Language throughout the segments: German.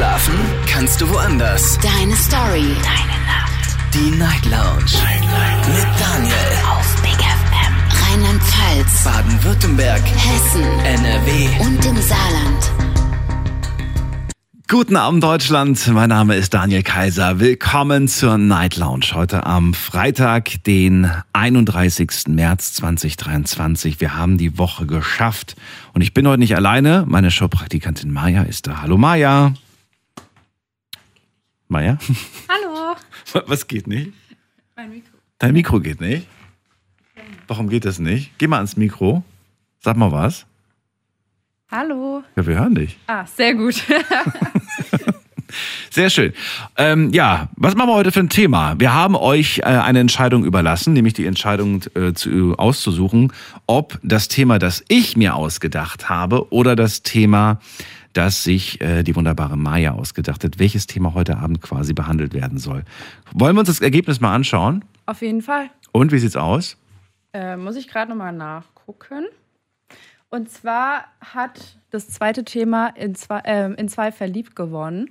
Schlafen kannst du woanders. Deine Story. Deine Nacht. Die Night Lounge. Night, Night. Mit Daniel. Auf Big FM. Rheinland-Pfalz. Baden-Württemberg. Hessen. NRW. Und im Saarland. Guten Abend Deutschland, mein Name ist Daniel Kaiser. Willkommen zur Night Lounge heute am Freitag, den 31. März 2023. Wir haben die Woche geschafft und ich bin heute nicht alleine. Meine Showpraktikantin Maja ist da. Hallo Maja. Maja? Hallo. Was geht nicht? Mein Mikro. Dein Mikro geht nicht? Warum geht das nicht? Geh mal ans Mikro. Sag mal was. Hallo. Ja, wir hören dich. Ah, sehr gut. Sehr schön. Ähm, ja, was machen wir heute für ein Thema? Wir haben euch äh, eine Entscheidung überlassen, nämlich die Entscheidung äh, zu, auszusuchen, ob das Thema, das ich mir ausgedacht habe, oder das Thema, das sich äh, die wunderbare Maya ausgedacht hat, welches Thema heute Abend quasi behandelt werden soll. Wollen wir uns das Ergebnis mal anschauen? Auf jeden Fall. Und wie sieht's aus? Äh, muss ich gerade nochmal nachgucken. Und zwar hat das zweite Thema in zwei, äh, in zwei verliebt gewonnen.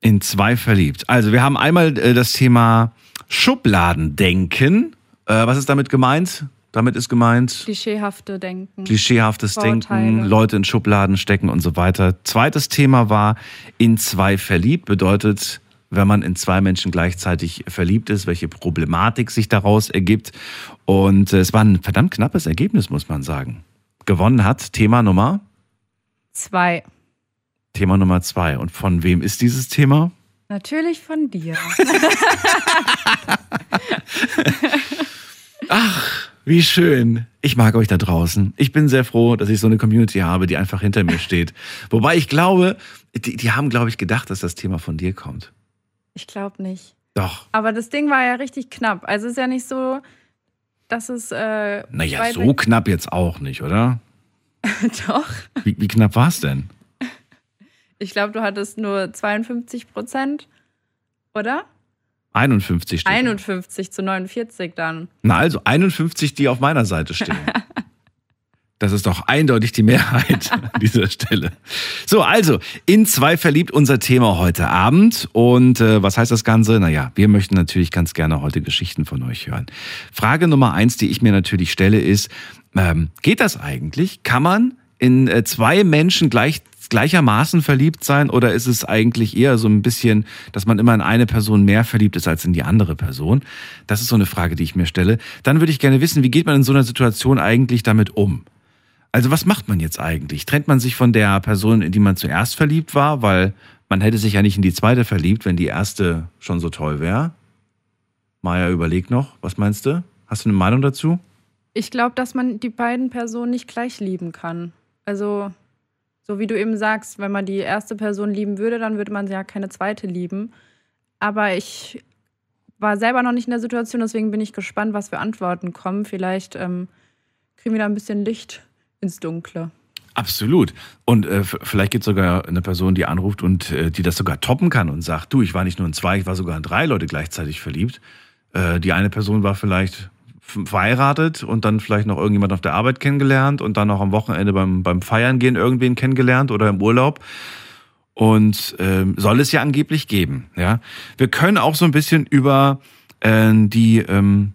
In zwei verliebt. Also wir haben einmal äh, das Thema Schubladendenken. Äh, was ist damit gemeint? Damit ist gemeint Klischeehafte Denken. klischeehaftes Vorurteile. Denken, Leute in Schubladen stecken und so weiter. Zweites Thema war in zwei verliebt, bedeutet, wenn man in zwei Menschen gleichzeitig verliebt ist, welche Problematik sich daraus ergibt. Und äh, es war ein verdammt knappes Ergebnis, muss man sagen. Gewonnen hat Thema Nummer, Zwei. Thema Nummer zwei. Und von wem ist dieses Thema? Natürlich von dir. Wie schön. Ich mag euch da draußen. Ich bin sehr froh, dass ich so eine Community habe, die einfach hinter mir steht. Wobei ich glaube, die, die haben, glaube ich, gedacht, dass das Thema von dir kommt. Ich glaube nicht. Doch. Aber das Ding war ja richtig knapp. Also ist ja nicht so, dass es. Äh, Naja, so knapp jetzt auch nicht, oder? Doch. Wie, wie knapp war es denn? Ich glaube, du hattest nur 52 Prozent. Oder? 51 steht. 51 zu 49 dann. Na also 51, die auf meiner Seite stehen. Das ist doch eindeutig die Mehrheit an dieser Stelle. So, also, in zwei verliebt unser Thema heute Abend. Und äh, was heißt das Ganze? Naja, wir möchten natürlich ganz gerne heute Geschichten von euch hören. Frage Nummer eins, die ich mir natürlich stelle, ist, ähm, geht das eigentlich? Kann man in äh, zwei Menschen gleich, gleichermaßen verliebt sein oder ist es eigentlich eher so ein bisschen, dass man immer in eine Person mehr verliebt ist als in die andere Person? Das ist so eine Frage, die ich mir stelle. Dann würde ich gerne wissen, wie geht man in so einer Situation eigentlich damit um? Also was macht man jetzt eigentlich? Trennt man sich von der Person, in die man zuerst verliebt war, weil man hätte sich ja nicht in die zweite verliebt, wenn die erste schon so toll wäre? Maja, überleg noch. Was meinst du? Hast du eine Meinung dazu? Ich glaube, dass man die beiden Personen nicht gleich lieben kann. Also, so wie du eben sagst, wenn man die erste Person lieben würde, dann würde man ja keine zweite lieben. Aber ich war selber noch nicht in der Situation, deswegen bin ich gespannt, was für Antworten kommen. Vielleicht ähm, kriegen wir da ein bisschen Licht ins Dunkle. Absolut. Und äh, vielleicht gibt es sogar eine Person, die anruft und äh, die das sogar toppen kann und sagt, du, ich war nicht nur in zwei, ich war sogar in drei Leute gleichzeitig verliebt. Äh, die eine Person war vielleicht verheiratet und dann vielleicht noch irgendjemand auf der Arbeit kennengelernt und dann noch am Wochenende beim, beim Feiern gehen irgendwen kennengelernt oder im Urlaub. Und ähm, soll es ja angeblich geben. Ja, wir können auch so ein bisschen über äh, die ähm,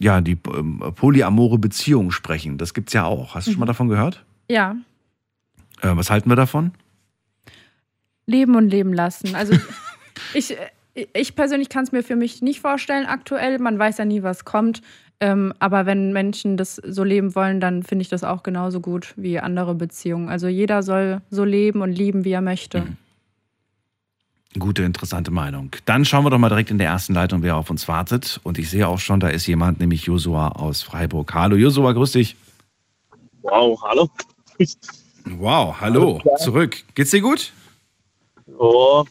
ja die ähm, polyamore Beziehung sprechen. Das gibt's ja auch. Hast du schon mal davon gehört? Ja, Äh, was halten wir davon? leben und leben lassen. Also, ich, ich persönlich kann es mir für mich nicht vorstellen aktuell. Man weiß ja nie, was kommt. Ähm, aber wenn Menschen das so leben wollen, dann finde ich das auch genauso gut wie andere Beziehungen. Also jeder soll so leben und lieben, wie er möchte. Gute, interessante Meinung. Dann schauen wir doch mal direkt in der ersten Leitung, wer auf uns wartet. Und ich sehe auch schon, da ist jemand, nämlich Josua aus Freiburg. Hallo Josua, grüß dich. Wow, hallo. Wow, hallo. Zurück. Geht's dir gut? Oh,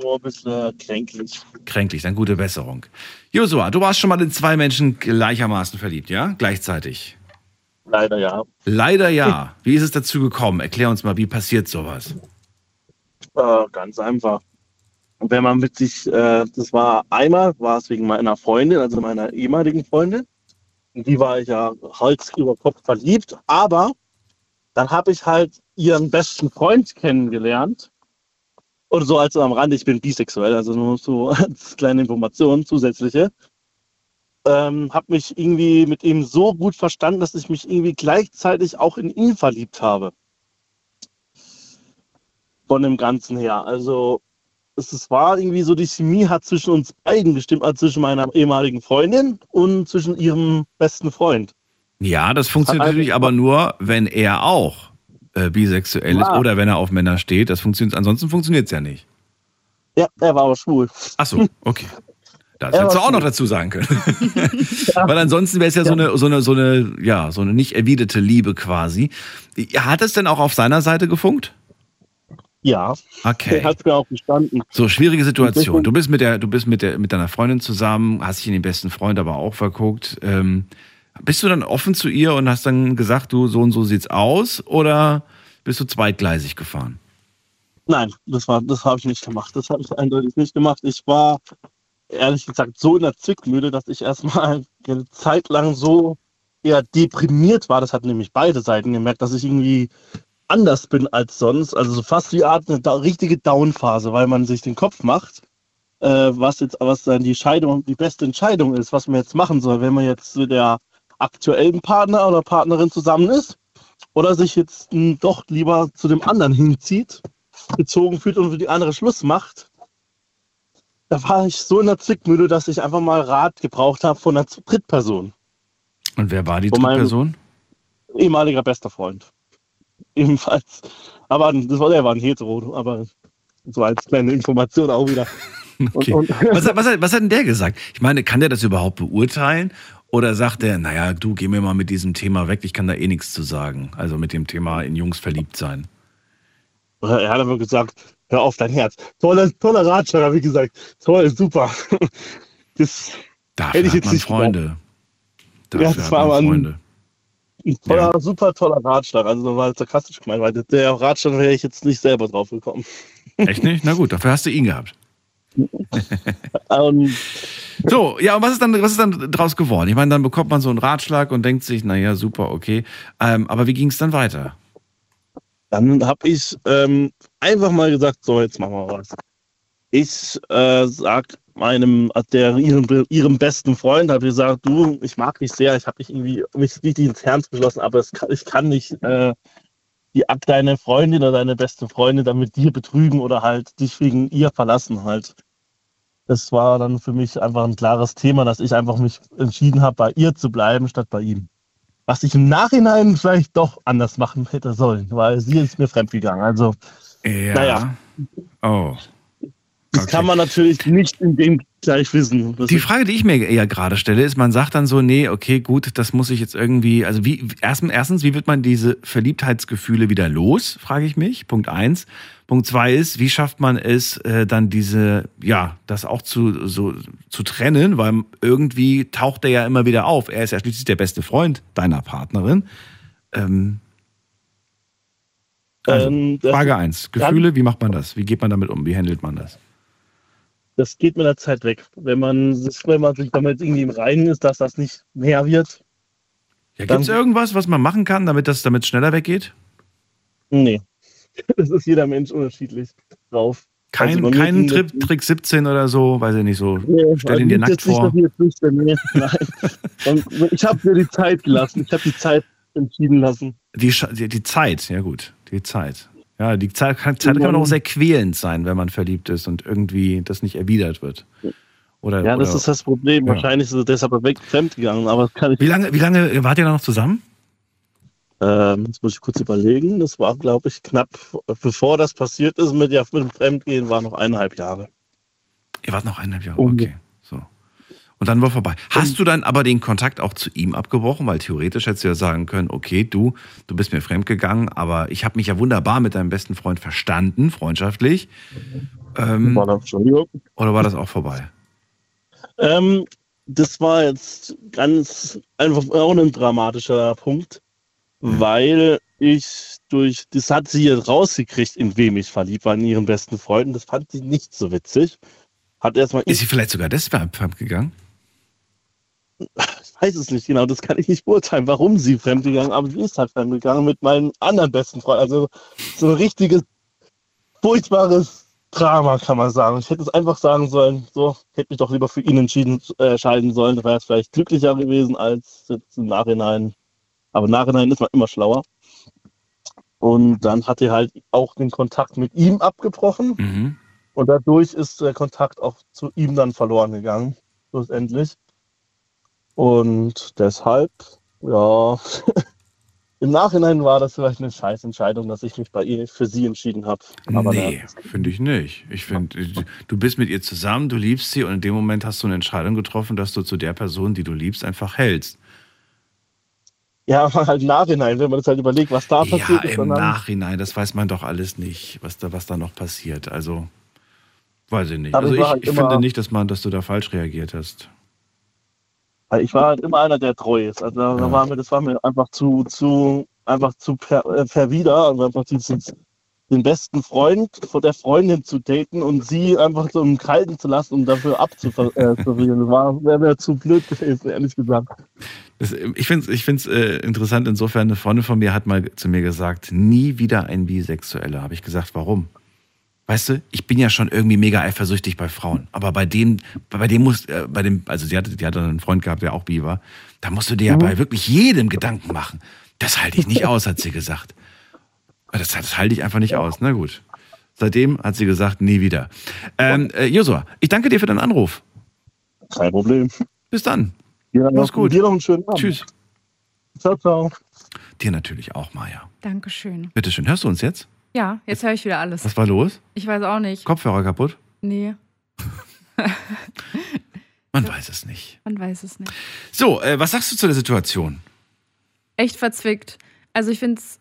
nur ein bisschen kränklich. Kränklich, dann gute Besserung. Josua, du warst schon mal in zwei Menschen gleichermaßen verliebt, ja? Gleichzeitig. Leider ja. Leider ja. Wie ist es dazu gekommen? Erklär uns mal, wie passiert sowas? Äh, ganz einfach. Wenn man mit sich, äh, das war einmal, war es wegen meiner Freundin, also meiner ehemaligen Freundin. In die war ich ja Hals über Kopf verliebt. Aber dann habe ich halt ihren besten Freund kennengelernt. Und so als am Rande, ich bin bisexuell, also nur so als kleine Information zusätzliche. Ähm, habe mich irgendwie mit ihm so gut verstanden, dass ich mich irgendwie gleichzeitig auch in ihn verliebt habe. Von dem Ganzen her. Also es, war irgendwie so, die Chemie hat zwischen uns beiden gestimmt, also zwischen meiner ehemaligen Freundin und zwischen ihrem besten Freund. Ja, das funktioniert natürlich aber nur, wenn er auch äh, bisexuell ist Ja. oder wenn er auf Männer steht. Das funktioniert, ansonsten funktioniert es ja nicht. Ja, er war aber schwul. Ach so, okay. Das hättest du auch noch dazu sagen können. Weil ansonsten wäre es ja, so eine, so eine, so eine, ja, so eine nicht erwiderte Liebe quasi. Hat es denn auch auf seiner Seite gefunkt? Ja, Okay. er hat mir auch gestanden. So, schwierige Situation. Du bist mit der, du bist mit der, mit deiner Freundin zusammen, hast dich in den besten Freund aber auch verguckt. Ähm, bist du dann offen zu ihr und hast dann gesagt, du, so und so sieht's aus? Oder bist du zweitgleisig gefahren? Nein, das war, das habe ich nicht gemacht. Das habe ich eindeutig nicht gemacht. Ich war ehrlich gesagt so in der Zwickmühle, dass ich erstmal eine Zeit lang so eher deprimiert war. Das hat nämlich beide Seiten gemerkt, dass ich irgendwie anders bin als sonst. Also so fast wie eine richtige Downphase, weil man sich den Kopf macht, äh, was jetzt was dann die Scheidung, die beste Entscheidung ist, was man jetzt machen soll, wenn man jetzt mit der aktuellen Partner oder Partnerin zusammen ist oder sich jetzt mh, doch lieber zu dem anderen hinzieht, gezogen fühlt und für die andere Schluss macht. Da war ich so in der Zwickmühle, dass ich einfach mal Rat gebraucht habe von einer Drittperson. Und wer war die Von Drittperson? Ehemaliger bester Freund. Ebenfalls. Aber das war, der war ein Hetero, aber so als kleine Information auch wieder. Okay. Und, und, Was, hat- was, hat, was hat denn der gesagt? Ich meine, kann der das überhaupt beurteilen? Oder sagt er, naja, du, geh mir mal mit diesem Thema weg, ich kann da eh nichts zu sagen. Also mit dem Thema in Jungs verliebt sein. er hat aber gesagt, hör auf dein Herz. Toller, toller Ratschlag, wie gesagt. Toll, super. Das Dafür Hätte ich jetzt nicht Freunde. Ja, Dafür das hat war aber Freunde. ein toller, super toller Ratschlag. Also war sarkastisch gemeint, weil der Ratschlag wäre ich jetzt nicht selber drauf gekommen. Echt nicht? Na gut, dafür hast du ihn gehabt. Ähm, So, ja, und was ist dann, was ist dann draus geworden? Ich meine, dann bekommt man so einen Ratschlag und denkt sich, naja, super, okay. Ähm, aber wie ging es dann weiter? Dann habe ich ähm, einfach mal gesagt, so, jetzt machen wir was. Ich äh, sag meinem, der, ihrem, ihrem besten Freund, habe gesagt, du, ich mag dich sehr, ich habe dich irgendwie mich richtig ins Herz geschlossen, aber es kann, ich kann nicht äh, die, ab deine Freundin oder deine beste Freundin dann mit dir betrügen oder halt dich wegen ihr verlassen halt. Das war dann für mich einfach ein klares Thema, dass ich einfach mich entschieden habe, bei ihr zu bleiben, statt bei ihm. Was ich im Nachhinein vielleicht doch anders machen hätte sollen, weil sie ist mir fremdgegangen. Also Ja. Naja. Oh. das Okay. kann man natürlich nicht in dem gleich wissen. Die Frage, die ich mir eher gerade stelle, ist, man sagt dann so, nee, okay, gut, das muss ich jetzt irgendwie, also wie, erstens, erstens wie wird man diese Verliebtheitsgefühle wieder los, frage ich mich, Punkt eins. Punkt zwei ist, wie schafft man es, äh, dann diese, ja, das auch zu, so, zu trennen, weil irgendwie taucht er ja immer wieder auf. Er ist ja schließlich der beste Freund deiner Partnerin. Ähm, also, ähm, Frage eins, Gefühle, wie macht man das? Wie geht man damit um? Wie handelt man das? Das geht mit der Zeit weg. Wenn man, sich- wenn man sich damit irgendwie im Reinen ist, dass das nicht mehr wird, Ja, Gibt es irgendwas, was man machen kann, damit das damit schneller weggeht? nee. Das ist jeder Mensch unterschiedlich drauf. Kein, Also ging das Trick, Trick 17 oder so, weiß ich nicht so. Nee, Stell ihn dir also nackt jetzt nicht, vor. nicht, nee, ich habe mir die Zeit gelassen. Ich habe die Zeit entschieden lassen. Die, die Zeit, ja gut, die Zeit. Ja, die Zeit kann, Zeit kann auch sehr quälend sein, wenn man verliebt ist und irgendwie das nicht erwidert wird. Oder, Ja, das oder, ist das Problem. Ja. Wahrscheinlich ist er deshalb weg fremd gegangen, aber wie, lange, wie lange wart ihr da noch zusammen? Ähm, jetzt muss ich kurz überlegen. Das war, glaube ich, knapp bevor das passiert ist mit, ja, mit dem Fremdgehen, war noch eineinhalb Jahre. Ihr wart noch eineinhalb Jahre, okay. Und dann war vorbei. Hast du dann aber den Kontakt auch zu ihm abgebrochen? Weil theoretisch hättest du ja sagen können, okay, du, du bist mir fremdgegangen, aber ich habe mich ja wunderbar mit deinem besten Freund verstanden, freundschaftlich. Ähm, War Entschuldigung. oder war das auch vorbei? Ähm, das war jetzt ganz einfach auch ein dramatischer Punkt, weil ich durch, das hat sie jetzt rausgekriegt, in wem ich verliebt war, in ihren besten Freunden. Das fand sie nicht so witzig. Hat erstmal, Ist sie vielleicht sogar deshalb fremdgegangen? weiß es nicht genau, das kann ich nicht beurteilen, warum sie fremdgegangen, aber sie ist halt fremdgegangen mit meinem anderen besten Freund. Also so ein richtiges, furchtbares Drama, kann man sagen. Ich hätte es einfach sagen sollen, so, hätte mich doch lieber für ihn entschieden, äh, entscheiden sollen. Da wäre es vielleicht glücklicher gewesen als jetzt im Nachhinein. Aber im Nachhinein ist man immer schlauer. Und dann hat er halt auch den Kontakt mit ihm abgebrochen. Mhm. Und dadurch ist der Kontakt auch zu ihm dann verloren gegangen, schlussendlich. Und deshalb, ja, im Nachhinein war das vielleicht eine Scheißentscheidung, dass ich mich bei ihr für sie entschieden habe. nee, finde ich nicht. Ich finde, du bist mit ihr zusammen, du liebst sie und in dem Moment hast du eine Entscheidung getroffen, dass du zu der Person, die du liebst, einfach hältst. Ja, aber halt im Nachhinein, wenn man das halt überlegt, was da passiert Ja, ist. im Nachhinein, das weiß man doch alles nicht, was da, was da noch passiert. Also, weiß ich nicht. Aber Also ich ich, halt ich finde nicht, dass man, dass du da falsch reagiert hast. Weil Ich war halt immer einer, der treu ist. Also da Ja. war mir, das war mir einfach zu, zu, einfach zu per, äh, verwider, also einfach dieses, den besten Freund von der Freundin zu daten und sie einfach so im Kalten zu lassen, um dafür abzuverlieren. Das war, wäre mir zu blöd gewesen, ehrlich gesagt. Das, ich finde es ich find's, äh, interessant, insofern, eine Freundin von mir hat mal zu mir gesagt, nie wieder ein Bisexueller. Habe ich gesagt, warum? Weißt du, ich bin ja schon irgendwie mega eifersüchtig bei Frauen. Aber bei dem, bei dem muss, äh, bei dem, also sie hatte, die hatte einen Freund gehabt, der auch bi war. Da musst du dir ja bei wirklich jedem Gedanken machen. Das halte ich nicht aus, hat sie gesagt. Das, das halte ich einfach nicht aus. Na gut. Seitdem hat sie gesagt, nie wieder. Ähm, äh, Josua, ich danke dir für deinen Anruf. Kein Problem. Bis dann. Dir Mach's noch, gut. Dir noch einen schönen Abend. Tschüss. Ciao, ciao. Dir natürlich auch, Maja. Dankeschön. Bitteschön. Hörst du uns jetzt? Ja, jetzt höre ich wieder alles. Was war los? Ich weiß auch nicht. Kopfhörer kaputt? Nee, Man weiß es nicht. man weiß es nicht. So, äh, was sagst du zu der Situation? Echt verzwickt. Also ich finde es,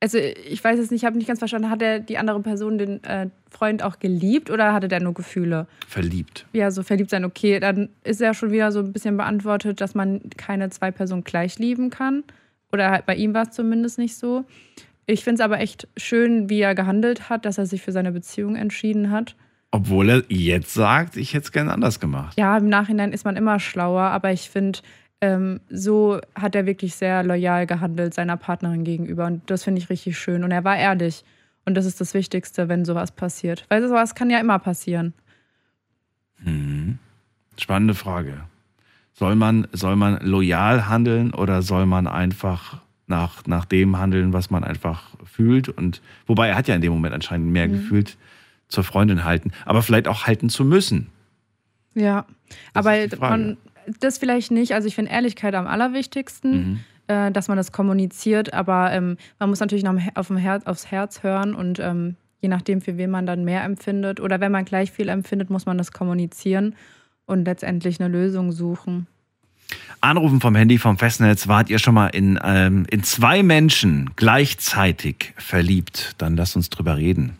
also ich weiß es nicht, ich habe nicht ganz verstanden, hat er die andere Person den äh, Freund auch geliebt oder hatte der nur Gefühle? Verliebt. Ja, so verliebt sein, okay, dann ist ja schon wieder so ein bisschen beantwortet, dass man keine zwei Personen gleich lieben kann. Oder halt bei ihm war es zumindest nicht so. Ich finde es aber echt schön, wie er gehandelt hat, dass er sich für seine Beziehung entschieden hat. Obwohl er jetzt sagt, ich hätte es gerne anders gemacht. Ja, im Nachhinein ist man immer schlauer, aber ich finde, ähm, so hat er wirklich sehr loyal gehandelt seiner Partnerin gegenüber. Und das finde ich richtig schön. Und er war ehrlich. Und das ist das Wichtigste, wenn sowas passiert. Weil sowas kann ja immer passieren. Hm. Spannende Frage. Soll man, soll man loyal handeln oder soll man einfach nach, nach dem handeln, was man einfach fühlt? Und wobei er hat ja in dem Moment anscheinend mehr gefühlt zur Freundin halten, aber vielleicht auch halten zu müssen. Ja, Das aber man, das vielleicht nicht. Also ich finde Ehrlichkeit am allerwichtigsten, Mhm. äh, dass man das kommuniziert. Aber ähm, man muss natürlich noch auf dem Herz, aufs Herz hören und ähm, je nachdem, für wen man dann mehr empfindet oder wenn man gleich viel empfindet, muss man das kommunizieren und letztendlich eine Lösung suchen. Anrufen vom Handy vom Festnetz. Wart ihr schon mal in, ähm, in zwei Menschen gleichzeitig verliebt? Dann lasst uns drüber reden.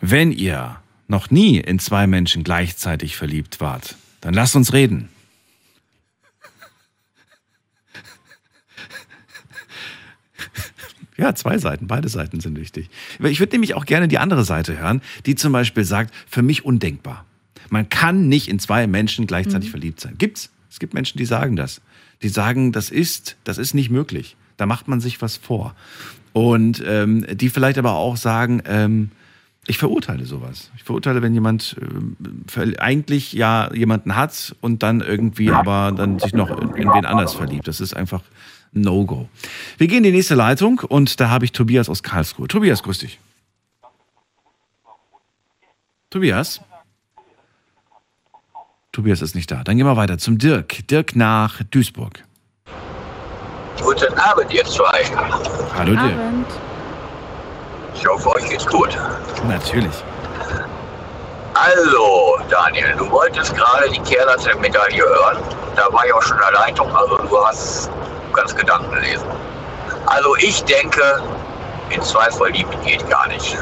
Wenn ihr noch nie in zwei Menschen gleichzeitig verliebt wart, dann lasst uns reden. Ja, zwei Seiten, beide Seiten sind wichtig. Ich würde nämlich auch gerne die andere Seite hören, die zum Beispiel sagt, für mich undenkbar. Man kann nicht in zwei Menschen gleichzeitig verliebt sein. Gibt's? Es gibt Menschen, die sagen das. Die sagen, das ist, das ist nicht möglich. Da macht man sich was vor. Und ähm, die vielleicht aber auch sagen, ähm, ich verurteile sowas. Ich verurteile, wenn jemand ver- eigentlich ja jemanden hat und dann irgendwie aber dann sich noch in in wen anders verliebt. Das ist einfach ein No-Go. Wir gehen in die nächste Leitung und da habe ich Tobias aus Karlsruhe. Tobias, grüß dich. Tobias? Tobias ist nicht da. Dann gehen wir weiter zum Dirk. Dirk nach Duisburg. Guten Abend, ihr zwei. Hallo Dirk. Abend. Ich hoffe, euch geht's gut. Natürlich. Also, Daniel, du wolltest gerade die Kehrseite der Medaille hören. Da war ich auch schon in der Leitung, also du hast kannst Gedanken lesen. Also ich denke, in zwei verliebt geht gar nicht.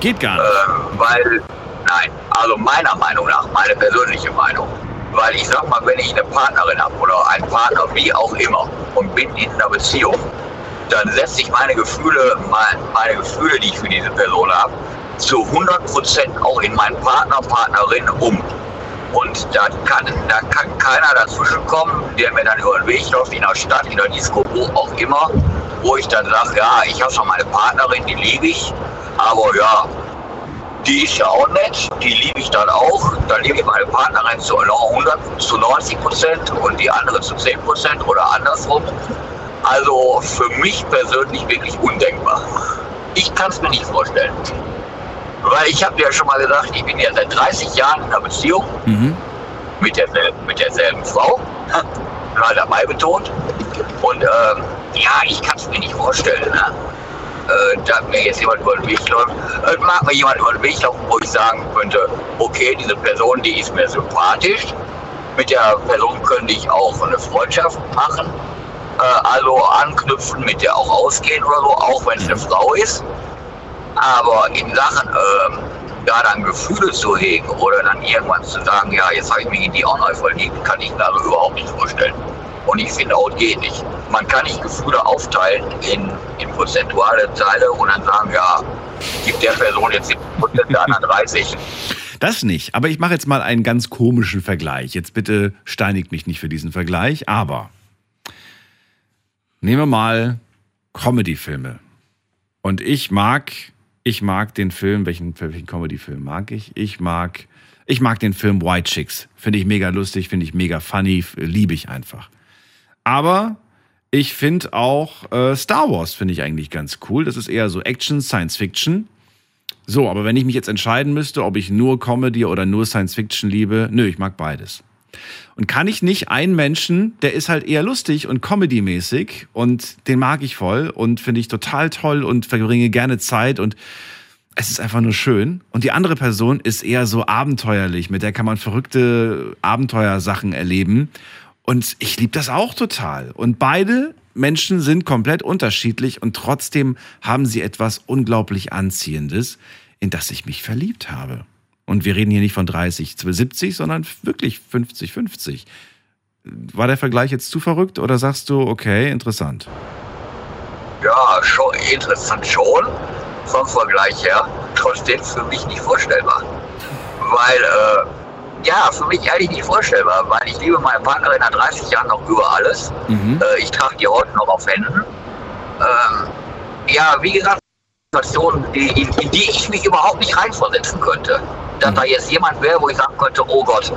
Geht gar nicht. Ähm, weil, nein, also meiner Meinung nach, meine persönliche Meinung. Weil ich sag mal, wenn ich eine Partnerin habe oder einen Partner, wie auch immer, und bin in einer Beziehung, dann setze ich meine Gefühle, mein, meine Gefühle, die ich für diese Person habe, zu 100% auch in meinen Partner, Partnerin um. Und da kann, da kann keiner dazwischen kommen, der mir dann über den Weg läuft, in der Stadt, in der Disco, wo auch immer, wo ich dann sage, ja, ich habe schon meine Partnerin, die liebe ich, aber ja, die ist ja auch nett, die liebe ich dann auch. Dann liebe ich meine Partnerin zu 100, zu 90 Prozent und die andere zu 10 Prozent oder andersrum. Also für mich persönlich wirklich undenkbar. Ich kann es mir nicht vorstellen. Weil ich habe ja schon mal gesagt, ich bin ja seit 30 Jahren in einer Beziehung Mhm. mit derselben, mit derselben Frau. Mal dabei betont. Und ähm, ja, ich kann es mir nicht vorstellen. Ne? Äh, da mir jetzt jemand über den Weg läuft, äh, mag mir jemand über den Weg laufen, wo ich sagen könnte, okay, diese Person, die ist mir sympathisch. Mit der Person könnte ich auch eine Freundschaft machen. Äh, also anknüpfen, mit der auch ausgehen oder so, auch wenn es eine Frau ist. Aber in Sachen, ähm, da dann Gefühle zu hegen oder dann irgendwann zu sagen, ja, jetzt habe ich mich in die auch neu verliebt, kann ich mir also überhaupt nicht vorstellen. Und ich finde auch, geht nicht. Man kann nicht Gefühle aufteilen in, in prozentuale Teile und dann sagen, ja, gibt der Person jetzt 70%, der anderen 30. Das nicht. Aber ich mache jetzt mal einen ganz komischen Vergleich. Jetzt bitte steinigt mich nicht für diesen Vergleich, aber nehmen wir mal Comedy-Filme. Und ich mag, ich mag den Film, welchen, welchen Comedy-Film mag ich? Ich mag, ich mag den Film White Chicks. Finde ich mega lustig, finde ich mega funny, liebe ich einfach. Aber ich finde auch äh, Star Wars finde ich eigentlich ganz cool. Das ist eher so Action, Science Fiction. So, aber wenn ich mich jetzt entscheiden müsste, ob ich nur Comedy oder nur Science Fiction liebe, nö, ich mag beides. Und kann ich nicht einen Menschen, der ist halt eher lustig und Comedy-mäßig und den mag ich voll und finde ich total toll und verbringe gerne Zeit und es ist einfach nur schön. Und die andere Person ist eher so abenteuerlich, mit der kann man verrückte Abenteuersachen erleben. Und ich liebe das auch total. Und beide Menschen sind komplett unterschiedlich und trotzdem haben sie etwas unglaublich Anziehendes, in das ich mich verliebt habe. Und wir reden hier nicht von 30, 70, sondern wirklich 50, 50. War der Vergleich jetzt zu verrückt oder sagst du, okay, interessant? Ja, schon interessant schon, vom Vergleich her. Trotzdem für mich nicht vorstellbar. Weil, äh, ja, für mich eigentlich nicht vorstellbar, weil ich liebe meine Partnerin nach 30 Jahren noch über alles. Mhm. Äh, ich trage die heute noch auf Händen. Ähm, ja, wie gesagt, Situationen, in, in die ich mich überhaupt nicht reinversetzen könnte. Dass da jetzt jemand wäre, wo ich sagen könnte, oh Gott,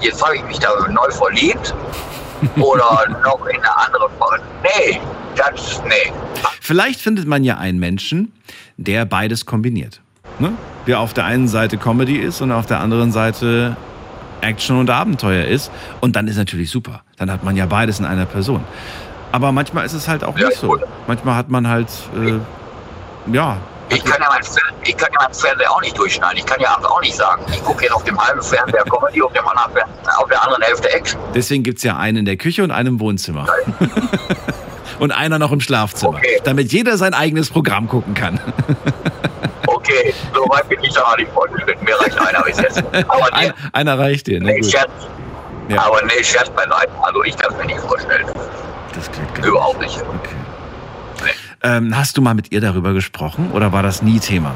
jetzt habe ich mich da neu verliebt. Oder noch in eine andere Frau. Nee, das, nee. Vielleicht findet man ja einen Menschen, der beides kombiniert. Ne? Der auf der einen Seite Comedy ist und auf der anderen Seite Action und Abenteuer ist. Und dann ist natürlich super. Dann hat man ja beides in einer Person. Aber manchmal ist es halt auch Ja, nicht so. Manchmal hat man halt, äh, ja, Ich kann ja mein, Fer- ich kann ja mein Fernseher auch nicht durchschneiden. Ich kann ja abends auch nicht sagen, ich gucke jetzt auf dem halben Fernseher Comedy, auf, dem anderen, auf der anderen Hälfte Action. deswegen gibt's ja einen in der Küche und einen im Wohnzimmer. und einer noch im Schlafzimmer. Okay. Damit jeder sein eigenes Programm gucken kann. Okay, so weit bin ich aber nicht fortgeschritten. Mir reicht einer bis jetzt. Aber Ein, einer reicht dir. Na nee. Scherz. Ja. Aber nee, Scherz beiseite. Also ich kann es mir nicht vorstellen. Das klingt gar Überhaupt nicht. Okay. Ähm, hast du mal mit ihr darüber gesprochen oder war das nie Thema?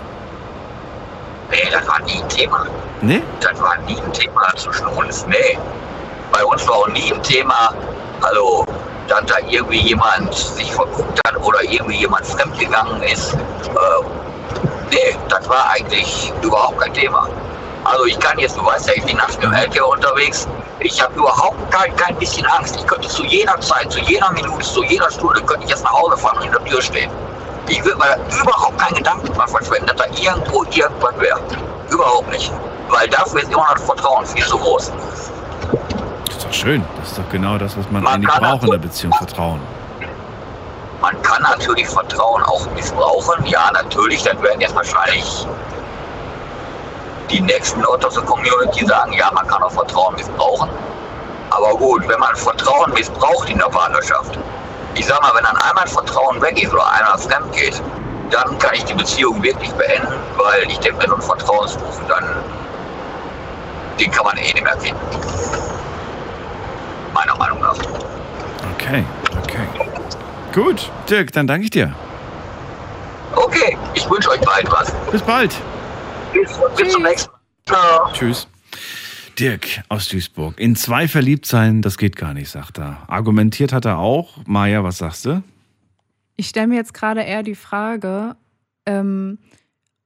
Nee, das war nie ein Thema. Nee? Das war nie ein Thema zwischen uns. Nee. Bei uns war auch nie ein Thema, also, dass da irgendwie jemand sich verguckt hat oder irgendwie jemand fremdgegangen ist. Äh, nee, das war eigentlich überhaupt kein Thema. Also ich kann jetzt, du weißt ja, ich bin nachts dem LKW unterwegs. Ich habe überhaupt kein, kein bisschen Angst. Ich könnte zu jeder Zeit, zu jeder Minute, zu jeder Stunde, könnte ich jetzt nach Hause fahren und in der Tür stehen. Ich würde mir überhaupt keinen Gedanken dran verschwenden, dass da irgendwo irgendwas wäre. Überhaupt nicht. Weil dafür ist immer noch das Vertrauen viel zu groß. Das ist doch schön. Das ist doch genau das, was man Man eigentlich braucht in der Beziehung. Vertrauen. Man kann natürlich Vertrauen auch missbrauchen. Ja, natürlich. Dann werden jetzt wahrscheinlich die nächsten Leute aus der Community sagen, ja, man kann auch Vertrauen missbrauchen. Aber gut, wenn man Vertrauen missbraucht in der Partnerschaft, ich sag mal, wenn dann einmal Vertrauen weg ist oder einer fremd geht, dann kann ich die Beziehung wirklich beenden, weil ich denke, so ein Vertrauensbruch, dann den kann man eh nicht mehr finden. Meiner Meinung nach. Okay, okay. Gut, Dirk, dann danke ich dir. Okay, ich wünsche euch beiden was. Bis bald. Bis, bis zum nächsten Mal. Ciao. Tschüss. Dirk aus Duisburg. In zwei verliebt sein, das geht gar nicht, sagt er. Argumentiert hat er auch. Maja, was sagst du? Ich stelle mir jetzt gerade eher die Frage, ähm,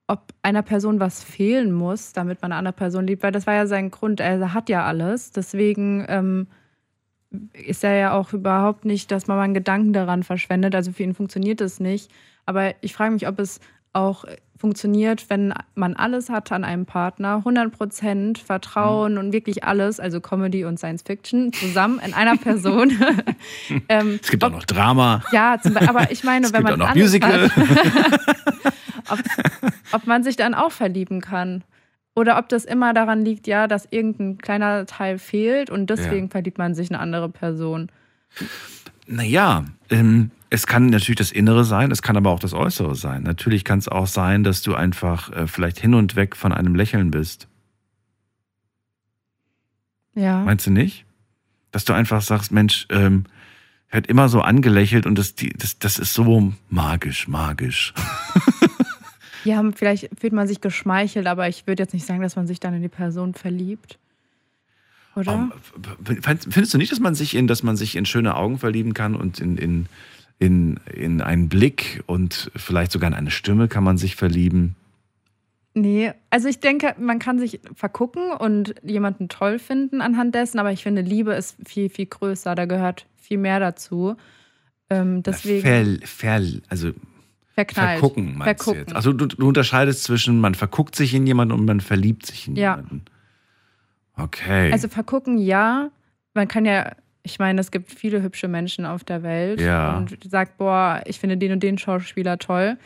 ob einer Person was fehlen muss, damit man eine andere Person liebt, weil das war ja sein Grund. Er hat ja alles. Deswegen ähm, ist er ja auch überhaupt nicht, dass man mal einen Gedanken daran verschwendet. Also für ihn funktioniert das nicht. Aber ich frage mich, ob es auch funktioniert, wenn man alles hat an einem Partner, 100% Vertrauen und wirklich alles, also Comedy und Science Fiction zusammen in einer Person. ähm, Es gibt auch noch Drama. ja, zum aber ich meine, Es wenn gibt man auch noch Musical. ob, ob man sich dann auch verlieben kann. Oder ob das immer daran liegt, ja, dass irgendein kleiner Teil fehlt und deswegen Ja. verliebt man sich in eine andere Person. Naja, ähm, es kann natürlich das Innere sein, es kann aber auch das Äußere sein. Natürlich kann es auch sein, dass du einfach äh, vielleicht hin und weg von einem Lächeln bist. Ja. Meinst du nicht? Dass du einfach sagst, Mensch, ähm, hat immer so angelächelt und das, die, das, das ist so magisch, magisch. Ja, vielleicht fühlt man sich geschmeichelt, aber ich würde jetzt nicht sagen, dass man sich dann in die Person verliebt. Oder? Um, f- Findest du nicht, dass man sich in, dass man sich in schöne Augen verlieben kann und in, in, in, in einen Blick und vielleicht sogar in eine Stimme kann man sich verlieben? Nee, also ich denke, man kann sich vergucken und jemanden toll finden anhand dessen, aber ich finde, Liebe ist viel, viel größer. Da gehört viel mehr dazu. Ähm, deswegen Ver, ver, also verknallt. vergucken meinst vergucken. du jetzt? Also du, du unterscheidest zwischen man verguckt sich in jemanden und man verliebt sich in Ja. jemanden. Okay. Also vergucken, ja. Man kann ja, ich meine, es gibt viele hübsche Menschen auf der Welt Ja. und sagt, boah, ich finde den und den Schauspieler toll.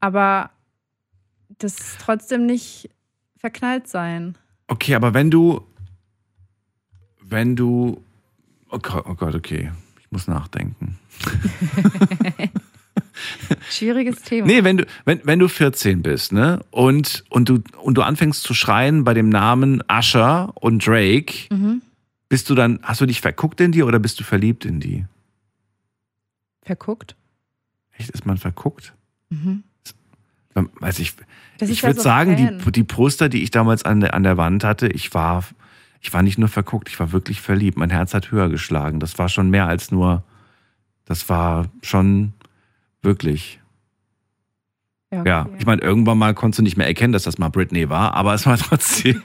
Aber das trotzdem nicht verknallt sein. Okay, aber wenn du, wenn du, oh Gott, oh Gott, okay, ich muss nachdenken. Schwieriges Thema. Nee, wenn du, wenn, wenn du 14 bist, ne, und, und du, und du anfängst zu schreien bei dem Namen Usher und Drake, Mhm. Bist du dann, hast du dich verguckt in die oder bist du verliebt in die? Verguckt. Echt, ist man verguckt? Mhm. Weiß ich, Das ich würde sagen, Fan. die, die Poster, die ich damals an der, an der Wand hatte, ich war, ich war nicht nur verguckt, ich war wirklich verliebt. Mein Herz hat höher geschlagen. Das war schon mehr als nur, das war schon wirklich. Ja, okay. ich meine, irgendwann mal konntest du nicht mehr erkennen, dass das mal Britney war, aber es war trotzdem,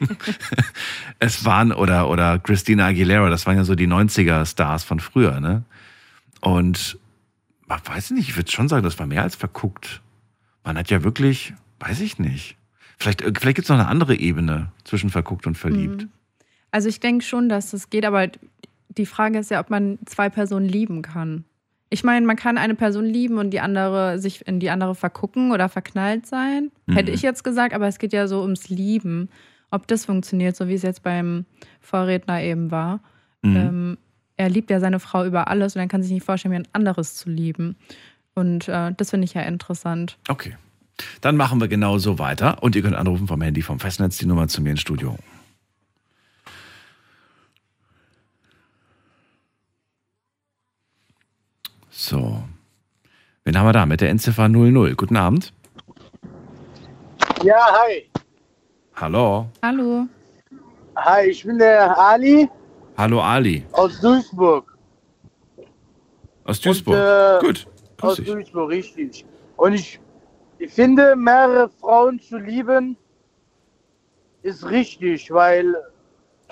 es waren, oder, oder Christina Aguilera, das waren ja so die 90er-Stars von früher, ne? Und, man weiß nicht, ich würde schon sagen, das war mehr als verguckt. Man hat ja wirklich, weiß ich nicht. Vielleicht, äh, vielleicht gibt es noch eine andere Ebene zwischen verguckt und verliebt. Mhm. Also ich denke schon, dass das geht, aber die Frage ist ja, ob man zwei Personen lieben kann. Ich meine, man kann eine Person lieben und die andere sich in die andere vergucken oder verknallt sein. Mhm. Hätte ich jetzt gesagt, aber es geht ja so ums Lieben. Ob das funktioniert, so wie es jetzt beim Vorredner eben war. Mhm. Ähm, er liebt ja seine Frau über alles und er kann sich nicht vorstellen, jemand anderes zu lieben. Und äh, das finde ich ja interessant. Okay. Dann machen wir genau so weiter. Und ihr könnt anrufen vom Handy vom Festnetz die Nummer zu mir ins Studio. So. Wen haben wir da mit der Endziffer 00? Guten Abend. Ja, hi. Hallo. Hallo. Hi, ich bin der Ali Hallo Ali. aus Duisburg. Aus Duisburg. äh, Gut. Grüß Aus dich. Duisburg, richtig. Und ich, ich finde, mehrere Frauen zu lieben ist richtig, weil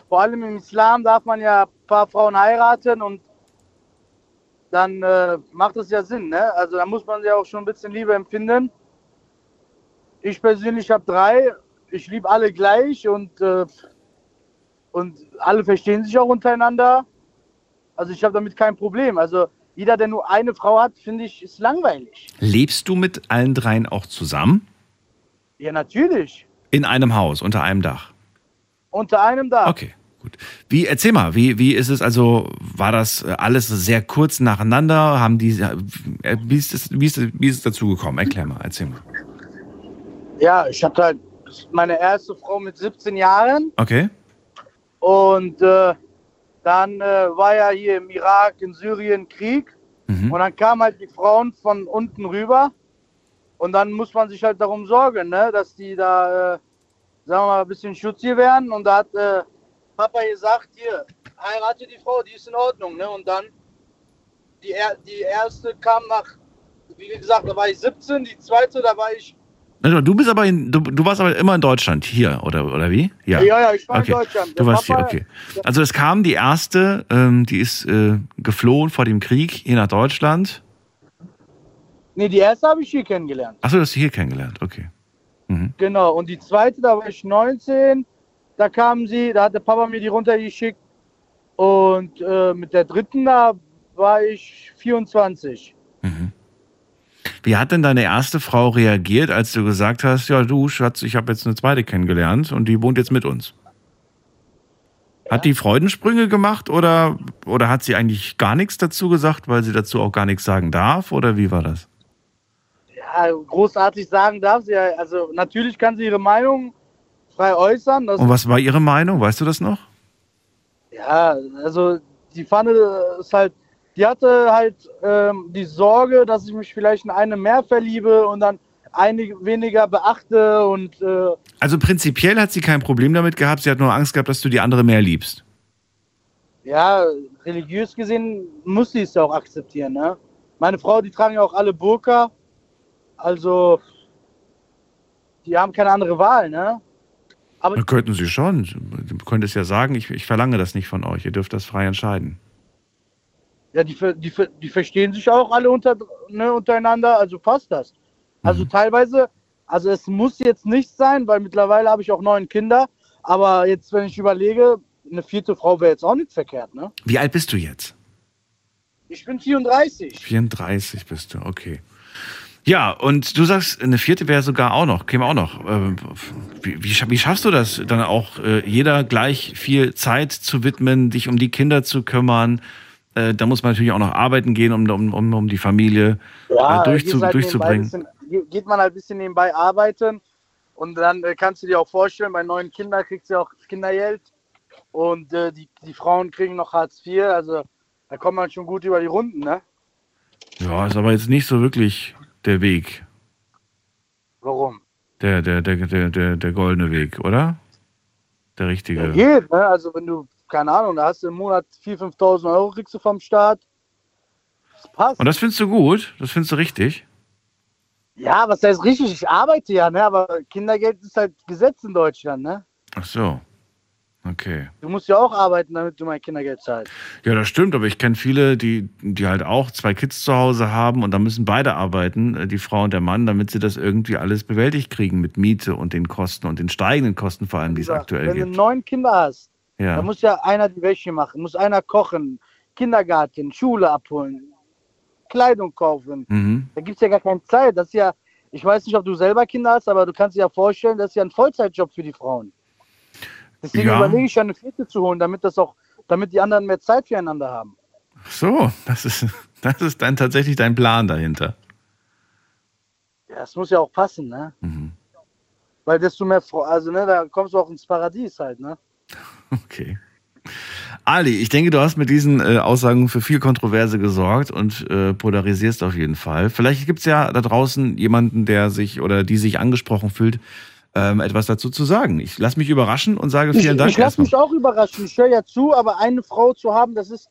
vor allem im Islam darf man ja ein paar Frauen heiraten und dann äh, macht es ja Sinn, ne? Also da muss man ja auch schon ein bisschen Liebe empfinden. Ich persönlich habe drei. Ich liebe alle gleich und, äh, und alle verstehen sich auch untereinander. Also ich habe damit kein Problem. Also jeder, der nur eine Frau hat, finde ich, ist langweilig. Lebst du mit allen dreien auch zusammen? Ja, natürlich. In einem Haus, unter einem Dach? Unter einem Dach. Okay, gut. Wie, erzähl mal, wie, wie ist es also, war das äh, alles sehr kurz nacheinander? Haben die, äh, wie ist es, wie ist es, wie ist es dazu gekommen? Erklär mal, erzähl mal. Ja, ich hatte halt meine erste Frau mit 17 Jahren Okay? und äh, dann äh, war ja hier im Irak, in Syrien Krieg Mhm. und dann kamen halt die Frauen von unten rüber und dann muss man sich halt darum sorgen, ne, dass die da, äh, sagen wir mal, ein bisschen Schutz hier werden und da hat äh, Papa gesagt, hier, heirate die Frau, die ist in Ordnung, ne? Und dann, die, die erste kam nach, wie gesagt, da war ich 17, die zweite, da war ich, Du bist aber in, du, du warst aber immer in Deutschland hier, oder, oder wie? ja, ja, ich war Okay. in Deutschland. Du warst hier, okay. Also es kam die erste, ähm, die ist äh, geflohen vor dem Krieg hier nach Deutschland. Nee, die erste habe ich hier kennengelernt. Achso, du hast sie hier kennengelernt, okay. Mhm. Genau, und die zweite, da war ich 19, da kam sie, da hat der Papa mir die runtergeschickt. Und äh, mit der dritten, da war ich 24. Mhm. Wie hat denn deine erste Frau reagiert, als du gesagt hast, ja du Schatz, ich habe jetzt eine zweite kennengelernt und die wohnt jetzt mit uns? Hat die Freudensprünge gemacht oder, oder hat sie eigentlich gar nichts dazu gesagt, weil sie dazu auch gar nichts sagen darf? Oder wie war das? Ja, großartig sagen darf sie ja. Also natürlich kann sie ihre Meinung frei äußern. Und was war ihre Meinung? Weißt du das noch? ja, also die fand es halt, die hatte halt ähm, die Sorge, dass ich mich vielleicht in eine mehr verliebe und dann eine weniger beachte und äh, Also prinzipiell hat sie kein Problem damit gehabt, sie hat nur Angst gehabt, dass du die andere mehr liebst. ja, religiös gesehen muss sie es ja auch akzeptieren, ne? Meine Frau, die tragen ja auch alle Burka, also die haben keine andere Wahl, ne? Aber Dann könnten sie schon. Du könntest ja sagen, ich, ich verlange das nicht von euch, ihr dürft das frei entscheiden. Ja, die, die, die verstehen sich auch alle unter, ne, untereinander, also passt das. Also teilweise, also es muss jetzt nicht sein, weil mittlerweile habe ich auch neun Kinder, aber jetzt, wenn ich überlege, eine vierte Frau wäre jetzt auch nicht verkehrt, ne? Wie alt bist du jetzt? Ich bin 34. 34 bist du, okay. Ja, und du sagst, eine vierte wäre sogar auch noch, käme auch noch. Ähm, Wie, wie, scha- wie schaffst du das, dann auch äh, jeder gleich viel Zeit zu widmen, dich um die Kinder zu kümmern? Äh, Da muss man natürlich auch noch arbeiten gehen, um, um, um, die Familie Ja, äh, durchzu, gehst halt durchzubringen. bisschen, geht man halt ein bisschen nebenbei arbeiten und dann kannst du dir auch vorstellen, bei neuen Kindern kriegst du auch Kindergeld und äh, die, die Frauen kriegen noch Hartz IV, also da kommt man schon gut über die Runden, ne? Ja, ist aber jetzt nicht so wirklich der Weg, Warum? der, der, der, der, der, der goldene Weg, oder? Der richtige. Ja, geht, ne? Also wenn du, keine Ahnung, da hast du im Monat 4.000, 5.000 Euro kriegst du vom Staat. Das passt. Und das findest du gut? Das findest du richtig? ja, was heißt richtig? Ich arbeite ja, ne? Aber Kindergeld ist halt Gesetz in Deutschland, ne? Ach so. Okay. Du musst ja auch arbeiten, damit du mein Kindergeld zahlst. Ja, das stimmt, aber ich kenne viele, die, die halt auch zwei Kids zu Hause haben und da müssen beide arbeiten, äh, die Frau und der Mann, damit sie das irgendwie alles bewältigt kriegen mit Miete und den Kosten und den steigenden Kosten vor allem, die es aktuell wenn du gibt. neun Kinder hast, Ja. muss ja einer die Wäsche machen, muss einer kochen, Kindergarten, Schule abholen, Kleidung kaufen. Mhm. Da gibt es ja gar keine Zeit. Das ist ja, ich weiß nicht, ob du selber Kinder hast, aber du kannst dir ja vorstellen, das ist ja ein Vollzeitjob für die Frauen. Deswegen Ja. überlege ich ja eine vierte zu holen, damit das auch, damit die anderen mehr Zeit füreinander haben. Ach So, das ist, das ist dann tatsächlich dein Plan dahinter. Ja, das muss ja auch passen, ne? Mhm. Weil desto mehr Frau, also ne, da kommst du auch ins Paradies halt, ne? Okay. Ali, ich denke, du hast mit diesen äh, Aussagen für viel Kontroverse gesorgt und äh, polarisierst auf jeden Fall. Vielleicht gibt es ja da draußen jemanden, der sich oder die sich angesprochen fühlt, ähm, etwas dazu zu sagen. Ich lasse mich überraschen und sage vielen ich, Dank Ich lasse mich auch überraschen. Ich höre ja zu, aber eine Frau zu haben, das ist,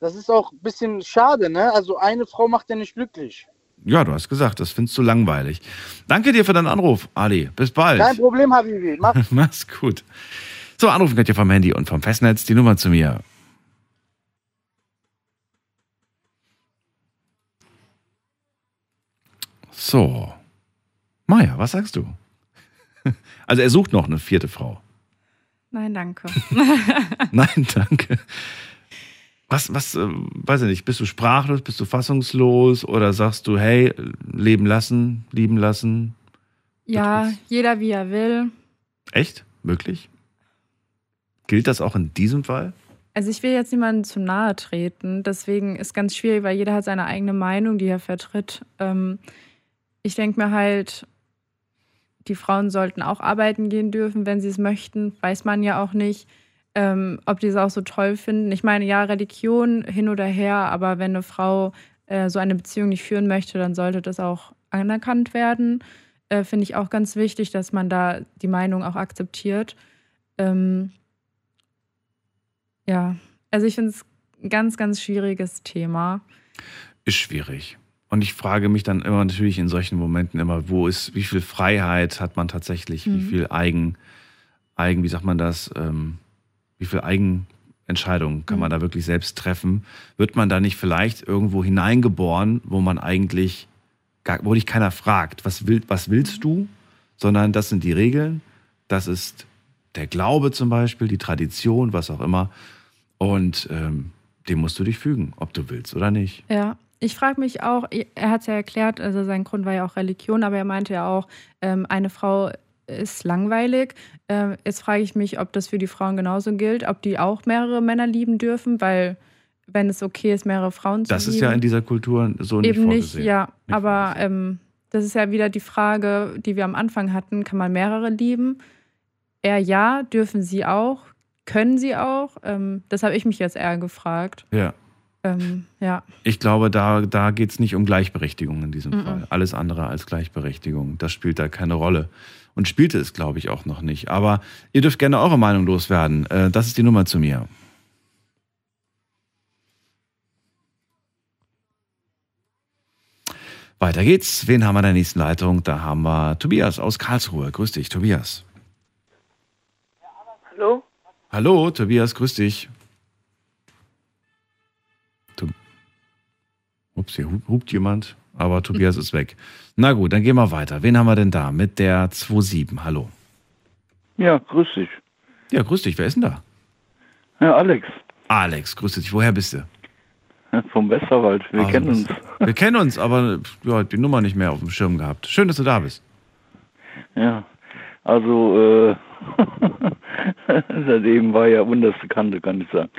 das ist auch ein bisschen schade, ne? Also eine Frau macht ja nicht glücklich. Ja, du hast gesagt, das findest du langweilig. Danke dir für deinen Anruf, Ali. Bis bald. Kein Problem, Habibi. Mach Mach's gut. So, anrufen könnt ihr vom Handy und vom Festnetz die Nummer zu mir. So. Maja, was sagst du? Also er sucht noch eine vierte Frau. Nein, danke. Nein, danke. Was, was, äh, weiß ich nicht, bist du sprachlos, bist du fassungslos oder sagst du, hey, leben lassen, lieben lassen? ja, jeder wie er will. Echt? Möglich? Gilt das auch in diesem Fall? Also ich will jetzt niemandem zu nahe treten, deswegen ist ganz schwierig, weil jeder hat seine eigene Meinung, die er vertritt. Ähm, ich denke mir halt, die Frauen sollten auch arbeiten gehen dürfen, wenn sie es möchten. Weiß man ja auch nicht, ähm, ob die es auch so toll finden. Ich meine, ja, Religion hin oder her, aber wenn eine Frau äh, so eine Beziehung nicht führen möchte, dann sollte das auch anerkannt werden. Äh, Finde ich auch ganz wichtig, dass man da die Meinung auch akzeptiert. Ähm, Ja, also ich finde es ein ganz, ganz schwieriges Thema. Ist schwierig. Und ich frage mich dann immer natürlich in solchen Momenten immer, wo ist, wie viel Freiheit hat man tatsächlich, wie Mhm. viel Eigen, Eigen, wie sagt man das, ähm, wie viel Eigenentscheidungen kann Mhm. man da wirklich selbst treffen? Wird man da nicht vielleicht irgendwo hineingeboren, wo man eigentlich, gar, wo dich keiner fragt, was, will, was willst du? Sondern das sind die Regeln, das ist der Glaube zum Beispiel, die Tradition, was auch immer. Und ähm, dem musst du dich fügen, ob du willst oder nicht. Ja, ich frage mich auch, er hat es ja erklärt, also sein Grund war ja auch Religion, aber er meinte ja auch, ähm, eine Frau ist langweilig. Ähm, jetzt frage ich mich, ob das für die Frauen genauso gilt, ob die auch mehrere Männer lieben dürfen, weil wenn es okay ist, mehrere Frauen zu Das lieben. ist ja in dieser Kultur so nicht eben nicht, ja. Nicht aber ähm, das ist ja wieder die Frage, die wir am Anfang hatten, kann man mehrere lieben? Er ja, dürfen sie auch, können sie auch? Ähm, das habe ich mich jetzt eher gefragt. Ja. Ähm, ja. Ich glaube, da, da geht es nicht um Gleichberechtigung in diesem Mhm. Fall. Alles andere als Gleichberechtigung. Das spielt da keine Rolle. Und spielte es, glaube ich, auch noch nicht. Aber ihr dürft gerne eure Meinung loswerden. Äh, Das ist die Nummer zu mir. Weiter geht's. Wen haben wir in der nächsten Leitung? Da haben wir Tobias aus Karlsruhe. Grüß dich, Tobias. Hallo? Hallo, Tobias, grüß dich. Ups, hier hu- hupt jemand, aber Tobias ist weg. Na gut, dann gehen wir weiter. Wen haben wir denn da? Mit der 27. Hallo. Ja, grüß dich. Ja, grüß dich. Wer ist denn da? Ja, Alex Alex, grüß dich. Woher bist du? ja, vom Westerwald. Wir Also, kennen uns. Wir kennen uns, aber ja, die Nummer nicht mehr auf dem Schirm gehabt. Schön, dass du da bist. Ja, also, äh, seitdem war ja unterste Kante, kann ich sagen.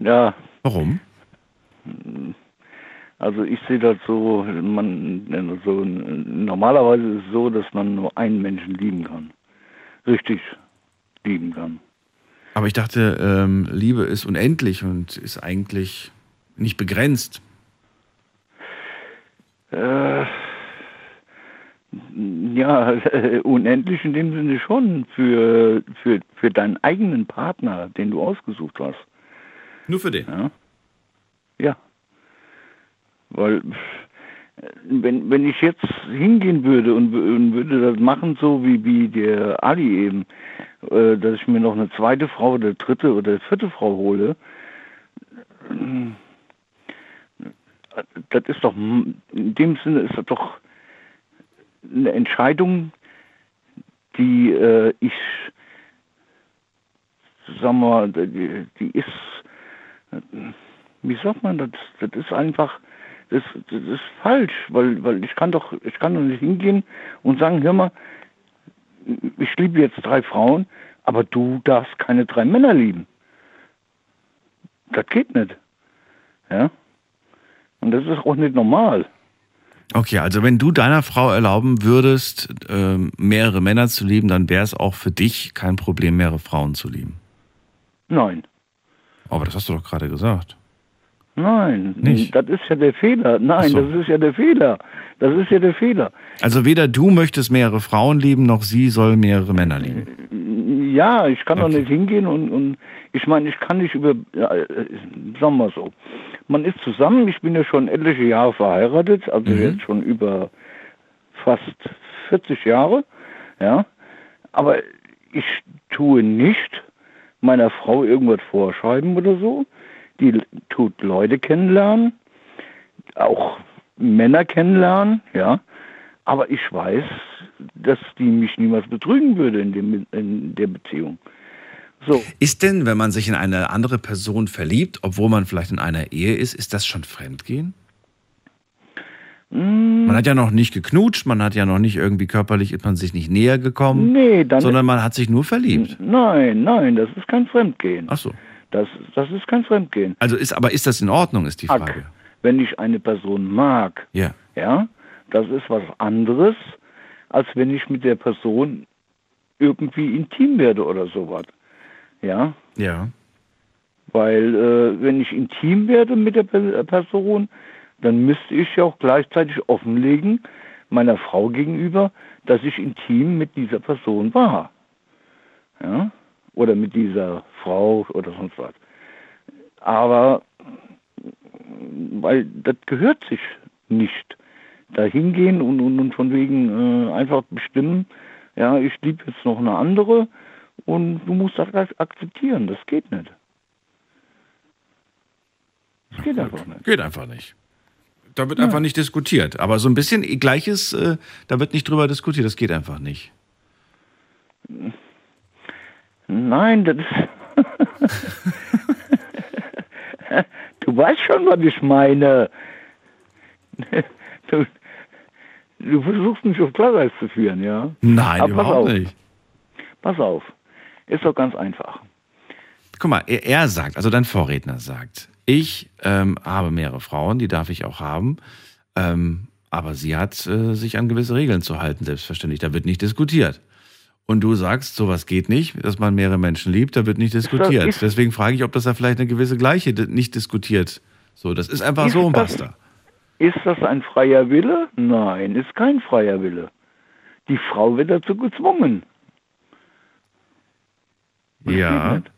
Ja, Warum? Also ich sehe das so, man, also, normalerweise ist es so, dass man nur einen Menschen lieben kann. Richtig lieben kann. Aber ich dachte, ähm, Liebe ist unendlich und ist eigentlich nicht begrenzt. Äh, ja, unendlich in dem Sinne schon für, für, für deinen eigenen Partner, den du ausgesucht hast. Nur für den. Ja. Ja. Weil, wenn, wenn ich jetzt hingehen würde und, und würde das machen, so wie, wie der Ali eben, äh, dass ich mir noch eine zweite Frau oder dritte oder vierte Frau hole, das ist doch, in dem Sinne ist das doch eine Entscheidung, die äh, ich, wir mal, die, die ist, wie sagt man das? Das ist einfach, das, das ist falsch, weil, weil ich kann doch, ich kann doch nicht hingehen und sagen, hör mal, ich liebe jetzt drei Frauen, aber du darfst keine drei Männer lieben. Das geht nicht. Ja? Und das ist auch nicht normal. Okay, also wenn du deiner Frau erlauben würdest, ähm, mehrere Männer zu lieben, dann wäre es auch für dich kein Problem, mehrere Frauen zu lieben. Nein. Aber das hast du doch gerade gesagt. Nein, Nicht? das ist ja der Fehler. Nein, so. das ist ja der Fehler. Das ist ja der Fehler. Also weder du möchtest mehrere Frauen lieben, noch sie soll mehrere Männer lieben. Ja, ich kann Okay. doch nicht hingehen und, und ich meine, ich kann nicht über, ja, äh, sagen wir so, man ist zusammen, ich bin ja schon etliche Jahre verheiratet, also Mhm. jetzt schon über fast 40 Jahre, ja, aber ich tue nicht meiner Frau irgendwas vorschreiben oder so, die tut Leute kennenlernen, auch Männer kennenlernen, ja, aber ich weiß, dass die mich niemals betrügen würde in, dem, in der Beziehung. So, Ist denn, wenn man sich in eine andere Person verliebt, obwohl man vielleicht in einer Ehe ist, ist das schon Fremdgehen? mm, Man hat ja noch nicht geknutscht, man hat ja noch nicht irgendwie körperlich, ist man sich nicht näher gekommen, nee, sondern man hat sich nur verliebt. Nein, nein, das ist kein Fremdgehen. Ach so. Das, das ist kein Fremdgehen. Also ist, aber ist das in Ordnung, ist die Frage. Wenn ich eine Person mag, Ja. ja, das ist was anderes, als wenn ich mit der Person irgendwie intim werde oder sowas. Ja, Ja. weil äh, wenn ich intim werde mit der Pe- Person, dann müsste ich ja auch gleichzeitig offenlegen meiner Frau gegenüber, dass ich intim mit dieser Person war. Ja? Oder mit dieser Frau oder sonst was. Aber weil das gehört sich nicht. Da hingehen und, und, und von wegen äh, einfach bestimmen, ja, ich liebe jetzt noch eine andere und du musst das akzeptieren. Das geht nicht. Das geht einfach nicht. Geht einfach nicht. Da wird einfach nicht diskutiert. Aber so ein bisschen Gleiches, äh, da wird nicht drüber diskutiert. Das geht einfach nicht. Nein, das ist. du weißt schon, was ich meine. Du, du versuchst mich auf Glatteis zu führen, ja? Nein, Aber pass überhaupt auf. nicht. Pass auf. Ist doch ganz einfach. Guck mal, er, er sagt, also dein Vorredner sagt, ich ähm, habe mehrere Frauen, die darf ich auch haben. Ähm, aber sie hat äh, sich an gewisse Regeln zu halten, selbstverständlich. Da wird nicht diskutiert. Und du sagst, sowas geht nicht, dass man mehrere Menschen liebt, da wird nicht diskutiert. Deswegen frage ich, ob das da vielleicht eine gewisse Gleiche nicht diskutiert. So, das ist einfach Ist so und das- basta. Ist das ein freier Wille? Nein, ist kein freier Wille. Die Frau wird dazu gezwungen. Das geht Ja. nicht.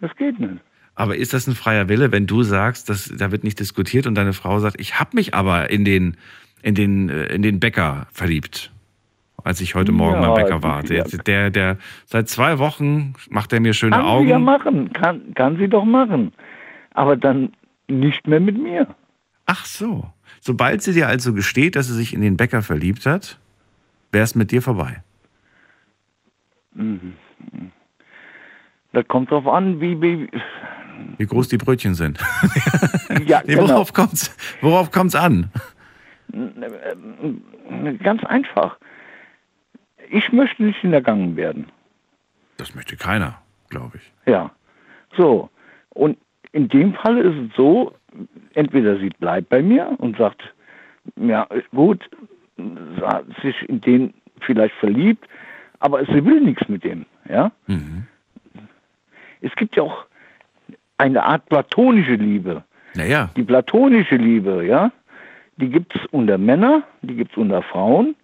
Das geht nicht. Aber ist das ein freier Wille, wenn du sagst, dass da wird nicht diskutiert und deine Frau sagt, ich habe mich aber in den in den äh, in den Bäcker verliebt, als ich heute Morgen Ja, beim Bäcker war. Der, der der seit zwei Wochen macht er mir schöne Kann Augen. sie ja machen, kann, kann sie doch machen. Aber dann nicht mehr mit mir. Ach so. Sobald sie dir also gesteht, dass sie sich in den Bäcker verliebt hat, wäre es mit dir vorbei. Mhm. Das kommt drauf an, wie, wie Wie groß die Brötchen sind. ja, Nee, genau. worauf kommt's? Worauf kommt's an? Ganz einfach. Ich möchte nicht hintergangen werden. Das möchte keiner, glaube ich. Ja. So. Und in dem Fall ist es so, entweder sie bleibt bei mir und sagt, ja, gut, sie hat sich in den vielleicht verliebt, aber sie will nichts mit dem, ja. Mhm. Es gibt ja auch eine Art platonische Liebe. Naja, Die platonische Liebe, ja, die gibt es unter Männer, die gibt es unter Frauen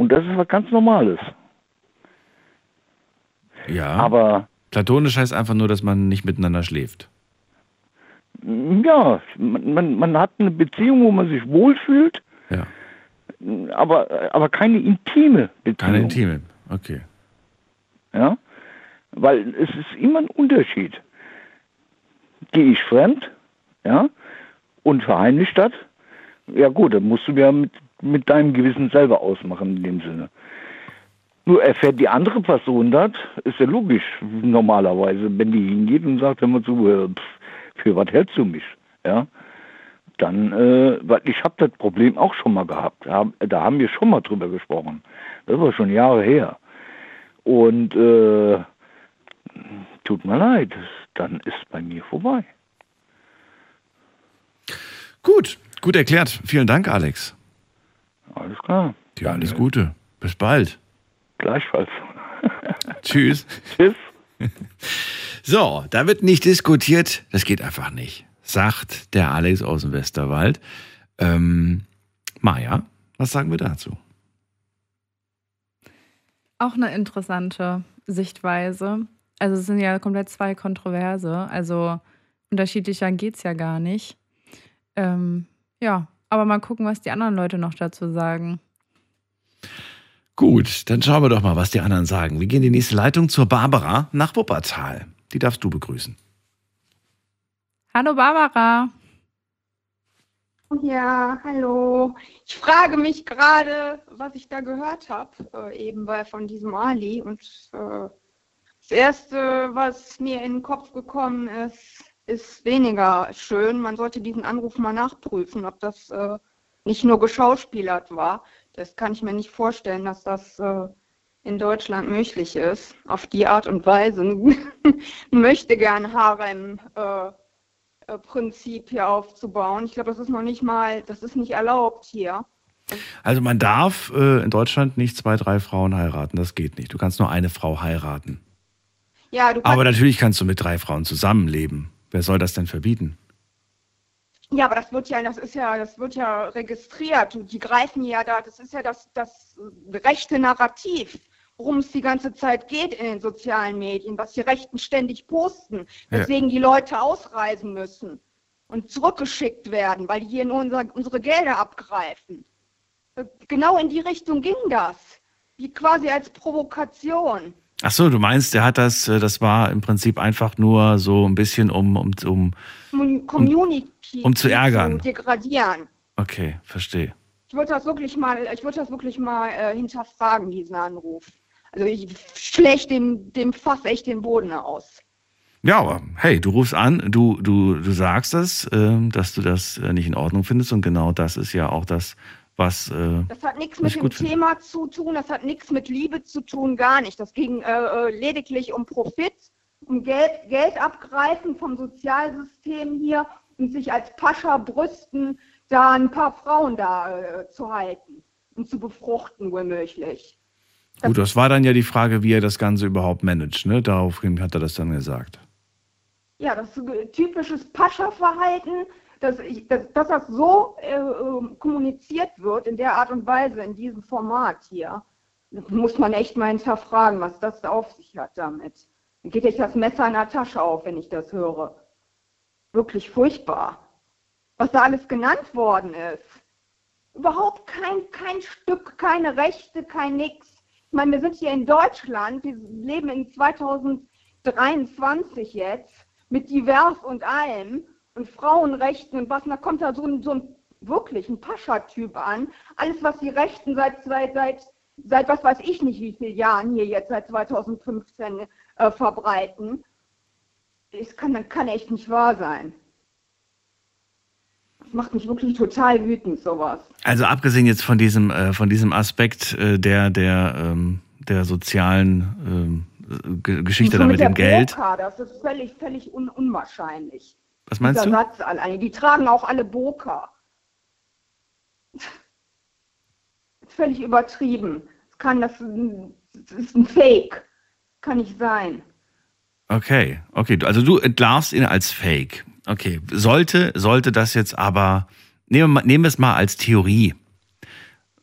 und das ist was ganz Normales. ja. Aber Platonisch heißt einfach nur, dass man nicht miteinander schläft. ja, man, man, man hat eine Beziehung, wo man sich wohlfühlt, Ja. aber, aber keine intime Beziehung. Keine Intime. Okay. Ja? Weil es ist immer ein Unterschied. Gehe ich fremd, ja, und verheimliche das, ja gut, dann musst du ja mit, mit deinem Gewissen selber ausmachen in dem Sinne. Nur erfährt die andere Person das, ist ja logisch, normalerweise, wenn die hingeht und sagt, mal zu, äh, pff, für was hältst du mich, ja, dann, äh, weil ich habe das Problem auch schon mal gehabt, da, da haben wir schon mal drüber gesprochen, das war schon Jahre her. Und äh, tut mir leid, dann ist bei mir vorbei. Gut, gut erklärt. Vielen Dank, Alex. Alles klar. Ja, alles Gute. Bis bald. Gleichfalls. Tschüss. Tschüss. So, da wird nicht diskutiert. Das geht einfach nicht, sagt der Alex aus dem Westerwald. Ähm, Maja, was sagen wir dazu? Auch eine interessante Sichtweise. Also es sind ja komplett zwei Kontroverse. Also unterschiedlicher geht es ja gar nicht. Ähm, ja, aber mal gucken, was die anderen Leute noch dazu sagen. Gut, dann schauen wir doch mal, was die anderen sagen. Wir gehen in die nächste Leitung zur Barbara nach Wuppertal. Die darfst du begrüßen. Hallo Barbara. Ja, hallo. Ich frage mich gerade, was ich da gehört habe, äh, eben bei von diesem Ali. Und äh, das Erste, was mir in den Kopf gekommen ist, ist weniger schön. Man sollte diesen Anruf mal nachprüfen, ob das äh, nicht nur geschauspielert war. Das kann ich mir nicht vorstellen, dass das äh, in Deutschland möglich ist. Auf die Art und Weise möchte gern Harem. Äh, äh, Prinzip hier aufzubauen. Ich glaube, das ist noch nicht mal, das ist nicht erlaubt hier. Also man darf äh, in Deutschland nicht zwei, drei Frauen heiraten. Das geht nicht. Du kannst nur eine Frau heiraten. Ja, du Aber kannst, natürlich kannst du mit drei Frauen zusammenleben. Wer soll das denn verbieten? ja, aber das wird ja, das ist ja, das wird ja registriert. Und die greifen ja da, das ist ja das, das rechte Narrativ. worum es die ganze Zeit geht in den sozialen Medien, was die Rechten ständig posten, Ja. weswegen die Leute ausreisen müssen und zurückgeschickt werden, weil die hier nur unser, unsere Gelder abgreifen. Äh, Genau in die Richtung ging das. Wie quasi als Provokation. Ach so, du meinst, der hat das, äh, das war im Prinzip einfach nur so ein bisschen um, um, um Commun- Community um zu ärgern. zu degradieren. okay, verstehe. Ich würde das wirklich mal, ich würde das wirklich mal äh, hinterfragen, diesen Anruf. Also ich schlecht dem, dem Fass echt den Boden aus. Ja, aber hey, du rufst an, du, du, du sagst es, ähm, dass du das äh, nicht in Ordnung findest und genau das ist ja auch das, was. Äh, Das hat nichts mit dem gut finde. Thema zu tun, das hat nichts mit Liebe zu tun, gar nicht. Das ging äh, äh, lediglich um Profit, um Geld, Geld abgreifen vom Sozialsystem hier und sich als Pascha brüsten, da ein paar Frauen da äh, zu halten und zu befruchten, womöglich. gut, das war dann ja die Frage, wie er das Ganze überhaupt managt, ne? Daraufhin hat er das dann gesagt. Ja, das ist ein typisches Pascha-Verhalten, dass, ich, dass, dass das so äh, äh, kommuniziert wird, in der Art und Weise, in diesem Format hier. Muss man echt mal hinterfragen, was das auf sich hat damit. Dann geht echt das Messer in der Tasche auf, wenn ich das höre. Wirklich furchtbar. Was da alles genannt worden ist. Überhaupt kein, kein Stück, keine Rechte, kein Nix. Ich meine, wir sind hier in Deutschland, wir leben in 2023 jetzt mit divers und allem und Frauenrechten und was, und da kommt da so ein, so ein wirklich ein Pascha-Typ an. Alles, was die Rechten seit, seit, seit, seit was weiß ich nicht wie vielen Jahren hier jetzt, seit 2015 äh, verbreiten, das kann, kann echt nicht wahr sein. Das macht mich wirklich total wütend, sowas. Also abgesehen jetzt von diesem, äh, von diesem Aspekt äh, der, der, ähm, der sozialen ähm, Ge- Geschichte so da mit der dem Geld. Das ist völlig, völlig un unwahrscheinlich. Was meinst Dieser du? Satz alleine. Die tragen auch alle Burka. Völlig übertrieben. Das kann das, das ist ein Fake. Kann nicht sein. Okay, okay. Also du entlarvst ihn als Fake. Okay. Sollte, sollte das jetzt aber, nehmen wir, nehmen wir es mal als Theorie.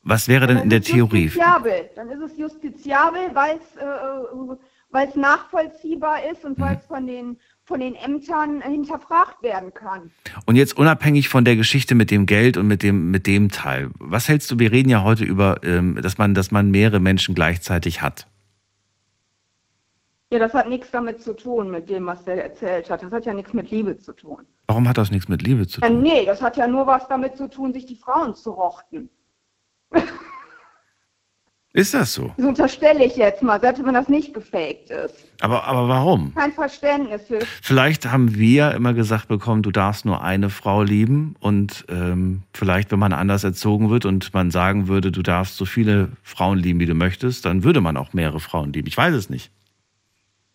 Was wäre denn in der Theorie? Justiziabel. Dann ist es justiziabel, weil es, äh, es nachvollziehbar ist und Mhm. weil es von den, von den Ämtern hinterfragt werden kann. Und jetzt unabhängig von der Geschichte mit dem Geld und mit dem, mit dem Teil. Was hältst du, wir reden ja heute über, ähm, dass man, dass man mehrere Menschen gleichzeitig hat. Ja, das hat nichts damit zu tun, mit dem, was der erzählt hat. Das hat ja nichts mit Liebe zu tun. Warum hat das nichts mit Liebe zu Ja, tun? nee, das hat ja nur was damit zu tun, sich die Frauen zu rochten. Ist das so? Das unterstelle ich jetzt mal, selbst wenn das nicht gefaked ist. Aber, aber warum? Kein Verständnis für. Vielleicht haben wir immer gesagt bekommen, du darfst nur eine Frau lieben und ähm, vielleicht, wenn man anders erzogen wird und man sagen würde, du darfst so viele Frauen lieben, wie du möchtest, dann würde man auch mehrere Frauen lieben. Ich weiß es nicht.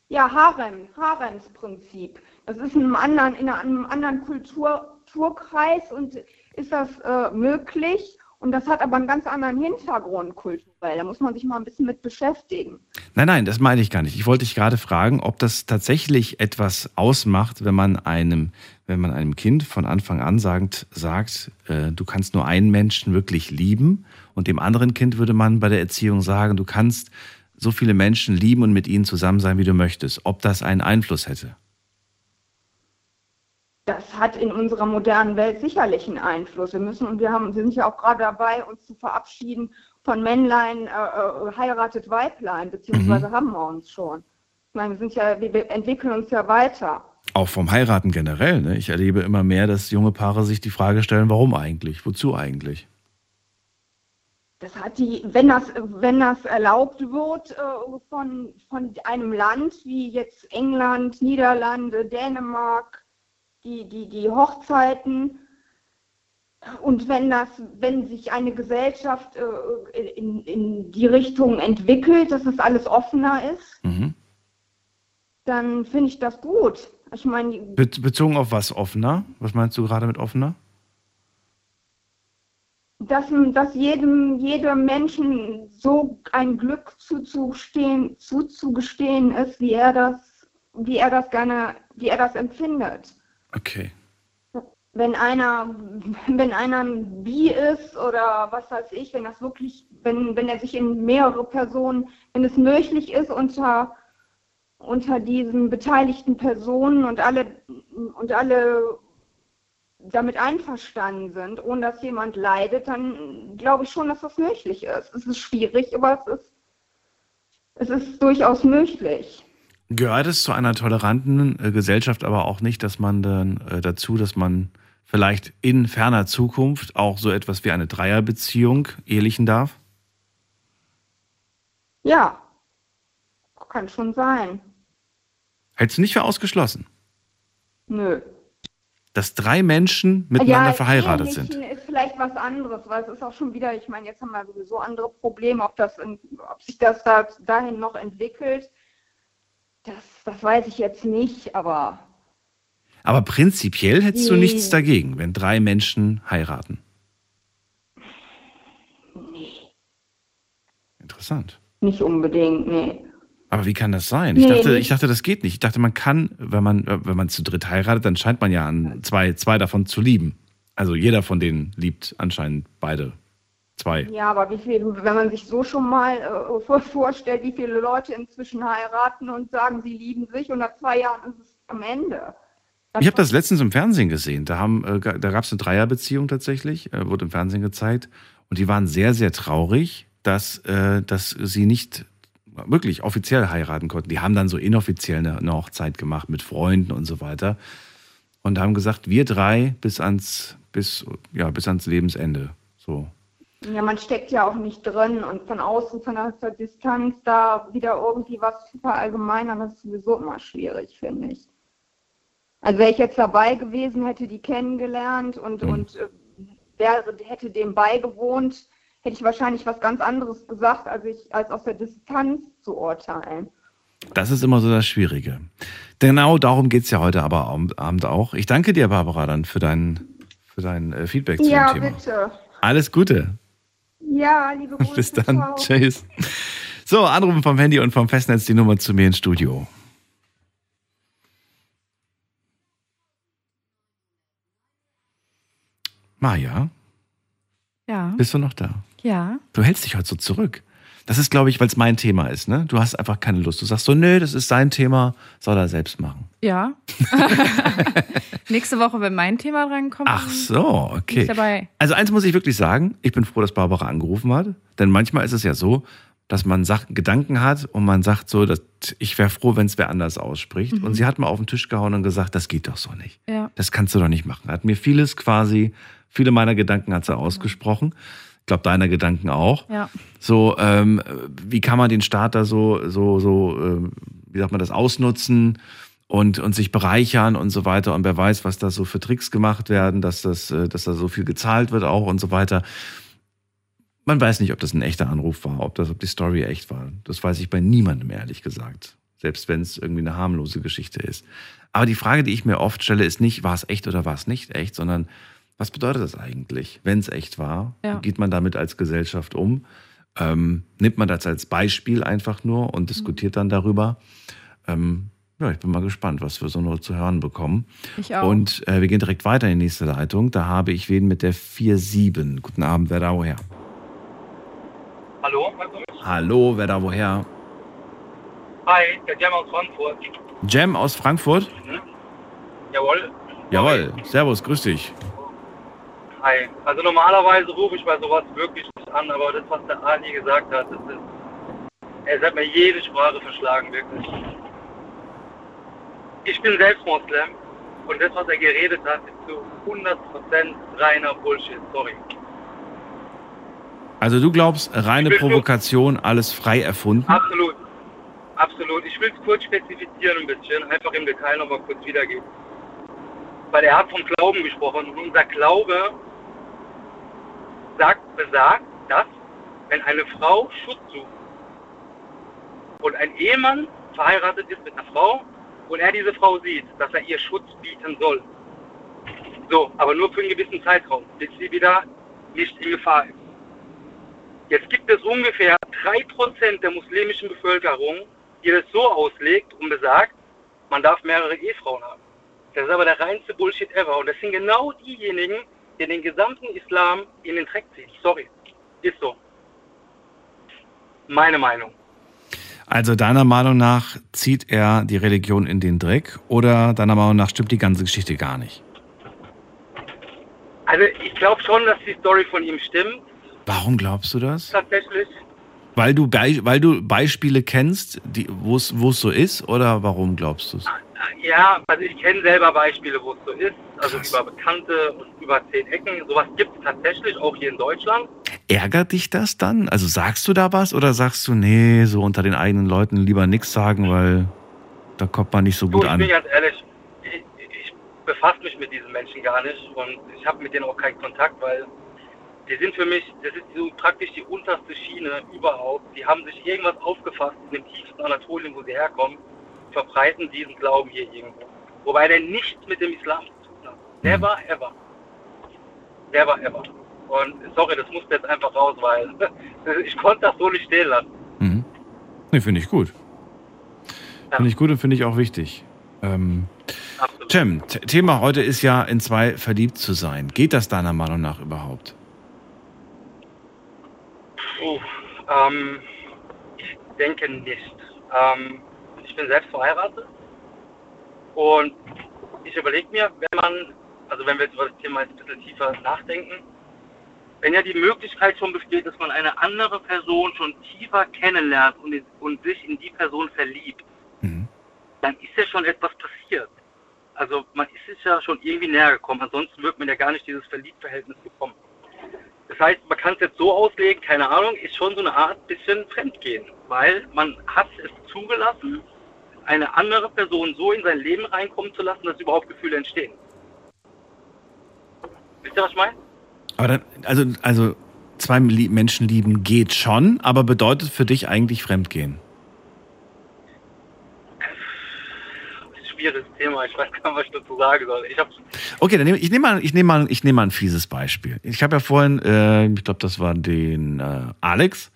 Ja, Harem, Haremsprinzip. Das ist in einem anderen, in einem anderen Kultur, Kulturkreis und ist das äh, möglich. Und das hat aber einen ganz anderen Hintergrund kulturell. Da muss man sich mal ein bisschen mit beschäftigen. Nein, nein, das meine ich gar nicht. Ich wollte dich gerade fragen, ob das tatsächlich etwas ausmacht, wenn man einem, wenn man einem Kind von Anfang an sagt, sagt, äh, du kannst nur einen Menschen wirklich lieben und dem anderen Kind würde man bei der Erziehung sagen, du kannst so viele Menschen lieben und mit ihnen zusammen sein, wie du möchtest. Ob das einen Einfluss hätte? Das hat in unserer modernen Welt sicherlich einen Einfluss. Wir müssen und wir haben, wir sind ja auch gerade dabei, uns zu verabschieden von Männlein äh, äh, heiratet Weiblein, beziehungsweise haben wir uns schon. Ich meine, wir sind ja, wir wir entwickeln uns ja weiter. Auch vom Heiraten generell. Ne? Ich erlebe immer mehr, dass junge Paare sich die Frage stellen, warum eigentlich? Wozu eigentlich? Das hat die, wenn das, wenn das erlaubt wird äh, von, von einem Land wie jetzt England, Niederlande, Dänemark, die, die, die Hochzeiten und wenn das, wenn sich eine Gesellschaft äh, in, in die Richtung entwickelt, dass das alles offener ist, Mhm. dann finde ich das gut. Ich meine, Be bezogen auf was offener? Was meinst du gerade mit offener? dass, dass jedem, jedem Menschen so ein Glück zuzugestehen, zuzugestehen ist, wie er das, wie er das gerne, wie er das empfindet. Okay. wenn einer, wenn einer ein Bi ist oder was weiß ich, wenn das wirklich, wenn, wenn er sich in mehrere Personen, wenn es möglich ist unter, unter diesen beteiligten Personen und alle und alle damit einverstanden sind, ohne dass jemand leidet, dann glaube ich schon, dass das möglich ist. Es ist schwierig, aber es ist, es ist durchaus möglich. Gehört es zu einer toleranten äh, Gesellschaft aber auch nicht, dass man dann äh, dazu, dass man vielleicht in ferner Zukunft auch so etwas wie eine Dreierbeziehung ehelichen darf? Ja, kann schon sein. Hältst du nicht für ausgeschlossen, Nö. dass drei Menschen miteinander verheiratet sind? Ist vielleicht was anderes, weil es ist auch schon wieder, ich meine, jetzt haben wir sowieso andere Probleme, ob, das in, ob sich das da, dahin noch entwickelt, das, das weiß ich jetzt nicht, aber Aber prinzipiell hättest du Nee. nichts dagegen, wenn drei Menschen heiraten. Interessant. nicht unbedingt, nee. Aber wie kann das sein? Ich Nee, dachte, ich dachte, das geht nicht. Ich dachte, man kann, wenn man, äh, wenn man zu dritt heiratet, dann scheint man ja an zwei, zwei davon zu lieben. Also jeder von denen liebt anscheinend beide. Zwei. Ja, aber wie viel, wenn man sich so schon mal äh, vor- vorstellt, wie viele Leute inzwischen heiraten und sagen, sie lieben sich und nach zwei Jahren ist es am Ende. Ich habe das letztens im Fernsehen gesehen. Da, haben, äh, da gab es eine Dreierbeziehung tatsächlich, äh, wurde im Fernsehen gezeigt. Und die waren sehr, sehr traurig, dass, äh, dass sie nicht wirklich offiziell heiraten konnten. Die haben dann so inoffiziell eine, eine Hochzeit gemacht mit Freunden und so weiter. Und haben gesagt, wir drei bis ans, bis, ja, bis ans Lebensende. So. Ja, man steckt ja auch nicht drin und von außen, von der Distanz da wieder irgendwie was zu verallgemeinern, das ist sowieso immer schwierig, finde ich. Also wäre ich jetzt dabei gewesen, hätte die kennengelernt und, und äh, wäre, hätte dem beigewohnt, hätte ich wahrscheinlich was ganz anderes gesagt, als ich als aus der Distanz zu urteilen. Das ist immer so das Schwierige. Genau darum geht's ja heute aber Abend auch. Ich danke dir, Barbara, dann für dein, für dein äh, Feedback zu Ja, dem Thema. bitte. Alles Gute. Ja, liebe Grüße. Bis dann. ciao. Tschüss. So, anrufen vom Handy und vom Festnetz die Nummer zu mir ins Studio. Maja, Ja. bist du noch da? Ja. Du hältst dich heute so zurück. Das ist, glaube ich, weil es mein Thema ist, ne? Du hast einfach keine Lust. Du sagst so, nö, das ist sein Thema, soll er selbst machen. Ja. Nächste Woche, wenn mein Thema drankommt, Ach so, bin okay. ich dabei. Also eins muss ich wirklich sagen, ich bin froh, dass Barbara angerufen hat, denn manchmal ist es ja so, dass man Sachen, Gedanken hat und man sagt so, dass ich wäre froh, wenn es wer anders ausspricht. Mhm. Und sie hat mal auf den Tisch gehauen und gesagt, das geht doch so nicht. Ja. Das kannst du doch nicht machen. Hat mir vieles quasi, viele meiner Gedanken hat sie ausgesprochen. Ich glaube, deiner Gedanken auch. Ja. So, ähm, wie kann man den Staat da so, so, so, ähm, wie sagt man das, ausnutzen und, und sich bereichern und so weiter. Und wer weiß, was da so für Tricks gemacht werden, dass das, äh, dass da so viel gezahlt wird auch und so weiter. Man weiß nicht, ob das ein echter Anruf war, ob das, ob die Story echt war. Das weiß ich bei niemandem, ehrlich gesagt. Selbst wenn es irgendwie eine harmlose Geschichte ist. Aber die Frage, die ich mir oft stelle, ist nicht, war es echt oder war es nicht echt, sondern was bedeutet das eigentlich, wenn es echt war? Ja. Wie geht man damit als Gesellschaft um? Ähm, nimmt man das als Beispiel einfach nur und diskutiert dann darüber? Ähm, ja, ich bin mal gespannt, was wir so nur zu hören bekommen. Ich auch. Und äh, wir gehen direkt weiter in die nächste Leitung. Da habe ich wen mit der 4-7. Guten Abend, wer da woher? Hallo? Hallo, wer da woher? Hi, der Jam aus Frankfurt. Jem aus Frankfurt? Jawohl. Jawohl, servus, grüß dich. Hi. Also normalerweise rufe ich bei sowas wirklich nicht an, aber das, was der Ali gesagt hat, das ist. Es hat mir jede Sprache verschlagen, wirklich. Ich bin selbst Moslem und das, was er geredet hat, ist zu 100% reiner Bullshit. Sorry. Also du glaubst, reine Provokation, alles frei erfunden? Absolut. Absolut. Ich will es kurz spezifizieren ein bisschen, einfach im Detail nochmal kurz wiedergeben. Weil er hat vom Glauben gesprochen und unser Glaube sagt, besagt, dass wenn eine Frau Schutz sucht und ein Ehemann verheiratet ist mit einer Frau und er diese Frau sieht, dass er ihr Schutz bieten soll. So, aber nur für einen gewissen Zeitraum, bis sie wieder nicht in Gefahr ist. Jetzt gibt es ungefähr 3% der muslimischen Bevölkerung, die das so auslegt und besagt, man darf mehrere Ehefrauen haben. Das ist aber der reinste Bullshit ever. Und das sind genau diejenigen, die den gesamten Islam in den Dreck ziehen. Sorry. Ist so. Meine Meinung. Also deiner Meinung nach zieht er die Religion in den Dreck oder deiner Meinung nach stimmt die ganze Geschichte gar nicht? Also ich glaube schon, dass die Story von ihm stimmt. Warum glaubst du das? Tatsächlich. Weil du, weil du Beispiele kennst, die- wo es wo es so ist oder warum glaubst du es? Ja, also ich kenne selber Beispiele, wo es so ist. Also über Bekannte und über zehn Ecken. Sowas gibt es tatsächlich auch hier in Deutschland. Ärgert dich das dann? Also sagst du da was oder sagst du, nee, so unter den eigenen Leuten lieber nichts sagen, weil da kommt man nicht so Du, gut ich an? bin ganz ehrlich, ich, ich befasse mich mit diesen Menschen gar nicht und ich habe mit denen auch keinen Kontakt, weil die sind für mich, das ist so praktisch die unterste Schiene überhaupt. Die haben sich irgendwas aufgefasst in dem tiefsten Anatolien, wo sie herkommen, verbreiten diesen Glauben hier irgendwo. Wobei der nichts mit dem Islam zu tun hat. Never ever. Never ever. Und sorry, das musste jetzt einfach raus, weil ich konnte das so nicht stehen lassen. Mhm. Nee, finde ich gut. Finde ich gut und finde ich auch wichtig. Ähm, Cem, Thema heute ist ja, in zwei verliebt zu sein. Geht das deiner Meinung nach überhaupt? Puh, ähm, ich denke nicht. Ähm, ich bin selbst verheiratet und ich überlege mir, wenn man, also wenn wir jetzt über das Thema jetzt ein bisschen tiefer nachdenken, wenn ja die Möglichkeit schon besteht, dass man eine andere Person schon tiefer kennenlernt und, und sich in die Person verliebt, dann ist ja schon etwas passiert. Also man ist sich ja schon irgendwie näher gekommen, ansonsten wird man ja gar nicht dieses Verliebtverhältnis bekommen. Das heißt, man kann es jetzt so auslegen, keine Ahnung, ist schon so eine Art bisschen Fremdgehen, weil man hat es zugelassen, eine andere Person so in sein Leben reinkommen zu lassen, dass überhaupt Gefühle entstehen. Wisst ihr, was ich meine? Aber dann, also, also zwei Menschen lieben geht schon, aber bedeutet für dich eigentlich Fremdgehen? Schwieriges Thema, ich weiß gar nicht, was ich dazu sagen soll. Ich Okay, dann nehme ich nehme mal, ich nehme mal, ich nehme mal ein fieses Beispiel. Ich habe ja vorhin, äh, ich glaube, das war den äh, Alex.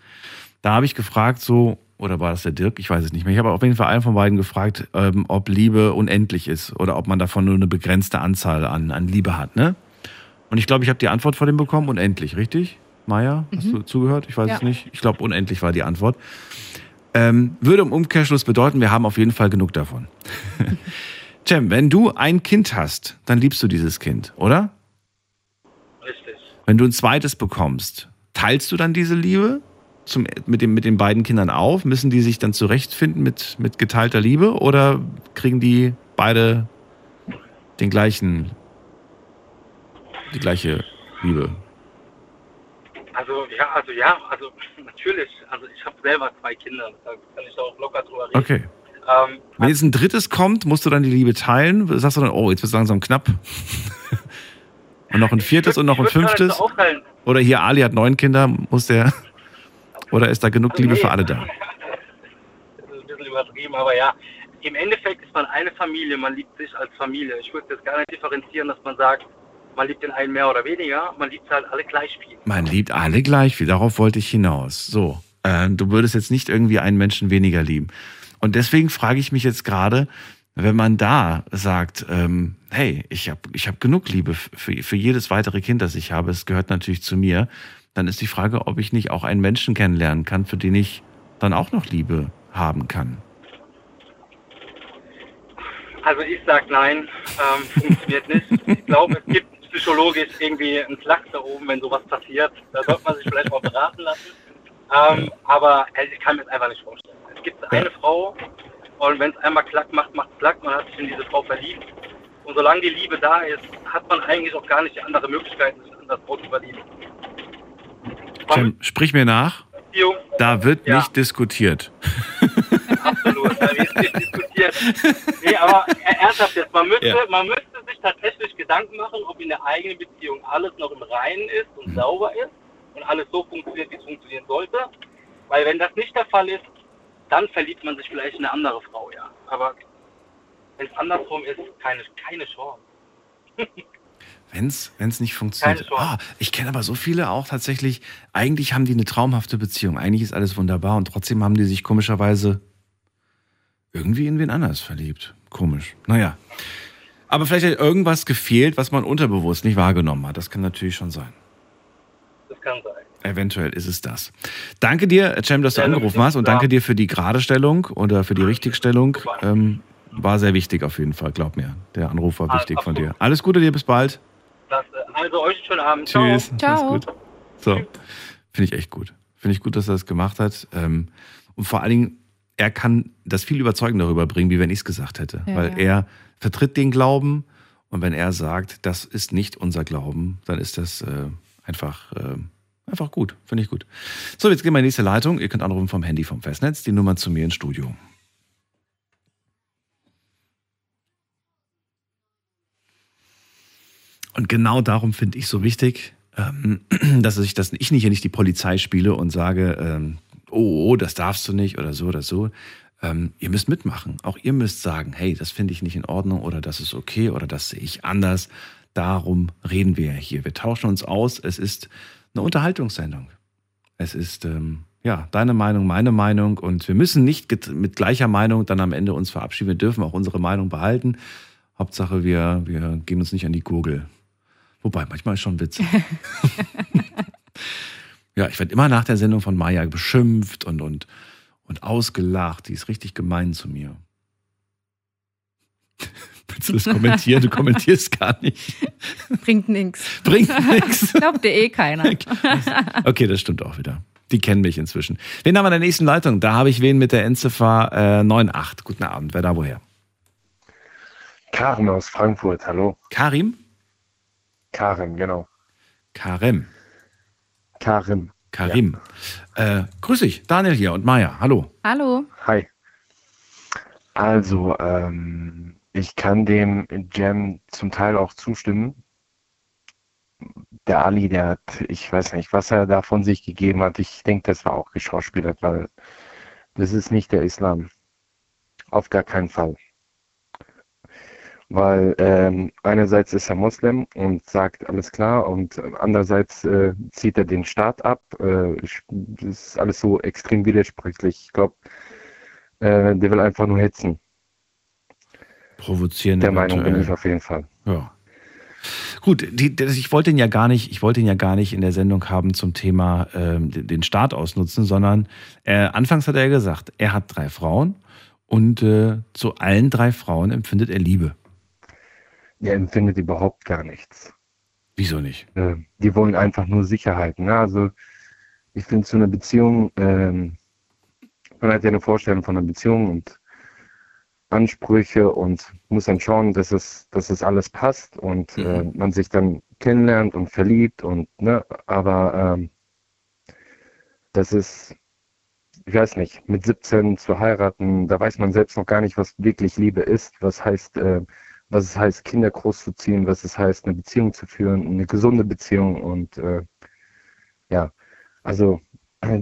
Da habe ich gefragt, so oder war das der Dirk? Ich weiß es nicht mehr. Ich habe auf jeden Fall einen von beiden gefragt, ähm, ob Liebe unendlich ist oder ob man davon nur eine begrenzte Anzahl an, an Liebe hat, ne? Und ich glaube, ich habe die Antwort von dem bekommen, unendlich, richtig? Maja, hast du zugehört? Ich weiß Ja. es nicht. Ich glaube, unendlich war die Antwort. Ähm, würde im Umkehrschluss bedeuten, wir haben auf jeden Fall genug davon. Cem, wenn du ein Kind hast, dann liebst du dieses Kind, oder? Richtig. Wenn du ein zweites bekommst, teilst du dann diese Liebe zum, mit, dem, mit den beiden Kindern auf? Müssen die sich dann zurechtfinden mit, mit geteilter Liebe oder kriegen die beide den gleichen, die gleiche Liebe? Also ja, also ja, also natürlich. Also ich habe selber zwei Kinder, da kann ich auch locker drüber reden. Okay. Ähm, Wenn jetzt ein drittes kommt, musst du dann die Liebe teilen? Sagst du dann, oh, jetzt wird es langsam knapp? und noch ein viertes und noch ein würd nicht fünftes? Oder hier, Ali hat neun Kinder, muss der. Oder ist da genug Liebe nee. für alle da? Das ist ein bisschen übertrieben, aber ja. Im Endeffekt ist man eine Familie, man liebt sich als Familie. Ich würde jetzt gar nicht differenzieren, dass man sagt, man liebt den einen mehr oder weniger, man liebt halt alle gleich viel. Man liebt alle gleich viel, darauf wollte ich hinaus. So, äh, du würdest jetzt nicht irgendwie einen Menschen weniger lieben. Und deswegen frage ich mich jetzt gerade, wenn man da sagt, ähm, hey, ich habe ich hab genug Liebe für, für jedes weitere Kind, das ich habe, es gehört natürlich zu mir, dann ist die Frage, ob ich nicht auch einen Menschen kennenlernen kann, für den ich dann auch noch Liebe haben kann. Also ich sag nein, ähm, funktioniert nicht. Ich glaube, es gibt psychologisch irgendwie einen Schlag da oben, wenn sowas passiert. Da sollte man sich vielleicht mal beraten lassen. Ähm, aber äh, ich kann mir das einfach nicht vorstellen. Es gibt eine Frau und wenn es einmal klack macht, macht es klack. Man hat sich in diese Frau verliebt. Und solange die Liebe da ist, hat man eigentlich auch gar nicht andere Möglichkeit, sich in das Frau zu verlieben. Cem, sprich mir nach. Beziehung, Da wird Ja. nicht diskutiert. absolut. Da wird nicht diskutiert. Nee, aber äh, ernsthaft jetzt, man müsste, Ja. man müsste sich tatsächlich Gedanken machen, ob in der eigenen Beziehung alles noch im Reinen ist und sauber ist und alles so funktioniert, wie es funktionieren sollte. Weil wenn das nicht der Fall ist, dann verliebt man sich vielleicht in eine andere Frau, ja. Aber wenn es andersrum ist, keine, keine Chance. Wenn es nicht funktioniert. Ah, ich kenne aber so viele auch tatsächlich, eigentlich haben die eine traumhafte Beziehung. Eigentlich ist alles wunderbar und trotzdem haben die sich komischerweise irgendwie in wen anders verliebt. Komisch. Naja. Aber vielleicht hat irgendwas gefehlt, was man unterbewusst nicht wahrgenommen hat. Das kann natürlich schon sein. Das kann sein. Eventuell ist es das. Danke dir, Cem, dass du Ja, angerufen hast und danke dir für die Geradestellung oder für die Richtigstellung. Ähm, war sehr wichtig auf jeden Fall, glaub mir. Der Anruf war Ah, wichtig von dir. Alles Gute dir, bis bald. Klasse. Also euch einen schönen Abend. Tschüss. Ciao. Gut. So, finde ich echt gut. Finde ich gut, dass er das gemacht hat. Ähm, und vor allen Dingen, er kann das viel überzeugender rüberbringen, wie wenn ich es gesagt hätte. Ja, Weil ja. er vertritt den Glauben und wenn er sagt, das ist nicht unser Glauben, dann ist das äh, einfach, äh, einfach gut. Finde ich gut. So, jetzt gehen wir in die nächste Leitung. Ihr könnt anrufen vom Handy vom Festnetz, die Nummer zu mir ins Studio. Und genau darum finde ich so wichtig, ähm, dass ich das ich nicht hier nicht die Polizei spiele und sage, ähm, oh, oh, das darfst du nicht oder so oder so. Ähm, ihr müsst mitmachen. Auch ihr müsst sagen, hey, das finde ich nicht in Ordnung oder das ist okay oder das sehe ich anders. Darum reden wir hier. Wir tauschen uns aus. Es ist eine Unterhaltungssendung. Es ist ja deine Meinung, meine Meinung und wir müssen nicht mit gleicher Meinung dann am Ende uns verabschieden. Wir dürfen auch unsere Meinung behalten. Hauptsache, wir, wir gehen uns nicht an die Gurgel. Wobei, manchmal ist schon witzig. ja, ich werde immer nach der Sendung von Maya beschimpft und, und, und ausgelacht. Die ist richtig gemein zu mir. Willst du das kommentieren? Du kommentierst gar nicht. Bringt nichts. Bringt nichts. Glaubt dir eh keiner. Okay, das stimmt auch wieder. Die kennen mich inzwischen. Wen haben wir in der nächsten Leitung? Da habe ich wen mit der Endziffer äh, 98. Guten Abend. Wer da woher? Karen aus Frankfurt, hallo. Karim? Karen, genau. Karem. Karim. Karim. Äh, grüß dich, Daniel hier und Maya. Hallo. Hallo. Hi. Also, ähm, ich kann dem Jam zum Teil auch zustimmen. Der Ali, der hat, ich weiß nicht, was er da von sich gegeben hat. Ich denke, das war auch geschauspielert, weil das ist nicht der Islam. Auf gar keinen Fall. Weil ähm, einerseits ist er Moslem und sagt alles klar und andererseits äh, zieht er den Staat ab. Äh, ist alles so extrem widersprüchlich. Ich glaube, äh, der will einfach nur hetzen. Provozieren. Der Meinung bin ich auf jeden Fall. Ja. Gut, die, das, ich wollte ihn ja gar nicht, ich wollte ihn ja gar nicht in der Sendung haben zum Thema ähm, den den Staat ausnutzen, sondern äh, anfangs hat er gesagt, er hat drei Frauen und äh, zu allen drei Frauen empfindet er Liebe. Der empfindet überhaupt gar nichts. Wieso nicht? Äh, die wollen einfach nur Sicherheit. Ne? Also ich finde, zu einer Beziehung, ähm, man hat ja eine Vorstellung von einer Beziehung und Ansprüche und muss dann schauen, dass es, dass es alles passt und äh, man sich dann kennenlernt und verliebt und ne, aber ähm, das ist, ich weiß nicht, mit 17 zu heiraten, da weiß man selbst noch gar nicht, was wirklich Liebe ist, was heißt, äh, was es heißt, Kinder großzuziehen, was es heißt, eine Beziehung zu führen, eine gesunde Beziehung und äh, ja, also äh,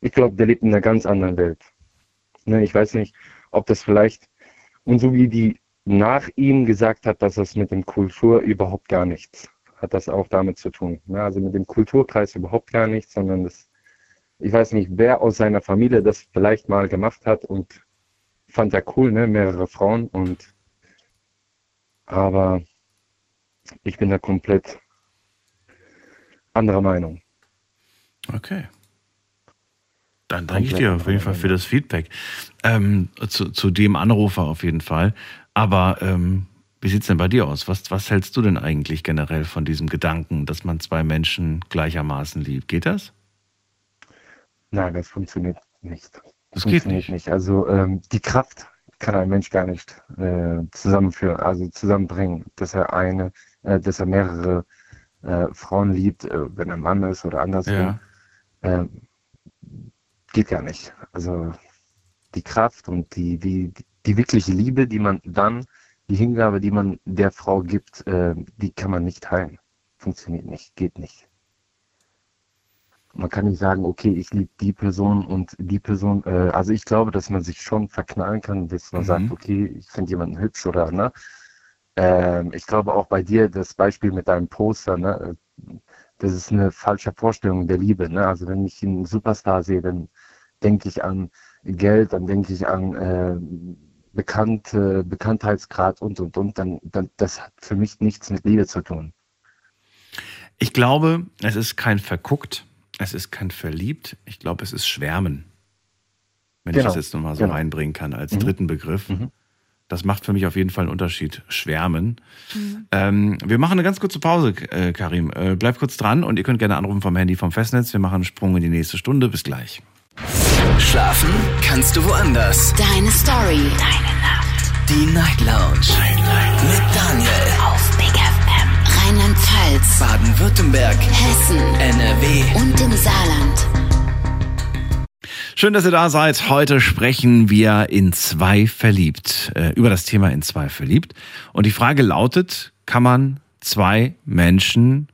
ich glaube, der lebt in einer ganz anderen Welt. Ne, ich weiß nicht, ob das vielleicht, und so wie die nach ihm gesagt hat, dass das mit dem Kultur überhaupt gar nichts hat das auch damit zu tun. Ne? Also mit dem Kulturkreis überhaupt gar nichts, sondern das, ich weiß nicht, wer aus seiner Familie das vielleicht mal gemacht hat und fand er cool, ne? mehrere Frauen und aber ich bin da komplett anderer Meinung. Okay. Dann danke ich dir auf jeden Fall für das Feedback. Ähm, zu, zu dem Anrufer auf jeden Fall. Aber ähm, wie sieht's denn bei dir aus? Was, was hältst du denn eigentlich generell von diesem Gedanken, dass man zwei Menschen gleichermaßen liebt? Geht das? Nein, das funktioniert nicht. Das geht funktioniert nicht. Also ähm, die Kraft kann ein Mensch gar nicht äh, zusammenführen, also zusammenbringen, dass er eine, äh, dass er mehrere äh, Frauen liebt, äh, wenn er Mann ist oder andersrum. Ja. Ähm, geht gar nicht. Also die Kraft und die, die, die wirkliche Liebe, die man dann, die Hingabe, die man der Frau gibt, äh, die kann man nicht teilen. Funktioniert nicht, geht nicht. Man kann nicht sagen, okay, ich liebe die Person und die Person. Äh, also ich glaube, dass man sich schon verknallen kann, dass man Mhm. sagt, okay, ich finde jemanden hübsch oder ne. Ähm, ich glaube auch bei dir das Beispiel mit deinem Poster, ne, äh, das ist eine falsche Vorstellung der Liebe. Ne? Also wenn ich einen Superstar sehe, dann denke ich an Geld, dann denke ich an äh, Bekannte, Bekanntheitsgrad und und und, dann, dann das hat für mich nichts mit Liebe zu tun. Ich glaube, es ist kein verguckt, es ist kein verliebt. Ich glaube, es ist Schwärmen. Wenn ich Genau, das jetzt nochmal so genau. reinbringen kann als Mhm. dritten Begriff. Mhm. Das macht für mich auf jeden Fall einen Unterschied. Schwärmen. Ähm, wir machen eine ganz kurze Pause, äh, Karim. Äh, bleib kurz dran und ihr könnt gerne anrufen vom Handy vom Festnetz. Wir machen einen Sprung in die nächste Stunde. Bis gleich. Schlafen kannst du woanders. Deine Story. Deine Nacht. Die Night Lounge. Mit Daniel. Auf Big FM. Rheinland-Pfalz. Baden-Württemberg. Hessen. NRW. Und im Saarland. Schön, dass ihr da seid. Heute sprechen wir in zwei verliebt. Äh, über das Thema in zwei verliebt. Und die Frage lautet, kann man zwei Menschen,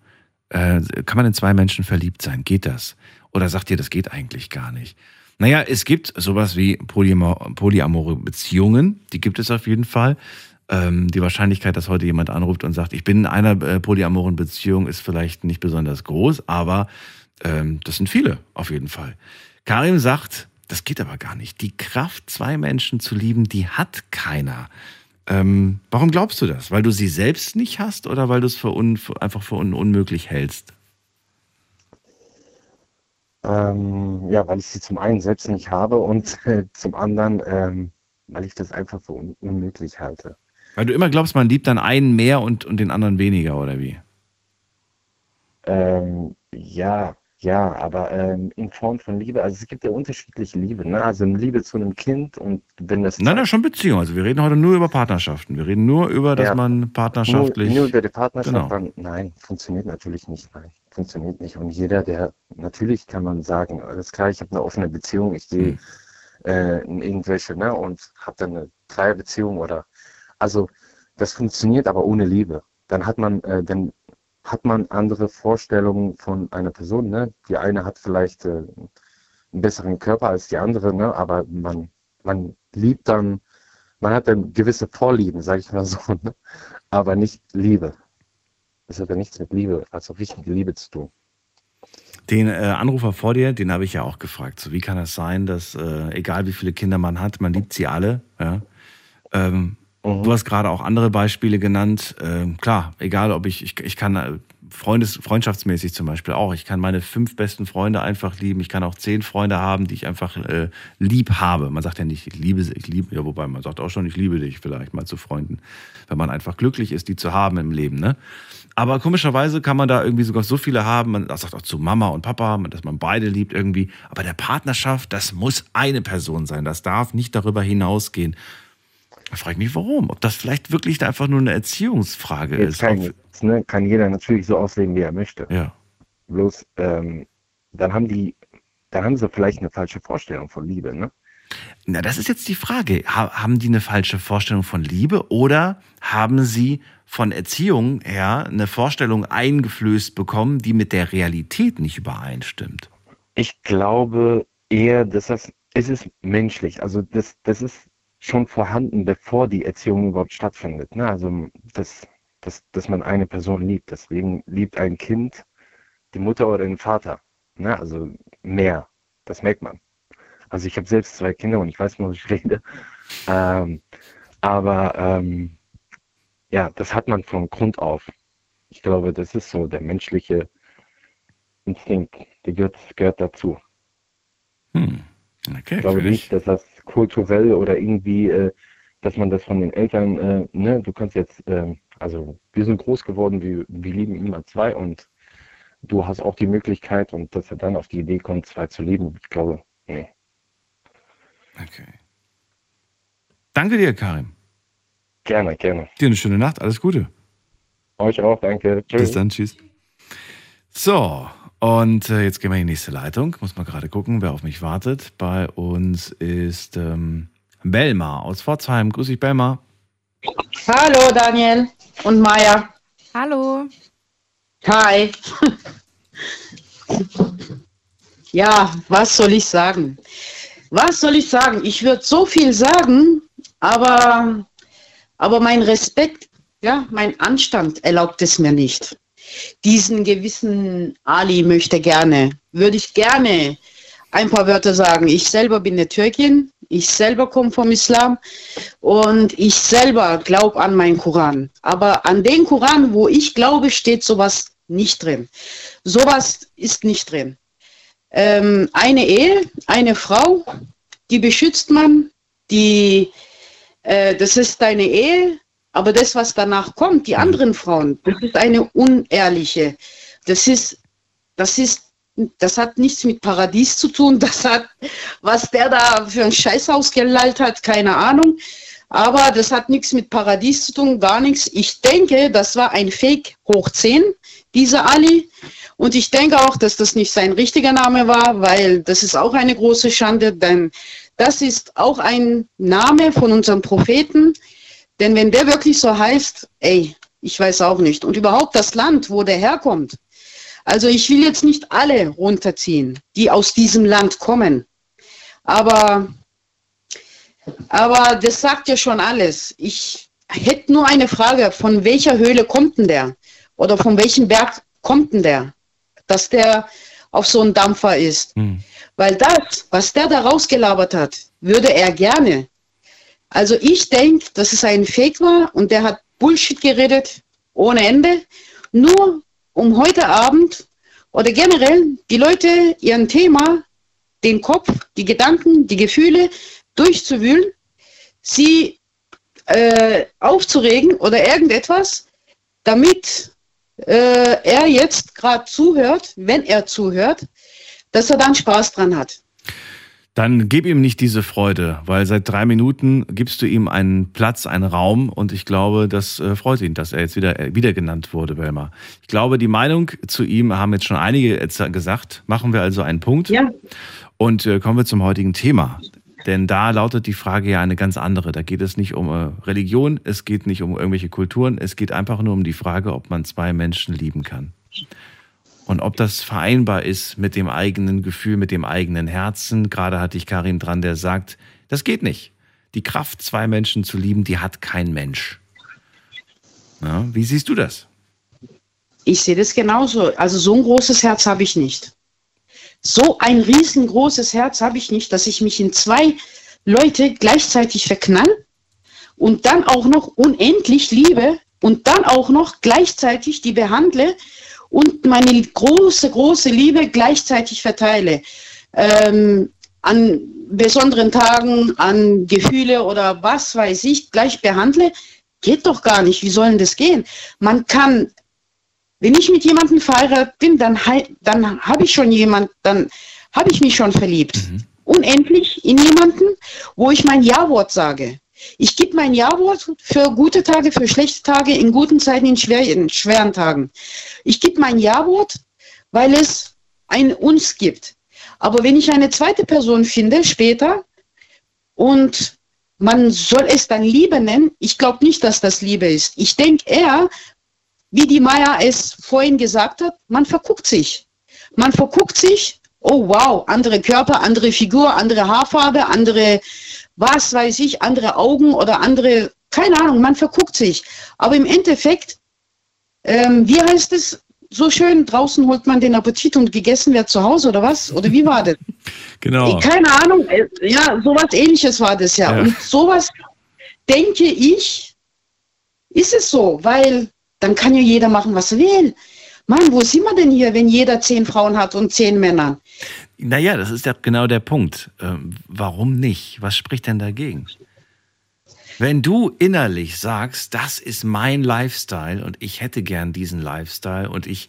äh, kann man in zwei Menschen verliebt sein? Geht das? Oder sagt ihr, das geht eigentlich gar nicht? Naja, es gibt sowas wie polyamor polyamore Beziehungen. Die gibt es auf jeden Fall. Ähm, die Wahrscheinlichkeit, dass heute jemand anruft und sagt, ich bin in einer äh, polyamoren Beziehung, ist vielleicht nicht besonders groß, aber ähm, das sind viele auf jeden Fall. Karim sagt, das geht aber gar nicht. Die Kraft, zwei Menschen zu lieben, die hat keiner. Ähm, warum glaubst du das? Weil du sie selbst nicht hast oder weil du es für un, einfach für un, unmöglich hältst? Ähm, ja, weil ich sie zum einen selbst nicht habe und äh, zum anderen, ähm, weil ich das einfach für un unmöglich halte. Weil du immer glaubst, man liebt dann einen mehr und, und den anderen weniger, oder wie? Ähm, ja, ja, aber ähm, in Form von Liebe, also es gibt ja unterschiedliche Liebe, ne? Also eine Liebe zu einem Kind und wenn das Nein, nein, schon Beziehung. Also wir reden heute nur über Partnerschaften. Wir reden nur über, dass Ja. man partnerschaftlich. Nur, nur über die Partnerschaft, Genau. nein, funktioniert natürlich nicht, nein, funktioniert nicht. Und jeder, der, natürlich kann man sagen, alles klar, ich habe eine offene Beziehung, ich gehe Hm. äh, in irgendwelche, ne, und habe dann eine Dreierbeziehung oder, also das funktioniert aber ohne Liebe. Dann hat man, äh, dann hat man andere Vorstellungen von einer Person, ne? Die eine hat vielleicht äh, einen besseren Körper als die andere, ne? Aber man, man liebt dann, man hat dann gewisse Vorlieben, sage ich mal so, ne? aber nicht Liebe. Das hat ja nichts mit Liebe, also richtige Liebe zu tun. Den äh, Anrufer vor dir, den habe ich ja auch gefragt. So, wie kann das sein, dass äh, egal wie viele Kinder man hat, man liebt sie alle? Ja? Ähm, Du hast gerade auch andere Beispiele genannt. Ähm, klar, egal ob ich, ich, ich kann äh, Freundes, freundschaftsmäßig zum Beispiel auch. Ich kann meine fünf besten Freunde einfach lieben. Ich kann auch zehn Freunde haben, die ich einfach äh, lieb habe. Man sagt ja nicht, ich liebe sie, ich liebe, ja, wobei man sagt auch schon, ich liebe dich vielleicht mal zu Freunden, wenn man einfach glücklich ist, die zu haben im Leben. Ne? Aber komischerweise kann man da irgendwie sogar so viele haben. Man sagt auch zu Mama und Papa, dass man beide liebt irgendwie. Aber der Partnerschaft, das muss eine Person sein. Das darf nicht darüber hinausgehen. Da frage ich mich, warum? Ob das vielleicht wirklich einfach nur eine Erziehungsfrage Jetzt ist. kann, jetzt, ne, kann jeder natürlich so ausleben, wie er möchte. ja. Bloß, ähm, dann haben die, dann haben sie vielleicht eine falsche Vorstellung von Liebe, ne? Na, das ist jetzt die Frage. Ha haben die eine falsche Vorstellung von Liebe oder haben sie von Erziehung her eine Vorstellung eingeflößt bekommen, die mit der Realität nicht übereinstimmt? Ich glaube eher, dass das, es ist menschlich. Also das, das ist schon vorhanden, bevor die Erziehung überhaupt stattfindet. Ne? Also dass, dass, dass man eine Person liebt. Deswegen liebt ein Kind die Mutter oder den Vater. Ne? Also mehr. Das merkt man. Also ich habe selbst zwei Kinder und ich weiß, wovon ich rede. Ähm, aber ähm, ja, das hat man von Grund auf. Ich glaube, das ist so der menschliche Instinkt. Der gehört, gehört dazu. Hm. Okay, Ich glaube nicht, dass das kulturell oder irgendwie, äh, dass man das von den Eltern, äh, ne, du kannst jetzt, äh, also wir sind groß geworden, wir, wir lieben immer zwei und du hast auch die Möglichkeit und dass er dann auf die Idee kommt, zwei zu lieben, ich glaube, nee. Okay. Danke dir, Karim. Gerne, gerne. Dir eine schöne Nacht. Alles Gute. Euch auch, danke. Tschüss. Bis dann. Tschüss. So, und äh, jetzt gehen wir in die nächste Leitung. Muss mal gerade gucken, wer auf mich wartet. Bei uns ist ähm, Belmar aus Pforzheim. Grüß dich, Belmar. Hallo Daniel und Maya. Hallo. Hi. ja, was soll ich sagen? Was soll ich sagen? Ich würde so viel sagen, aber, aber mein Respekt, ja, mein Anstand erlaubt es mir nicht. Diesen gewissen Ali möchte gerne, würde ich gerne ein paar Wörter sagen. Ich selber bin eine Türkin Ich selber komme vom Islam und ich selber glaube an meinen Koran. Aber an den Koran, wo ich glaube, steht sowas nicht drin. Sowas ist nicht drin. Ähm, eine Ehe, eine Frau, die beschützt man, die, äh, das ist deine Ehe, aber das, was danach kommt, die anderen Frauen, das ist eine unehrliche. Das ist, das ist, das hat nichts mit Paradies zu tun. Das hat, was der da für ein Scheiß ausgelallt hat, keine Ahnung. Aber das hat nichts mit Paradies zu tun, gar nichts. Ich denke, das war ein Fake hoch 10, dieser Ali. Und ich denke auch, dass das nicht sein richtiger Name war, weil das ist auch eine große Schande, denn das ist auch ein Name von unserem Propheten. Denn wenn der wirklich so heißt, ey, ich weiß auch nicht. Und überhaupt das Land, wo der herkommt. Also ich will jetzt nicht alle runterziehen, die aus diesem Land kommen. Aber, aber das sagt ja schon alles. Ich hätte nur eine Frage, von welcher Höhle kommt denn der? Oder von welchem Berg kommt denn der? Dass der auf so einem Dampfer ist. Hm. Weil das, was der da rausgelabert hat, würde er gerne. Also ich denke, dass es ein Fake war und der hat Bullshit geredet ohne Ende, nur um heute Abend oder generell die Leute ihren Thema, den Kopf, die Gedanken, die Gefühle durchzuwühlen, sie äh, aufzuregen oder irgendetwas, damit äh, er jetzt gerade zuhört, wenn er zuhört, dass er dann Spaß dran hat. Dann gib ihm nicht diese Freude, weil seit drei Minuten gibst du ihm einen Platz, einen Raum und ich glaube, das äh, freut ihn, dass er jetzt wieder, äh, wieder genannt wurde, Belma. Ich glaube, die Meinung zu ihm haben jetzt schon einige gesagt. Machen wir also einen Punkt. Ja. Und äh, kommen wir zum heutigen Thema. Denn da lautet die Frage ja eine ganz andere. Da geht es nicht um äh, Religion, es geht nicht um irgendwelche Kulturen, es geht einfach nur um die Frage, ob man zwei Menschen lieben kann und ob das vereinbar ist mit dem eigenen Gefühl, mit dem eigenen Herzen. Gerade hatte ich Karin dran, der sagt, das geht nicht. Die Kraft, zwei Menschen zu lieben, die hat kein Mensch. Ja, wie siehst du das? Ich sehe das genauso. Also so ein großes Herz habe ich nicht. So ein riesengroßes Herz habe ich nicht, dass ich mich in zwei Leute gleichzeitig verknall und dann auch noch unendlich liebe und dann auch noch gleichzeitig die behandle und meine große, große Liebe gleichzeitig verteile. Ähm, an besonderen Tagen, an Gefühle oder was weiß ich, gleich behandle, geht doch gar nicht. Wie soll denn das gehen? Man kann, wenn ich mit jemandem verheiratet bin, dann, dann habe ich schon jemand, dann habe ich mich schon verliebt. Mhm. Unendlich in jemanden, wo ich mein Ja-Wort sage. Ich gebe mein Ja-Wort für gute Tage, für schlechte Tage, in guten Zeiten, in, schwer, in schweren Tagen. Ich gebe mein Ja-Wort, weil es ein Uns gibt. Aber wenn ich eine zweite Person finde später und man soll es dann Liebe nennen, ich glaube nicht, dass das Liebe ist. Ich denke eher, wie die Maya es vorhin gesagt hat, man verguckt sich. Man verguckt sich, oh wow, andere Körper, andere Figur, andere Haarfarbe, andere was weiß ich, andere Augen oder andere, keine Ahnung, man verguckt sich. Aber im Endeffekt, ähm, wie heißt es so schön, draußen holt man den Appetit und gegessen wird zu Hause oder was? Oder wie war das? Genau. Keine Ahnung, äh, ja, sowas ähnliches war das ja. ja. Und sowas, denke ich, ist es so, weil dann kann ja jeder machen, was er will. Mann, wo sind wir denn hier, wenn jeder zehn Frauen hat und zehn Männer? Naja, das ist ja genau der Punkt. Ähm, warum nicht? Was spricht denn dagegen? Wenn du innerlich sagst, das ist mein Lifestyle und ich hätte gern diesen Lifestyle und ich,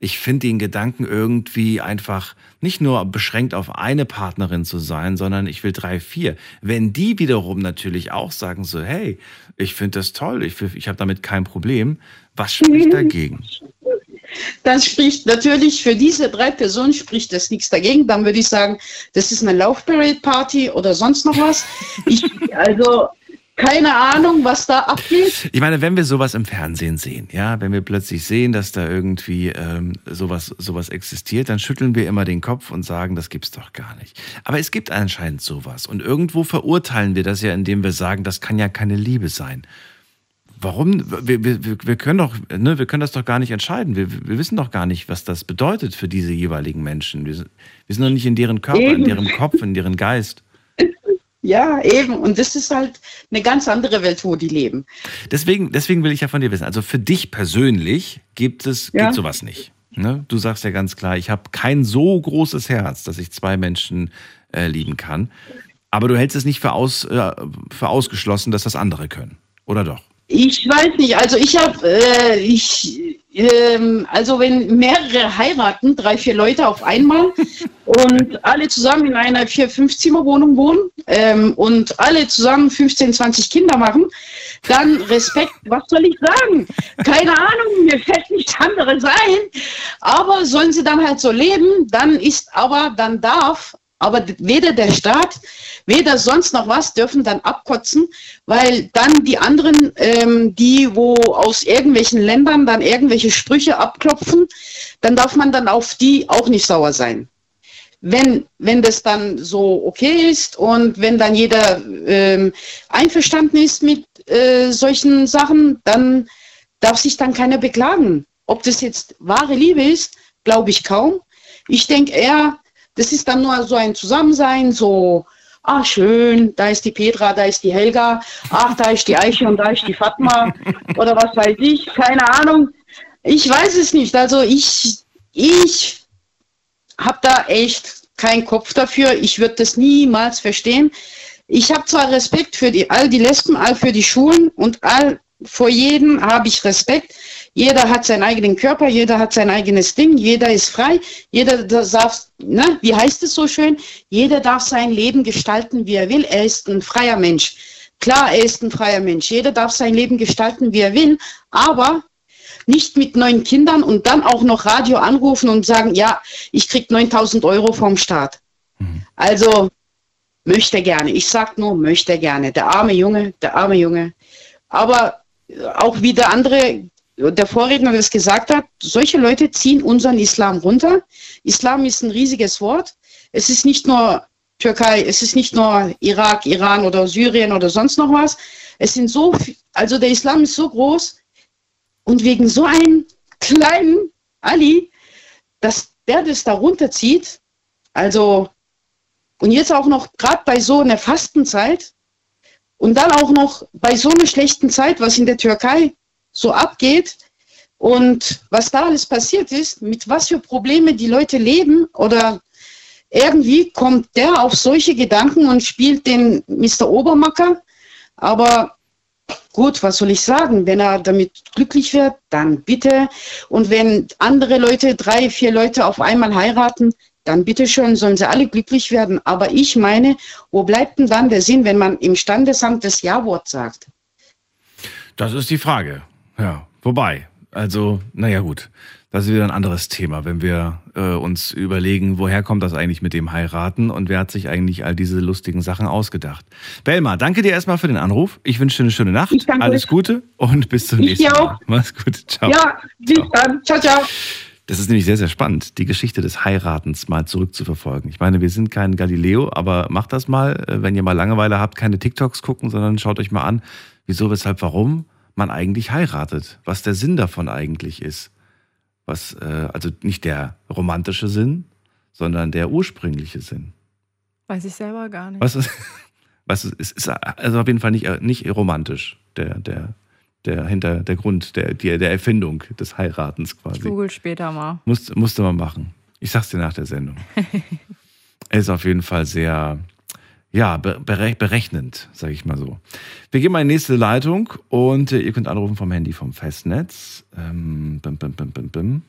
ich finde den Gedanken irgendwie einfach nicht nur beschränkt auf eine Partnerin zu sein, sondern ich will drei, vier. Wenn die wiederum natürlich auch sagen so, hey, ich finde das toll, ich, ich habe damit kein Problem, was spricht dagegen? Dann spricht natürlich für diese drei Personen spricht das nichts dagegen. Dann würde ich sagen, das ist eine Laufparade-Party oder sonst noch was. Ich, also keine Ahnung, was da abgeht. Ich meine, wenn wir sowas im Fernsehen sehen, ja, wenn wir plötzlich sehen, dass da irgendwie ähm, sowas, sowas existiert, dann schütteln wir immer den Kopf und sagen, das gibt's doch gar nicht. Aber es gibt anscheinend sowas. Und irgendwo verurteilen wir das ja, indem wir sagen, das kann ja keine Liebe sein warum? Wir, wir, wir, können doch, ne, wir können das doch gar nicht entscheiden. Wir, wir wissen doch gar nicht, was das bedeutet für diese jeweiligen Menschen. Wir, wir sind doch nicht in deren Körper, Eben. in deren Kopf, in deren Geist. Ja, eben. Und das ist halt eine ganz andere Welt, wo die leben. Deswegen, deswegen will ich ja von dir wissen. Also für dich persönlich gibt es Ja. gibt sowas nicht. Ne? Du sagst ja ganz klar, ich habe kein so großes Herz, dass ich zwei Menschen äh, lieben kann. Aber du hältst es nicht für, aus, äh, für ausgeschlossen, dass das andere können. Oder doch? Ich weiß nicht, also ich habe, äh, ich, ähm, also wenn mehrere heiraten, drei, vier Leute auf einmal und alle zusammen in einer vier, fünf Zimmerwohnung wohnen ähm, und alle zusammen 15, 20 Kinder machen, dann Respekt, was soll ich sagen? Keine Ahnung, mir fällt nichts anderes ein. Aber sollen sie dann halt so leben, dann ist aber, dann darf, aber weder der Staat, weder sonst noch was dürfen dann abkotzen, weil dann die anderen, ähm, die wo aus irgendwelchen Ländern dann irgendwelche Sprüche abklopfen, dann darf man dann auf die auch nicht sauer sein. Wenn, wenn das dann so okay ist und wenn dann jeder ähm, einverstanden ist mit äh, solchen Sachen, dann darf sich dann keiner beklagen. Ob das jetzt wahre Liebe ist, glaube ich kaum. Ich denke eher, das ist dann nur so ein Zusammensein, so, ah schön, da ist die Petra, da ist die Helga, ach, da ist die Eiche und da ist die Fatma oder was weiß ich, keine Ahnung. Ich weiß es nicht. Also ich, ich habe da echt keinen Kopf dafür. Ich würde das niemals verstehen. Ich habe zwar Respekt für die, all die Lesben, all für die Schulen und all vor jedem habe ich Respekt. Jeder hat seinen eigenen Körper, jeder hat sein eigenes Ding, jeder ist frei, jeder darf, ne, wie heißt es so schön? Jeder darf sein Leben gestalten, wie er will. Er ist ein freier Mensch. Klar, er ist ein freier Mensch. Jeder darf sein Leben gestalten, wie er will, aber nicht mit neun Kindern und dann auch noch Radio anrufen und sagen, ja, ich krieg 9000 Euro vom Staat. Also möchte gerne. Ich sag nur, möchte gerne. Der arme Junge, der arme Junge. Aber auch wie der andere, der Vorredner das gesagt hat, solche Leute ziehen unseren Islam runter. Islam ist ein riesiges Wort. Es ist nicht nur Türkei, es ist nicht nur Irak, Iran oder Syrien oder sonst noch was. Es sind so, also der Islam ist so groß und wegen so einem kleinen Ali, dass der das da runterzieht, also und jetzt auch noch gerade bei so einer Fastenzeit und dann auch noch bei so einer schlechten Zeit, was in der Türkei so abgeht und was da alles passiert ist, mit was für Probleme die Leute leben oder irgendwie kommt der auf solche Gedanken und spielt den Mr. Obermacker. Aber gut, was soll ich sagen? Wenn er damit glücklich wird, dann bitte. Und wenn andere Leute, drei, vier Leute auf einmal heiraten, dann bitteschön, sollen sie alle glücklich werden. Aber ich meine, wo bleibt denn dann der Sinn, wenn man im Standesamt das Ja-Wort sagt? Das ist die Frage. Ja, wobei, also, naja gut, das ist wieder ein anderes Thema, wenn wir äh, uns überlegen, woher kommt das eigentlich mit dem Heiraten und wer hat sich eigentlich all diese lustigen Sachen ausgedacht. Belma, danke dir erstmal für den Anruf. Ich wünsche dir eine schöne Nacht, danke alles euch. Gute und bis zum Ich nächsten dir Mal. auch. Mach's gut, ciao. Ja, bis dann. Ciao, ciao. Das ist nämlich sehr, sehr spannend, die Geschichte des Heiratens mal zurückzuverfolgen. Ich meine, wir sind kein Galileo, aber macht das mal, äh, wenn ihr mal Langeweile habt, keine TikToks gucken, sondern schaut euch mal an, wieso, weshalb, warum man eigentlich heiratet, was der Sinn davon eigentlich ist. Was, äh, also nicht der romantische Sinn, sondern der ursprüngliche Sinn. Weiß ich selber gar nicht. Was ist, was ist, ist, ist also auf jeden Fall nicht, äh, nicht romantisch, der, der, der hinter der Grund, der, der, der Erfindung des Heiratens Ich quasi. google später mal. Musste, musste man machen. Ich sag's dir nach der Sendung. Er ist auf jeden Fall sehr, ja, be- bere- berechnend, sage ich mal so. Wir gehen mal in die nächste Leitung und äh, ihr könnt anrufen vom Handy vom Festnetz. Ähm, bim, bim, bim, bim, bim.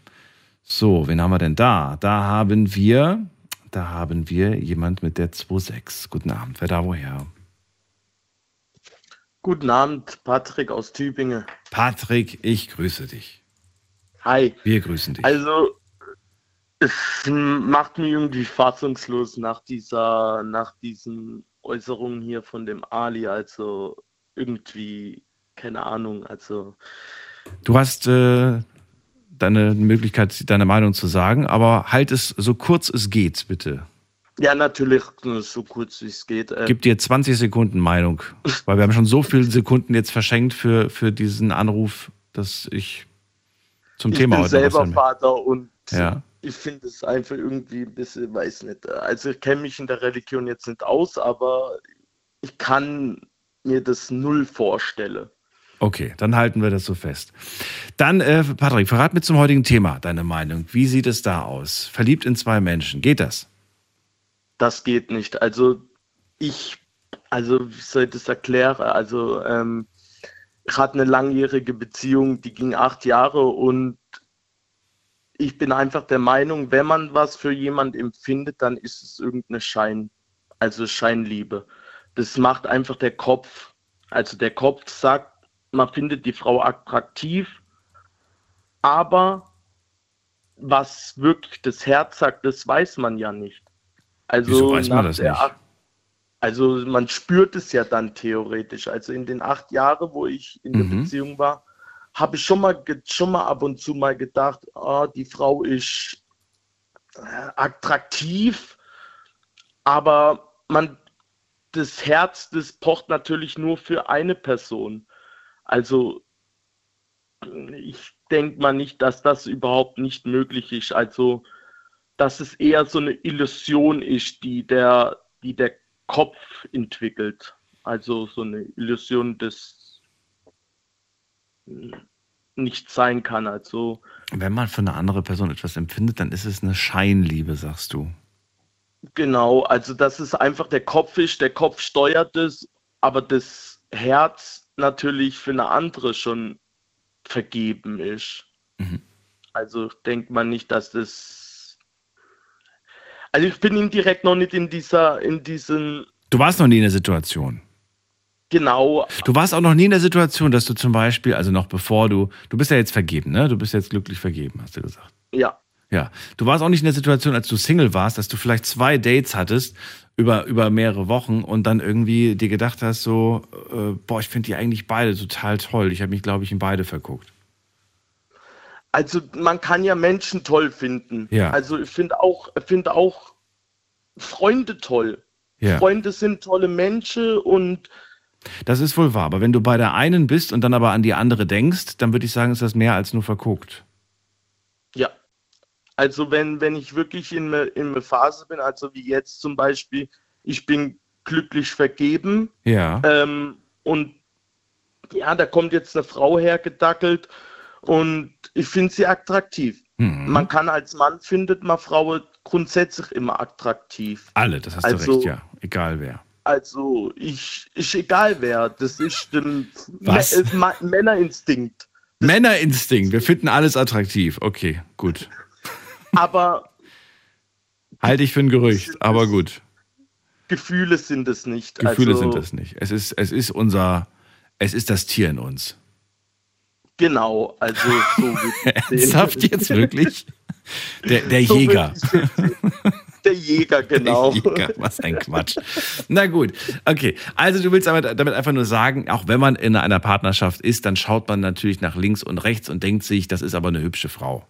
So, wen haben wir denn da? Da haben wir, da haben wir jemand mit der 26. Guten Abend. Wer da woher? Guten Abend, Patrick aus Tübingen. Patrick, ich grüße dich. Hi. Wir grüßen dich. Also, es macht mich irgendwie fassungslos nach dieser, nach diesen Äußerungen hier von dem Ali. Also, irgendwie, keine Ahnung, also. Du hast äh, deine Möglichkeit, deine Meinung zu sagen, aber halt es so kurz es geht, bitte. Ja, natürlich, so kurz wie es geht. Äh, Gib dir 20 Sekunden Meinung, weil wir haben schon so viele Sekunden jetzt verschenkt für, für diesen Anruf, dass ich zum ich Thema bin heute selber. Vater und Ja. Ich finde es einfach irgendwie ein bisschen, weiß nicht. Also ich kenne mich in der Religion jetzt nicht aus, aber ich kann mir das null vorstellen. Okay, dann halten wir das so fest. Dann, äh, Patrick, verrat mir zum heutigen Thema deine Meinung. Wie sieht es da aus? Verliebt in zwei Menschen, geht das? Das geht nicht. Also ich, also wie soll ich das erklären? Also ähm, ich hatte eine langjährige Beziehung, die ging acht Jahre und ich bin einfach der Meinung, wenn man was für jemand empfindet, dann ist es irgendeine Schein, also Scheinliebe. Das macht einfach der Kopf. Also der Kopf sagt, man findet die Frau attraktiv, aber was wirklich das Herz sagt, das weiß man ja nicht. Also Wieso weiß man das der nicht? acht- Also man spürt es ja dann theoretisch. Also in den acht Jahren, wo ich in der Mhm. Beziehung war, habe ich schon mal, schon mal ab und zu mal gedacht, ah, die Frau ist äh, attraktiv, aber man, das Herz, das pocht natürlich nur für eine Person. Also ich denke mal nicht, dass das überhaupt nicht möglich ist. Also dass es eher so eine Illusion ist, die der, die der Kopf entwickelt. Also so eine Illusion des nicht sein kann. Also Wenn man für eine andere Person etwas empfindet, dann ist es eine Scheinliebe, sagst du. Genau, also dass es einfach der Kopf ist, der Kopf steuert es, aber das Herz natürlich für eine andere schon vergeben ist. Also denkt man nicht, dass das. Also ich bin indirekt noch nicht in dieser, in diesen, Du warst noch nie in der Situation. Genau, Du warst auch noch nie in der Situation, dass du zum Beispiel, also noch bevor du, du bist ja jetzt vergeben, ne? Du bist jetzt glücklich vergeben, hast du gesagt. ja. Ja. Du warst auch nicht in der Situation, als du Single warst, dass du vielleicht zwei Dates hattest über, über mehrere Wochen und dann irgendwie dir gedacht hast, so, äh, boah, ich finde die eigentlich beide total toll. Ich habe mich, glaube ich, in beide verguckt. Also man kann ja Menschen toll finden. Ja. Also ich finde auch, ich finde auch Freunde toll. Ja. Freunde sind tolle Menschen und Das ist wohl wahr. Aber wenn du bei der einen bist und dann aber an die andere denkst, dann würde ich sagen, ist das mehr als nur verguckt. Ja. Also wenn, wenn ich wirklich in einer in einer Phase bin, also wie jetzt zum Beispiel, ich bin glücklich vergeben Ja. ähm, und ja, da kommt jetzt eine Frau hergedackelt und ich finde sie attraktiv. Mhm. Man kann als Mann findet man Frauen grundsätzlich immer attraktiv. Alle, das hast Also- du recht, ja. Egal wer. Also ich, ich egal wer, das ist ein Was? Mä- Ma Männerinstinkt. Männerinstinkt. Wir finden alles attraktiv. Okay, gut. Aber Halte ich für ein Gerücht, aber gut. Gefühle sind es nicht. Gefühle also, sind das nicht. Es ist, es ist unser, es ist das Tier in uns. Genau, also so sehen. Ernsthaft jetzt wirklich? Der, der So Jäger. Der Jäger, genau. Der Jäger, was ein Quatsch. Na gut, okay. Also du willst damit, damit einfach nur sagen, auch wenn man in einer Partnerschaft ist, dann schaut man natürlich nach links und rechts und denkt sich, das ist aber eine hübsche Frau.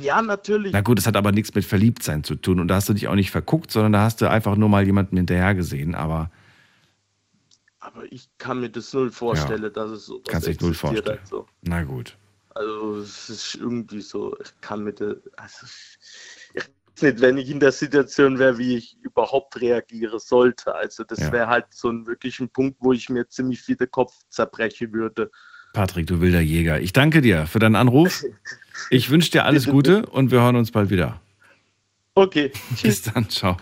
Ja, natürlich. Na gut, das hat aber nichts mit Verliebtsein zu tun. Und da hast du dich auch nicht verguckt, sondern da hast du einfach nur mal jemanden hinterher gesehen. Aber Aber ich kann mir das null vorstellen, dass es so kannst dich null vorstellen. Also, na gut. also es ist irgendwie so, ich kann mir das, also nicht, wenn ich in der Situation wäre, wie ich überhaupt reagieren sollte. Also das Ja. wäre halt so ein wirklich ein Punkt, wo ich mir ziemlich viel den Kopf zerbrechen würde. Patrick, du wilder Jäger. Ich danke dir für deinen Anruf. Ich wünsche dir alles Gute und wir hören uns bald wieder. Okay. Bis dann, ciao.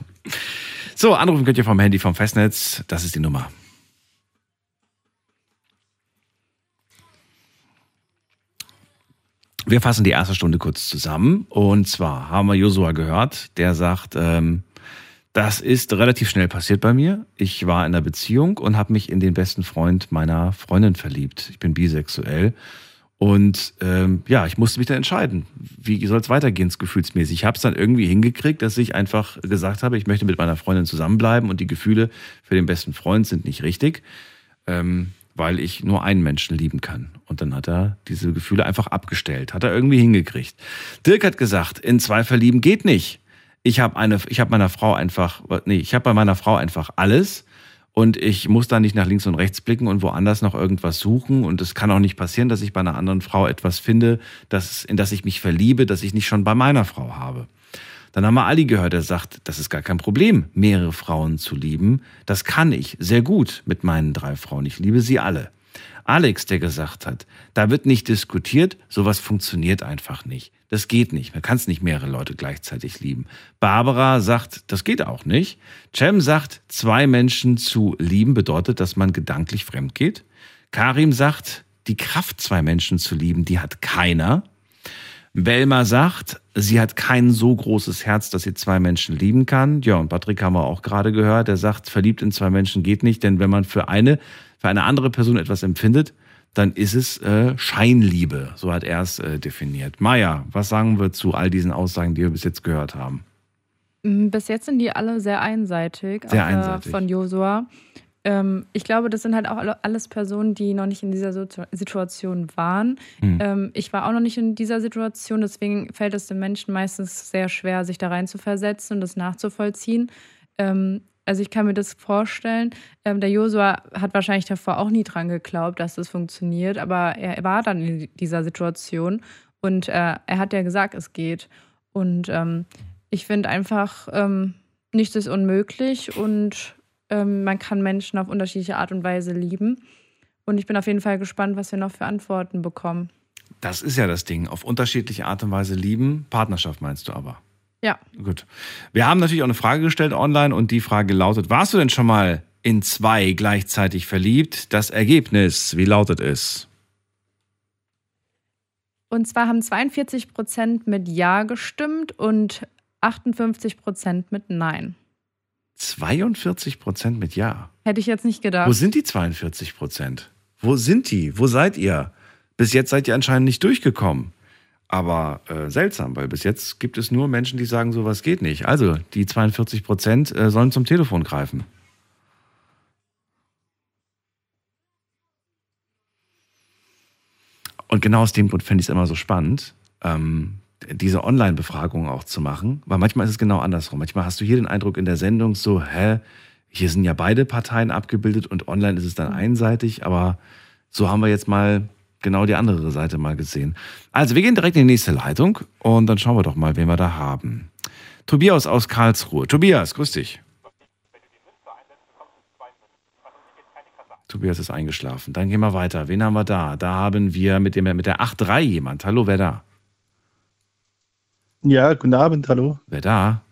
So, anrufen könnt ihr vom Handy vom Festnetz. Das ist die Nummer. Wir fassen die erste Stunde kurz zusammen. Und zwar haben wir Josua gehört, der sagt, ähm, das ist relativ schnell passiert bei mir. Ich war in einer Beziehung und habe mich in den besten Freund meiner Freundin verliebt. Ich bin bisexuell. Und ähm, ja, ich musste mich dann entscheiden, wie soll es weitergehen, gefühlsmäßig. Ich habe es dann irgendwie hingekriegt, dass ich einfach gesagt habe, ich möchte mit meiner Freundin zusammenbleiben und die Gefühle für den besten Freund sind nicht richtig, ähm, weil ich nur einen Menschen lieben kann. Und dann hat er diese Gefühle einfach abgestellt, hat er irgendwie hingekriegt. Dirk hat gesagt, in zwei verlieben geht nicht. Ich habe eine, ich habe meiner Frau einfach, nee, ich habe bei meiner Frau einfach alles und ich muss da nicht nach links und rechts blicken und woanders noch irgendwas suchen. Und es kann auch nicht passieren, dass ich bei einer anderen Frau etwas finde, das, in das ich mich verliebe, das ich nicht schon bei meiner Frau habe. Dann haben wir Ali gehört, der sagt, das ist gar kein Problem, mehrere Frauen zu lieben. Das kann ich sehr gut mit meinen drei Frauen. Ich liebe sie alle. Alex, der gesagt hat, da wird nicht diskutiert, sowas funktioniert einfach nicht. Das geht nicht. Man kann es nicht mehrere Leute gleichzeitig lieben. Barbara sagt, das geht auch nicht. Cem sagt, zwei Menschen zu lieben bedeutet, dass man gedanklich fremd geht. Karim sagt, die Kraft, zwei Menschen zu lieben, die hat keiner. Belma sagt, sie hat kein so großes Herz, dass sie zwei Menschen lieben kann. Ja, und Patrick haben wir auch gerade gehört, der sagt, verliebt in zwei Menschen geht nicht, denn wenn man für eine, für eine andere Person etwas empfindet, dann ist es äh, Scheinliebe. So hat er es äh, definiert. Maja, was sagen wir zu all diesen Aussagen, die wir bis jetzt gehört haben? Mm, Bis jetzt sind die alle sehr einseitig. Sehr außer einseitig. Von Josua. Ähm, ich glaube, das sind halt auch alle- alles Personen, die noch nicht in dieser Situ- Situation waren. Hm. Ähm, ich war auch noch nicht in dieser Situation, deswegen fällt es den Menschen meistens sehr schwer, sich da rein zu versetzen und das nachzuvollziehen. Ähm, also ich kann mir das vorstellen. Ähm, der Josua hat wahrscheinlich davor auch nie dran geglaubt, dass das funktioniert, aber er war dann in dieser Situation und äh, er hat ja gesagt, es geht. Und ähm, ich finde einfach, ähm, nichts ist unmöglich und ähm, man kann Menschen auf unterschiedliche Art und Weise lieben. Und ich bin auf jeden Fall gespannt, was wir noch für Antworten bekommen. Das ist ja das Ding. Auf unterschiedliche Art und Weise lieben. Partnerschaft meinst du aber. Ja. Gut. Wir haben natürlich auch eine Frage gestellt online und die Frage lautet, warst du denn schon mal in zwei gleichzeitig verliebt? Das Ergebnis, wie lautet es? Und zwar haben 42 Prozent mit Ja gestimmt und 58 Prozent mit Nein. 42 Prozent mit Ja. Hätte ich jetzt nicht gedacht. Wo sind die 42 Prozent? Wo sind die? Wo seid ihr? Bis jetzt seid ihr anscheinend nicht durchgekommen. Aber äh, seltsam, weil bis jetzt gibt es nur Menschen, die sagen, sowas geht nicht. Also, die 42 Prozent äh, sollen zum Telefon greifen. Und genau aus dem Grund fände ich es immer so spannend, ähm, diese Online-Befragung auch zu machen, weil manchmal ist es genau andersrum. Manchmal hast du hier den Eindruck in der Sendung so, hä, hier sind ja beide Parteien abgebildet und online ist es dann einseitig, aber so haben wir jetzt mal genau die andere Seite mal gesehen. Also wir gehen direkt in die nächste Leitung und dann schauen wir doch mal, wen wir da haben. Tobias aus Karlsruhe. Tobias, grüß dich. Tobias ist eingeschlafen. Dann gehen wir weiter. Wen haben wir da? Da haben wir mit, dem, mit der 8.3 jemand. Hallo, wer da? Ja, guten Abend, hallo. Wer da?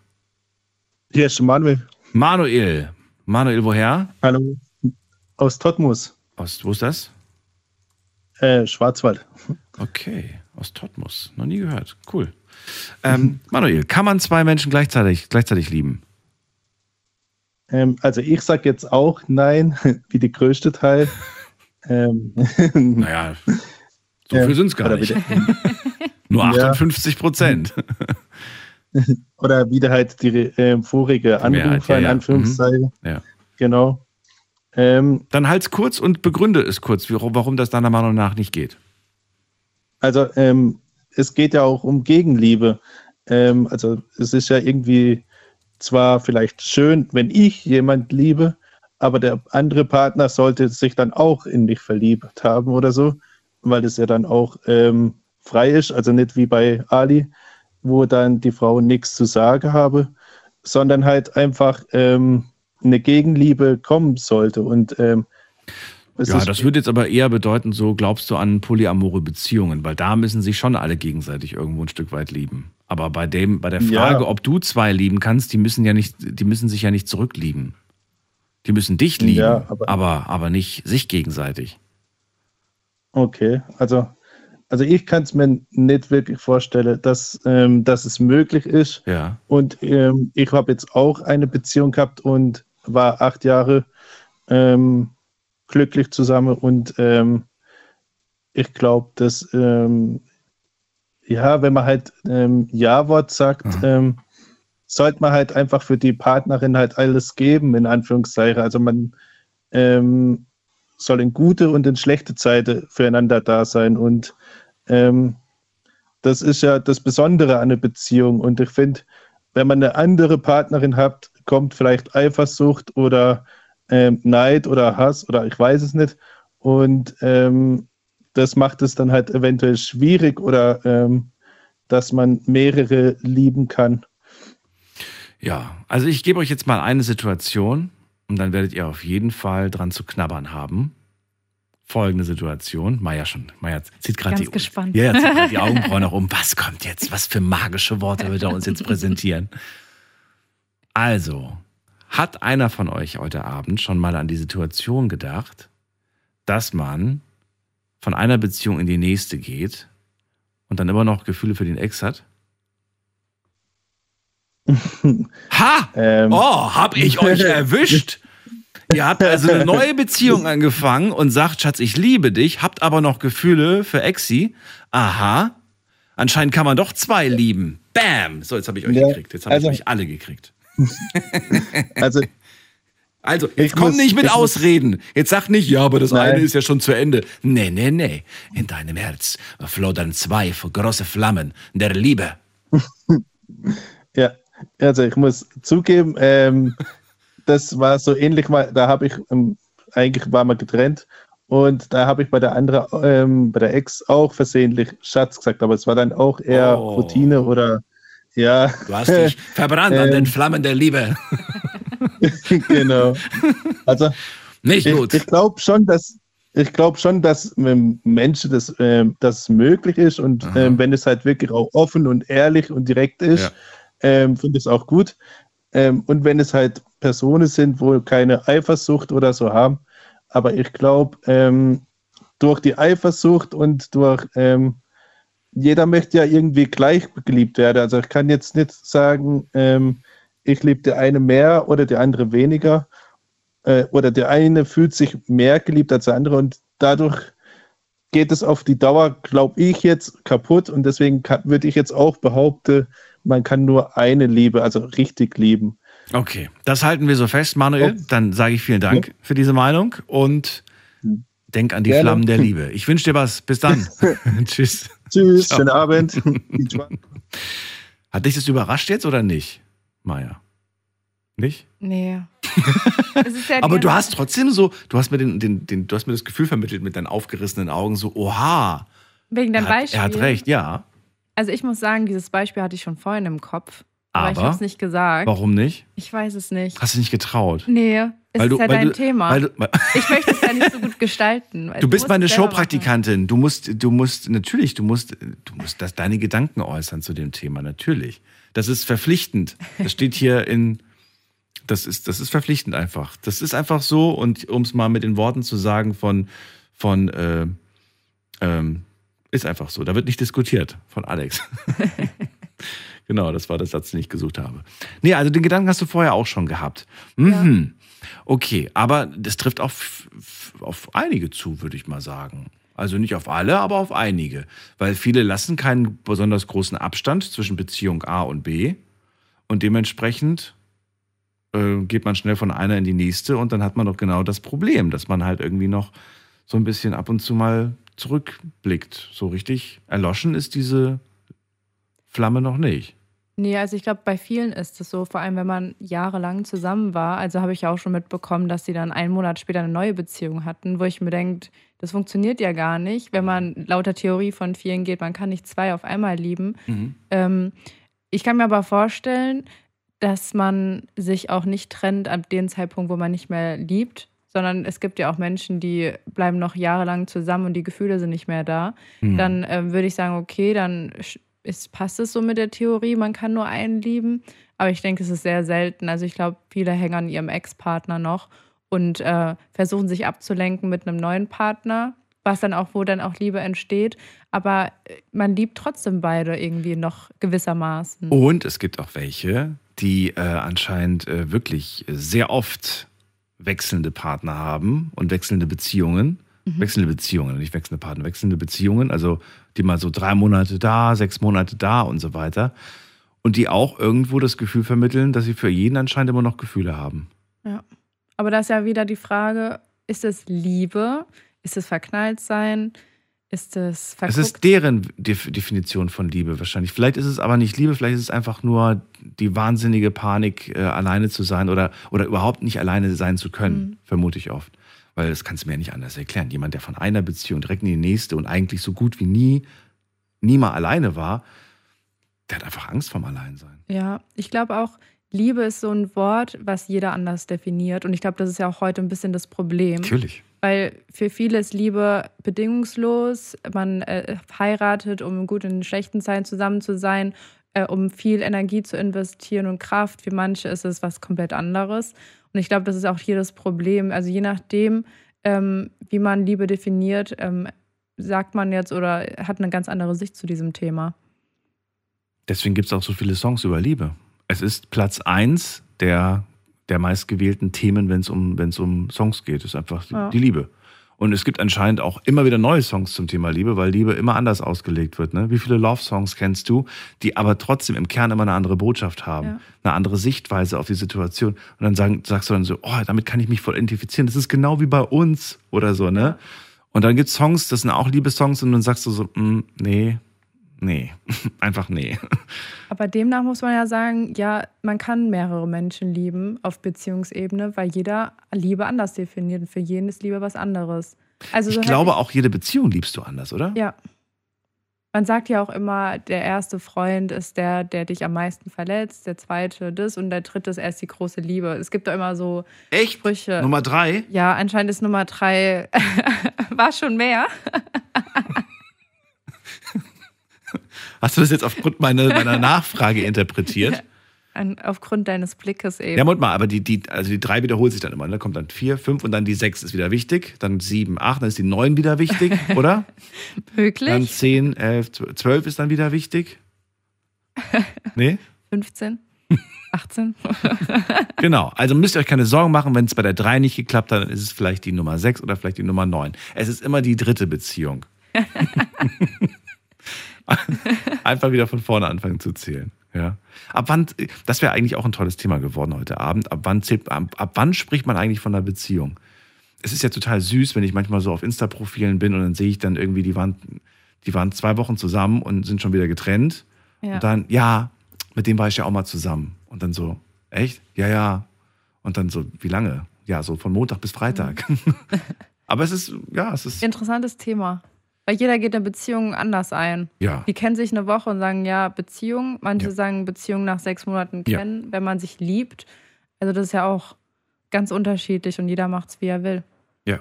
Hier ist Manuel. Manuel. Manuel, woher? Hallo. Aus Totmus, Aus, wo ist das? äh, Schwarzwald. Okay, aus Totmus. Noch nie gehört. Cool. Ähm, Manuel, kann man zwei Menschen gleichzeitig, gleichzeitig lieben? Ähm, also ich sag jetzt auch nein, wie der größte Teil. ähm, naja, so viel sind's gar oder nicht. Nur Ja. 58 Prozent. der, oder wie der halt die ähm, vorige Mehrheit, Anrufer ja, in ja. Anführungszeichen. Mhm. Ja. Genau. Ähm, Dann halt's kurz und begründe es kurz, warum das deiner Meinung nach nicht geht. Also ähm, es geht ja auch um Gegenliebe. Ähm, also es ist ja irgendwie zwar vielleicht schön, wenn ich jemand liebe, aber der andere Partner sollte sich dann auch in mich verliebt haben oder so, weil es ja dann auch ähm, frei ist, also nicht wie bei Ali, wo dann die Frau nichts zu sagen habe, sondern halt einfach ähm, eine Gegenliebe kommen sollte und ähm, es ja, das würde jetzt aber eher bedeuten, so glaubst du an polyamore Beziehungen, weil da müssen sich schon alle gegenseitig irgendwo ein Stück weit lieben. Aber bei dem, bei der Ja. Frage, ob du zwei lieben kannst, die müssen ja nicht, die müssen sich ja nicht zurücklieben. Die müssen dich lieben, Ja, aber, aber- aber, nicht sich gegenseitig. Okay, also, also ich kann es mir nicht wirklich vorstellen, dass, ähm, dass es möglich ist. Ja. Und ähm, ich habe jetzt auch eine Beziehung gehabt und war acht Jahre ähm, glücklich zusammen und ähm, ich glaube, dass ähm, ja, wenn man halt ähm, Ja-Wort sagt, ähm, sollte man halt einfach für die Partnerin halt alles geben, in Anführungszeichen. Also man soll in gute und in schlechte Zeiten füreinander da sein. Und ähm, das ist ja das Besondere an einer Beziehung. Und ich finde, wenn man eine andere Partnerin hat, kommt vielleicht Eifersucht oder ähm, Neid oder Hass oder ich weiß es nicht. Und ähm, das macht es dann halt eventuell schwierig oder ähm, dass man mehrere lieben kann. Ja, also ich gebe euch jetzt mal eine Situation und dann werdet ihr auf jeden Fall dran zu knabbern haben. Folgende Situation. Maja schon. Maja zieht gerade die, gespannt. Ja, zieht die Augenbrauen nach um. Was kommt jetzt? Was für magische Worte wird er uns jetzt präsentieren? Also, hat einer von euch heute Abend schon mal an die Situation gedacht, dass man von einer Beziehung in die nächste geht und dann immer noch Gefühle für den Ex hat? Ha! Ähm, Oh, hab ich euch erwischt? Ihr habt also eine neue Beziehung angefangen und sagt, Schatz, ich liebe dich, habt aber noch Gefühle für Exi. Aha. Anscheinend kann man doch zwei lieben. Bam! So, jetzt habe ich euch Ja, gekriegt. Jetzt habe also- ich euch alle gekriegt. Also, Also, Ich jetzt komm muss- nicht mit muss- Ausreden. Jetzt sag nicht, ja, aber das Nein. eine ist ja schon zu Ende. Nee, nee, nee. In deinem Herz flodern zwei große Flammen der Liebe. Ja, also ich muss zugeben, ähm, das war so ähnlich mal, da habe ich, ähm, eigentlich waren wir getrennt und da habe ich bei der anderen, ähm, bei der Ex auch versehentlich Schatz gesagt, aber es war dann auch eher Oh. Routine oder ja. Du hast dich verbrannt an den Ähm, Flammen der Liebe. genau. Also Nicht ich, gut. ich glaube schon, dass ich glaube schon, dass ähm, Menschen das, ähm, das möglich ist und ähm, wenn es halt wirklich auch offen und ehrlich und direkt ist, Ja. ähm, finde ich es auch gut. Ähm, und wenn es halt Personen sind, wo keine Eifersucht oder so haben, aber ich glaube, ähm, durch die Eifersucht und durch ähm, jeder möchte ja irgendwie gleich geliebt werden. Also ich kann jetzt nicht sagen, ähm, ich liebe der eine mehr oder der andere weniger. Äh, oder der eine fühlt sich mehr geliebt als der andere und dadurch geht es auf die Dauer, glaube ich, jetzt kaputt. Und deswegen würde ich jetzt auch behaupten, man kann nur eine Liebe, also richtig lieben. Okay, das halten wir so fest, Manuel. Dann sage ich vielen Dank für diese Meinung und denk an die Gerne. Flammen der Liebe. Ich wünsche dir was. Bis dann. Tschüss. Tschüss, Ciao. schönen Abend. Hat dich das überrascht jetzt oder nicht, Maja? Nicht? Nee. es ist ja Aber du hast trotzdem so, du hast mir den, den, den, du hast mir das Gefühl vermittelt mit deinen aufgerissenen Augen, so, oha. Wegen deinem er hat, Beispiel. Er hat recht, ja. Also ich muss sagen, dieses Beispiel hatte ich schon vorhin im Kopf. Aber, ich Aber? habe es nicht gesagt. Warum nicht? Ich weiß es nicht. Hast du nicht getraut? Nee, es Weil ist du- ja dein du- Thema. weil du- weil- ich möchte es ja nicht so gut gestalten. Du bist meine Showpraktikantin. Du musst, du musst, natürlich, du musst, du musst das, deine Gedanken äußern zu dem Thema, natürlich. Das ist verpflichtend. Das steht hier in, das ist, das ist verpflichtend einfach. Das ist einfach so und um es mal mit den Worten zu sagen von, von, äh, ähm, ist einfach so. Da wird nicht diskutiert von Alex. genau, das war der Satz, den ich gesucht habe. Nee, also den Gedanken hast du vorher auch schon gehabt. Mhm. Okay, aber das trifft auf, auf einige zu, würde ich mal sagen. Also nicht auf alle, aber auf einige. Weil viele lassen keinen besonders großen Abstand zwischen Beziehung A und B. Und dementsprechend äh, geht man schnell von einer in die nächste und dann hat man doch genau das Problem, dass man halt irgendwie noch so ein bisschen ab und zu mal zurückblickt. So richtig erloschen ist diese Flamme noch nicht. Nee, also ich glaube, bei vielen ist es so, vor allem wenn man jahrelang zusammen war. Also habe ich ja auch schon mitbekommen, dass sie dann einen Monat später eine neue Beziehung hatten, wo ich mir denke, das funktioniert ja gar nicht, wenn man lauter Theorie von vielen geht, man kann nicht zwei auf einmal lieben. Ähm, ich kann mir aber vorstellen, dass man sich auch nicht trennt ab dem Zeitpunkt, wo man nicht mehr liebt, sondern es gibt ja auch Menschen, die bleiben noch jahrelang zusammen und die Gefühle sind nicht mehr da. Mhm. Dann ähm, würde ich sagen, okay, dann ist, passt es so mit der Theorie, man kann nur einen lieben. Aber ich denke, es ist sehr selten. Also ich glaube, viele hängen an ihrem Ex-Partner noch und äh, versuchen sich abzulenken mit einem neuen Partner, was dann auch, wo dann auch Liebe entsteht. Aber äh, man liebt trotzdem beide irgendwie noch gewissermaßen. Und es gibt auch welche, die äh, anscheinend äh, wirklich sehr oft wechselnde Partner haben und wechselnde Beziehungen. Mhm. Wechselnde Beziehungen, nicht wechselnde Partner, wechselnde Beziehungen, also die mal so drei Monate da, sechs Monate da und so weiter. Und die auch irgendwo das Gefühl vermitteln, dass sie für jeden anscheinend immer noch Gefühle haben. Ja. Aber da ist ja wieder die Frage, ist es Liebe? Ist es verknallt sein? Ist es Es verguckt? ist deren Def Definition von Liebe wahrscheinlich. Vielleicht ist es aber nicht Liebe, vielleicht ist es einfach nur die wahnsinnige Panik, äh, alleine zu sein oder, oder überhaupt nicht alleine sein zu können, Mhm. vermute ich oft. Weil das kannst du mir ja nicht anders erklären. Jemand, der von einer Beziehung direkt in die nächste und eigentlich so gut wie nie, nie mal alleine war, der hat einfach Angst vorm Alleinsein. Ja, ich glaube auch, Liebe ist so ein Wort, was jeder anders definiert. Und ich glaube, das ist ja auch heute ein bisschen das Problem. Natürlich. Weil für viele ist Liebe bedingungslos. Man äh, heiratet, um gut in schlechten Zeiten zusammen zu sein, äh, um viel Energie zu investieren und Kraft. Für manche ist es was komplett anderes. Und ich glaube, das ist auch hier das Problem. Also je nachdem, ähm, wie man Liebe definiert, ähm, sagt man jetzt oder hat eine ganz andere Sicht zu diesem Thema. Deswegen gibt es auch so viele Songs über Liebe. Es ist Platz eins der, der meistgewählten Themen, wenn es um, wenn's um Songs geht. Es ist einfach die, Ja. die Liebe. Und es gibt anscheinend auch immer wieder neue Songs zum Thema Liebe, weil Liebe immer anders ausgelegt wird. Ne? Wie viele Love-Songs kennst du, die aber trotzdem im Kern immer eine andere Botschaft haben, Ja. eine andere Sichtweise auf die Situation. Und dann sagen, sagst du dann so, oh, damit kann ich mich voll identifizieren. Das ist genau wie bei uns oder so, ne? Und dann gibt es Songs, das sind auch Liebessongs und dann sagst du so, mm, nee, nee, einfach nee. Aber demnach muss man ja sagen, ja, man kann mehrere Menschen lieben auf Beziehungsebene, weil jeder Liebe anders definiert. Und für jeden ist Liebe was anderes. Also so Ich glaube, auch jede Beziehung liebst du anders, oder? Ja. Man sagt ja auch immer, der erste Freund ist der, der dich am meisten verletzt, der zweite das und der dritte ist erst die große Liebe. Es gibt doch immer so Echt? Sprüche. Nummer drei? Ja, anscheinend ist Nummer drei war schon mehr. Hast du das jetzt aufgrund meiner, meiner Nachfrage interpretiert? An, aufgrund deines Blickes eben. Ja, Moment mal, aber die, die, also die drei wiederholt sich dann immer. Da kommt dann vier, fünf und dann die sechs ist wieder wichtig. Dann sieben, acht, dann ist die neun wieder wichtig, oder? Möglich. Dann zehn, elf, zwölf ist dann wieder wichtig. Nee? 15, 18. Genau. Also müsst ihr euch keine Sorgen machen, wenn es bei der drei nicht geklappt hat, dann ist es vielleicht die Nummer sechs oder vielleicht die Nummer neun. Es ist immer die dritte Beziehung. Einfach wieder von vorne anfangen zu zählen. Ja. Ab wann, das wäre eigentlich auch ein tolles Thema geworden heute Abend. Ab wann, zählt, ab, ab wann spricht man eigentlich von einer Beziehung? Es ist ja total süß, wenn ich manchmal so auf Insta-Profilen bin und dann sehe ich dann irgendwie, die waren, die waren zwei Wochen zusammen und sind schon wieder getrennt. Ja. Und dann, ja, mit dem war ich ja auch mal zusammen. Und dann so, echt? Ja, ja. Und dann so, wie lange? Ja, so von Montag bis Freitag. Aber es ist, ja, es ist, Interessantes Thema. Weil jeder geht in Beziehungen anders ein. Ja. Die kennen sich eine Woche und sagen, ja, Beziehung. Manche Ja. sagen Beziehung nach sechs Monaten Ja. kennen, wenn man sich liebt. Also das ist ja auch ganz unterschiedlich und jeder macht es, wie er will. ja.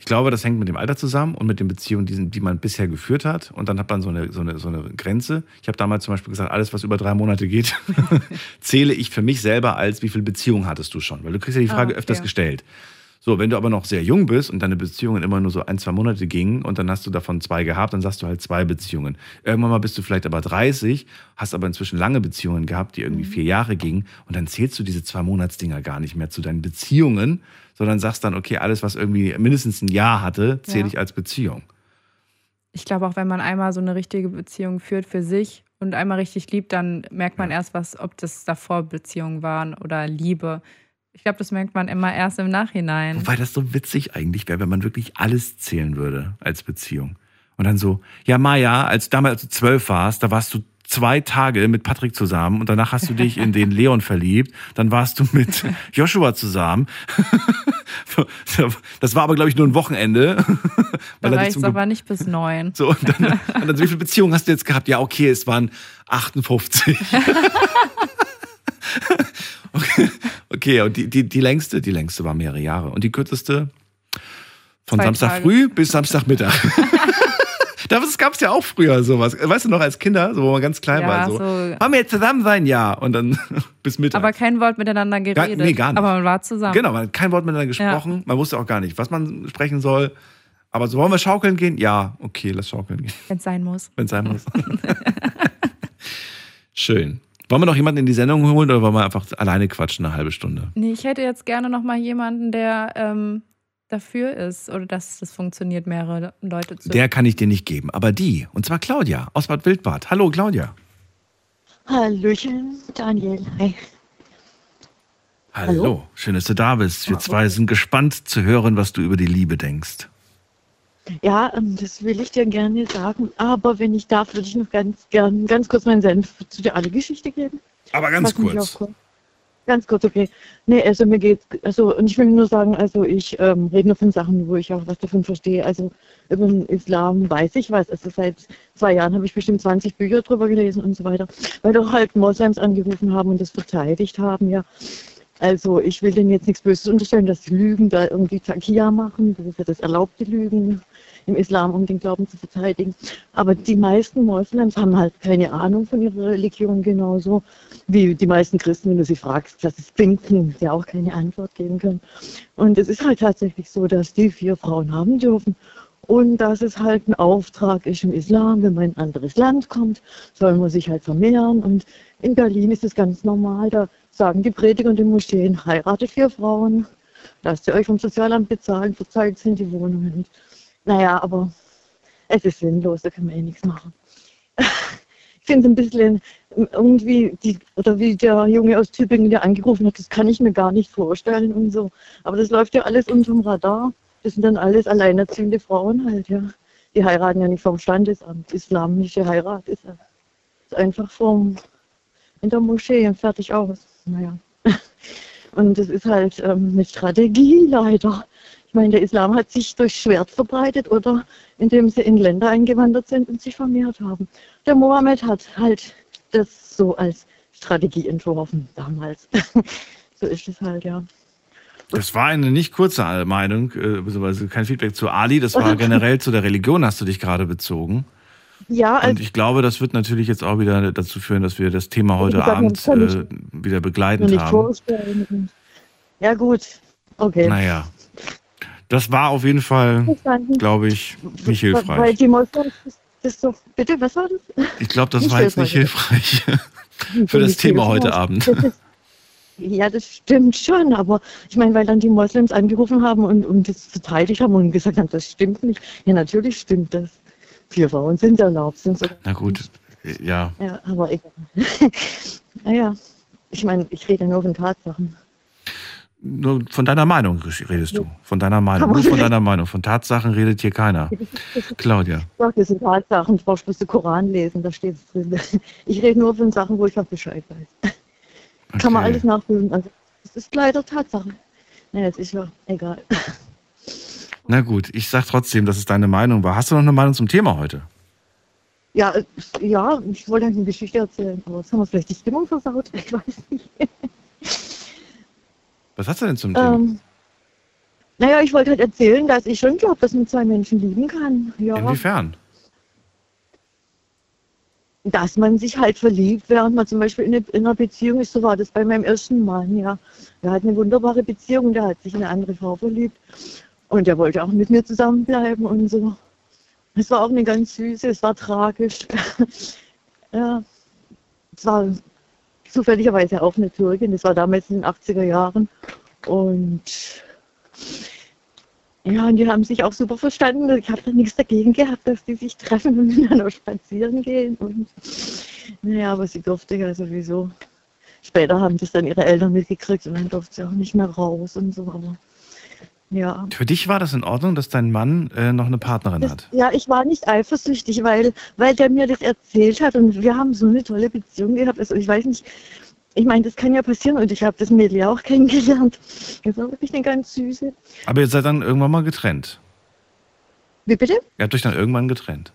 Ich glaube, das hängt mit dem Alter zusammen und mit den Beziehungen, die, man bisher geführt hat. Und dann hat man so eine, so eine, so eine Grenze. Ich habe damals zum Beispiel gesagt, alles, was über drei Monate geht, zähle ich für mich selber als, wie viele Beziehungen hattest du schon? Weil du kriegst ja die Frage Ah, öfters fair. gestellt. So, wenn du aber noch sehr jung bist und deine Beziehungen immer nur so ein, zwei Monate gingen und dann hast du davon zwei gehabt, dann sagst du halt zwei Beziehungen. Irgendwann mal bist du vielleicht aber 30, hast aber inzwischen lange Beziehungen gehabt, die irgendwie vier Jahre gingen und dann zählst du diese zwei Monatsdinger gar nicht mehr zu deinen Beziehungen, sondern sagst dann, okay, alles, was irgendwie mindestens ein Jahr hatte, zähle Ja. ich als Beziehung. Ich glaube auch, wenn man einmal so eine richtige Beziehung führt für sich und einmal richtig liebt, dann merkt man erst, was, ob das davor Beziehungen waren oder Liebe. Ich glaube, das merkt man immer erst im Nachhinein. Wobei das so witzig eigentlich wäre, wenn man wirklich alles zählen würde als Beziehung. Und dann so, ja, Maja, als damals als du zwölf warst, da warst du zwei Tage mit Patrick zusammen und danach hast du dich in den Leon verliebt. Dann warst du mit Joshua zusammen. Das war aber, glaube ich, nur ein Wochenende. Da reicht es aber nicht bis neun. so, und dann, und dann so, wie viele Beziehungen hast du jetzt gehabt? Ja, okay, es waren 58. okay, okay, und die, die, die längste, die längste war mehrere Jahre. Und die kürzeste von Zwei Samstag Tage. früh bis Samstagmittag. Das gab es ja auch früher sowas. Weißt du noch, als Kinder, so wo man ganz klein Ja, war, so, so- wollen wir jetzt zusammen sein? Ja. Und dann bis Mittag. Aber kein Wort miteinander geredet. nee, gar nicht. Aber man war zusammen. Genau, man hat kein Wort miteinander gesprochen. Man wusste auch gar nicht, was man sprechen soll. Aber so, wollen wir schaukeln gehen? Ja, okay, lass schaukeln gehen, Wenn es sein muss. wenn es sein muss. Schön. Wollen wir noch jemanden in die Sendung holen oder wollen wir einfach alleine quatschen eine halbe Stunde? Nee, ich hätte jetzt gerne noch mal jemanden, der ähm, dafür ist oder dass das funktioniert, mehrere Leute zu. Der kann ich dir nicht geben, aber die. Und zwar Claudia aus Bad Wildbad. Hallo, Claudia. Hallöchen, Daniel. Hi. Hallo. Hallo. Schön, dass du da bist. Wir zwei sind gespannt zu hören, was du über die Liebe denkst. Ja, ähm, das will ich dir gerne sagen, aber wenn ich darf, würde ich noch ganz gern ganz kurz meinen Senf zu der alle Geschichte geben. Aber ganz kurz. auch- Ganz kurz, okay. Nee, also mir geht's, also, und ich will nur sagen, also ich ähm, rede nur von Sachen, wo ich auch was davon verstehe. Also über den Islam weiß ich was. Also seit zwei Jahren habe ich bestimmt 20 Bücher drüber gelesen und so weiter, weil doch halt Moslems angerufen haben und das verteidigt haben, ja. Also ich will denen jetzt nichts Böses unterstellen, dass sie Lügen da irgendwie Takia machen. Das ist ja das erlaubte Lügen im Islam, um den Glauben zu verteidigen. Aber die meisten Moslems haben halt keine Ahnung von ihrer Religion genauso wie die meisten Christen, wenn du sie fragst, was ist Pfingsten, die auch keine Antwort geben können. Und es ist halt tatsächlich so, dass die vier Frauen haben dürfen. Und dass es halt ein Auftrag ist im Islam, wenn man in ein anderes Land kommt, soll man sich halt vermehren. Und in Berlin ist es ganz normal, da sagen die Prediger und die Moscheen, heiratet vier Frauen, lasst ihr euch vom Sozialamt bezahlen, verzahlt sind die Wohnungen. Naja, aber es ist sinnlos, da kann man eh nichts machen. Ich finde es ein bisschen irgendwie, die, oder wie der Junge aus Tübingen, der angerufen hat, das kann ich mir gar nicht vorstellen und so. Aber das läuft ja alles unterm Radar. Das sind dann alles alleinerziehende Frauen halt, ja. Die heiraten ja nicht vom Standesamt. Islamische Heirat ist ja ist einfach vom, in der Moschee und fertig aus. Naja. Und das ist halt ähm, eine Strategie leider. Ich meine, der Islam hat sich durch Schwert verbreitet oder indem sie in Länder eingewandert sind und sich vermehrt haben. Der Mohammed hat halt das so als Strategie entworfen damals. so ist es halt, ja. Das war eine nicht kurze Meinung, äh, beziehungsweise kein Feedback zu Ali, das war generell zu der Religion, hast du dich gerade bezogen. Ja, also, Und ich glaube, das wird natürlich jetzt auch wieder dazu führen, dass wir das Thema heute gesagt, Abend äh, wieder begleitend haben. vorstellen. Ja, gut. Okay. Naja, das war auf jeden Fall, glaube ich, nicht Weil hilfreich. die Moslems, das, das doch, bitte, was war das? Ich glaube, das Nicht war jetzt nicht hilfreich für das Thema heute Abend. Ist, ja, das stimmt schon, aber ich meine, weil dann die Moslems angerufen haben und, und das verteidigt haben und gesagt haben, das stimmt nicht. Ja, natürlich stimmt das. Vier Frauen sind erlaubt, sind so. Na gut, ja. Ja, aber egal. naja, ich meine, ich rede nur von Tatsachen. Nur von deiner Meinung redest du. Von deiner Meinung. Nur von deiner Meinung. Von Tatsachen redet hier keiner. Claudia. Doch, das sind Tatsachen. Du brauchst bloß den Koran lesen, da steht es drin. Ich rede nur von Sachen, wo ich auch Bescheid weiß. Kann man Okay. alles nachprüfen. Also, das ist leider Tatsache. Naja, das ist ja egal. Na gut, ich sag trotzdem, dass es deine Meinung war. Hast du noch eine Meinung zum Thema heute? Ja, äh, ja, ich wollte eigentlich eine Geschichte erzählen, aber jetzt haben wir vielleicht die Stimmung versaut. Ich weiß nicht. Was hast du denn zum Thema? Ähm, naja, ich wollte halt erzählen, dass ich schon glaube, dass man zwei Menschen lieben kann. Ja. Inwiefern? dass man sich halt verliebt, während man zum Beispiel in, eine, in einer Beziehung ist. So war das bei meinem ersten Mann, ja. Der hat eine wunderbare Beziehung, der hat sich in eine andere Frau verliebt und der wollte auch mit mir zusammenbleiben und so. Es war auch eine ganz süße, es war tragisch. ja, es war zufälligerweise auch eine Türkin, das war damals in den 80er Jahren und ja, und die haben sich auch super verstanden. Ich habe da nichts dagegen gehabt, dass die sich treffen und miteinander spazieren gehen. Und naja, aber sie durfte ja sowieso. Später haben das dann ihre Eltern mitgekriegt und dann durfte sie auch nicht mehr raus und so. Aber ja. Für dich war das in Ordnung, dass dein Mann äh, noch eine Partnerin Das, hat? ja, ich war nicht eifersüchtig, weil, weil der mir das erzählt hat und wir haben so eine tolle Beziehung gehabt. Also ich weiß nicht, ich meine, das kann ja passieren und ich habe das Mädel ja auch kennengelernt. Das war wirklich eine ganz süße. Aber ihr seid dann irgendwann mal getrennt. Wie bitte? Ihr habt euch dann irgendwann getrennt.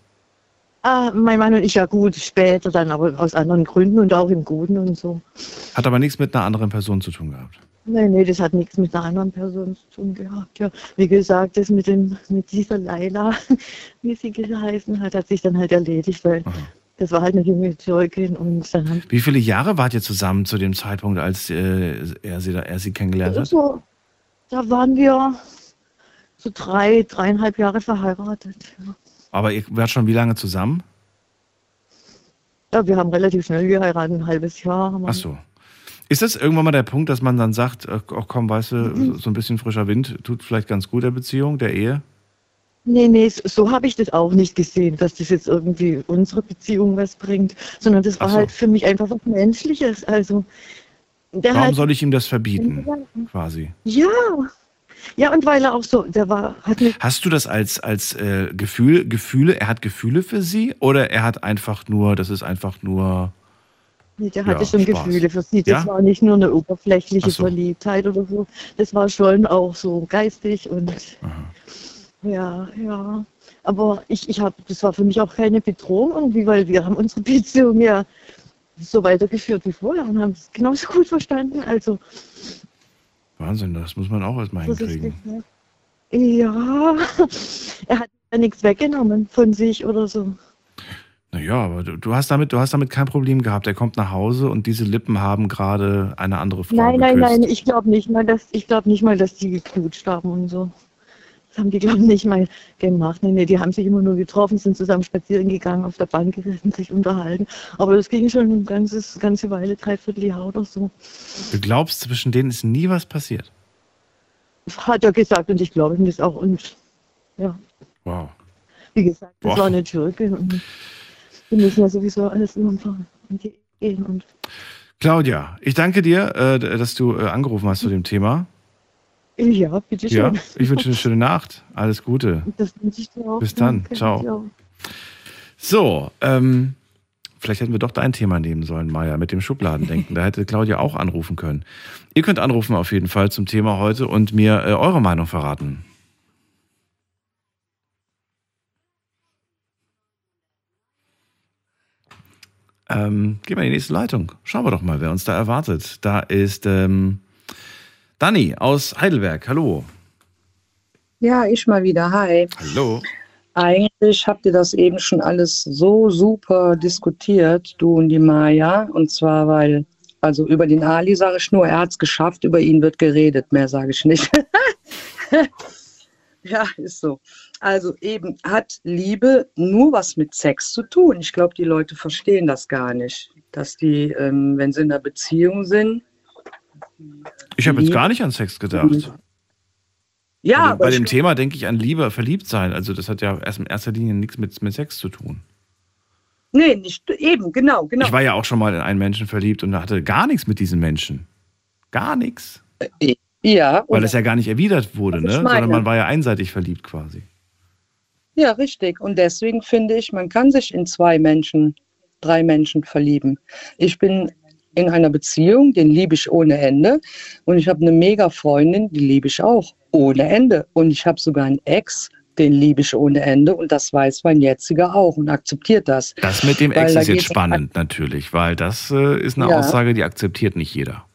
Ah, mein Mann und ich ja gut, später dann, aber aus anderen Gründen und auch im Guten und so. Hat aber nichts mit einer anderen Person zu tun gehabt. Nee, nee, das hat nichts mit einer anderen Person zu tun gehabt. Ja, wie gesagt, das mit, dem, mit dieser Laila, wie sie geheißen hat, hat sich dann halt erledigt, weil das war halt eine junge Zeugin und dann haben Wie viele Jahre wart ihr zusammen zu dem Zeitpunkt, als äh, er, sie, da- er sie kennengelernt hat? so, da waren wir so drei, dreieinhalb Jahre verheiratet. Ja. Aber ihr wart schon wie lange zusammen? Ja, wir haben relativ schnell geheiratet, ein halbes Jahr. Haben Ach so. Ist das irgendwann mal der Punkt, dass man dann sagt, ach komm, weißt du, Mhm. so ein bisschen frischer Wind tut vielleicht ganz gut der Beziehung, der Ehe? Nee, nee, so, habe ich das auch nicht gesehen, dass das jetzt irgendwie unsere Beziehung was bringt, sondern das war so. halt für mich einfach was Menschliches. Also, Warum hat, soll ich ihm das verbieten, quasi? Ja, ja, und weil er auch so, der war, hat mit, Hast du das als, als äh, Gefühl, Gefühle, er hat Gefühle für sie oder er hat einfach nur, das ist einfach nur Der Ja, hatte schon Spaß. Gefühle für sie. Das Ja? war nicht nur eine oberflächliche so. Verliebtheit oder so. Das war schon auch so geistig und ja, ja. Aber ich, ich habe, das war für mich auch keine Bedrohung irgendwie, weil wir haben unsere Beziehung ja so weitergeführt wie vorher und haben es genauso gut verstanden. Also Wahnsinn, das muss man auch erstmal hinkriegen. ja, er hat ja nichts weggenommen von sich oder so. Naja, aber du, du hast damit, du hast damit kein Problem gehabt. Er kommt nach Hause und diese Lippen haben gerade eine andere Frau Nein, nein, geküsst. nein, ich glaube nicht mal, dass ich glaube nicht mal, dass die geknutscht haben und so. Das haben die, glaube ich, nicht mal gemacht. Nee, nee, die haben sich immer nur getroffen, sind zusammen spazieren gegangen, auf der Bank gesessen, sich unterhalten. Aber das ging schon eine ganzes, ganze Weile, dreiviertel Jahr oder so. Du glaubst, zwischen denen ist nie was passiert. Hat er gesagt und ich glaube ihm das auch. Und ja, Wow. wie gesagt, das Boah. war eine Türke. Und wir müssen ja sowieso alles irgendwann in die gehen. Und Claudia, ich danke dir, äh, dass du äh, angerufen hast zu dem Thema. ja, bitte schön. Ja, ich wünsche eine schöne Nacht. Alles Gute. Das wünsche ich dir auch. Bis dann. Danke, Ciao. So, ähm, vielleicht hätten wir doch dein Thema nehmen sollen, Maja, mit dem Schubladendenken. Da hätte Claudia auch anrufen können. Ihr könnt anrufen auf jeden Fall zum Thema heute und mir äh, eure Meinung verraten. Ähm, gehen wir in die nächste Leitung. Schauen wir doch mal, wer uns da erwartet. Da ist ähm, Dani aus Heidelberg. Hallo. Ja, ich mal wieder. Hi. Hallo. Eigentlich habt ihr das eben schon alles so super diskutiert, du und die Maya. Und zwar, weil, also über den Ali sage ich nur, er hat es geschafft, über ihn wird geredet, mehr sage ich nicht. ja, ist so. Also eben hat Liebe nur was mit Sex zu tun. Ich glaube, die Leute verstehen das gar nicht, dass die, ähm, wenn sie in einer Beziehung sind, Ich habe jetzt gar nicht an Sex gedacht. ja, bei dem, aber bei dem Thema denke ich an Liebe, verliebt sein. Also das hat ja erst in erster Linie nichts mit, mit Sex zu tun. Nee, nicht eben, genau, genau. Ich war ja auch schon mal in einen Menschen verliebt und hatte gar nichts mit diesem Menschen. Gar nichts. Ja, Weil es ja gar nicht erwidert wurde, ne? Sondern man war ja einseitig verliebt quasi. Ja, richtig. Und deswegen finde ich, man kann sich in zwei Menschen, drei Menschen verlieben. Ich bin in einer Beziehung, den liebe ich ohne Ende. Und ich habe eine mega Freundin, die liebe ich auch ohne Ende. Und ich habe sogar einen Ex, den liebe ich ohne Ende. Und das weiß mein jetziger auch und akzeptiert das. Das mit dem Ex ist jetzt spannend natürlich, weil das äh, ist eine Ja. Aussage, die akzeptiert nicht jeder.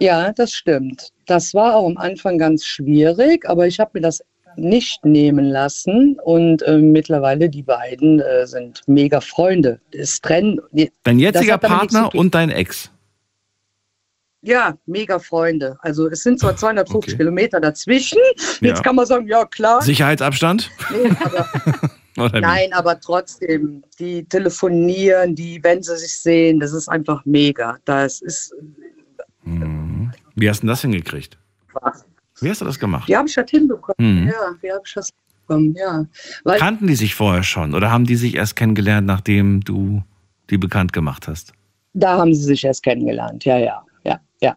Ja, das stimmt. Das war auch am Anfang ganz schwierig, aber ich habe mir das nicht nehmen lassen und äh, mittlerweile die beiden äh, sind mega Freunde. Es trennen. Dein jetziger Partner und dein Ex. Ja, mega Freunde. Also es sind zwar 250 Kilometer dazwischen. Jetzt Ja. kann man sagen, ja klar. Sicherheitsabstand? Nee, aber, nein, aber trotzdem, die telefonieren, die, wenn sie sich sehen, das ist einfach mega. Das ist, Wie hast du denn das hingekriegt? Wie hast du das gemacht? wie habe ich das hinbekommen? Mhm. Ja, wie habe ich das hinbekommen? Ja. Weil, Kannten die sich vorher schon oder haben die sich erst kennengelernt, nachdem du die bekannt gemacht hast? Da haben sie sich erst kennengelernt, ja, ja, ja, ja.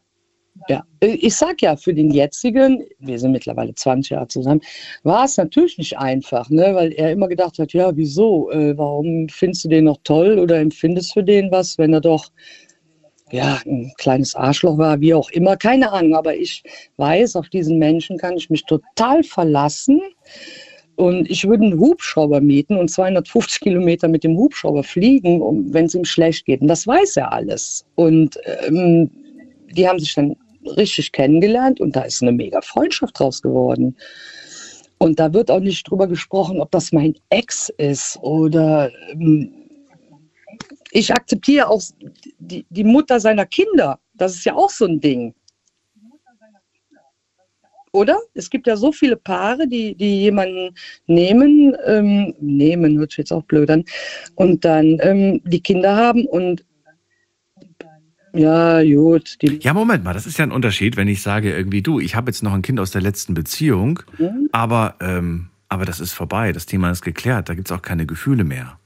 ja. Ich sag ja, für den jetzigen, wir sind mittlerweile 20 Jahre zusammen, war es natürlich nicht einfach, ne? weil er immer gedacht hat, ja, wieso, äh, warum findest du den noch toll oder empfindest für den was, wenn er doch ja, ein kleines Arschloch war, wie auch immer, keine Ahnung, aber ich weiß, auf diesen Menschen kann ich mich total verlassen. Und ich würde einen Hubschrauber mieten und 250 Kilometer mit dem Hubschrauber fliegen, wenn es ihm schlecht geht. Und das weiß er alles. Und ähm, die haben sich dann richtig kennengelernt und da ist eine mega Freundschaft draus geworden. Und da wird auch nicht drüber gesprochen, ob das mein Ex ist oder ähm, ich akzeptiere auch die, die Mutter seiner Kinder. Das ist ja auch so ein Ding. Oder? Es gibt ja so viele Paare, die, die jemanden nehmen, ähm, nehmen, hört sich jetzt auch blöd an, und dann ähm, die Kinder haben und ja, gut. Die, Ja, Moment mal, das ist ja ein Unterschied, wenn ich sage irgendwie, du, ich habe jetzt noch ein Kind aus der letzten Beziehung, Mhm. aber, ähm, aber das ist vorbei, das Thema ist geklärt, da gibt es auch keine Gefühle mehr.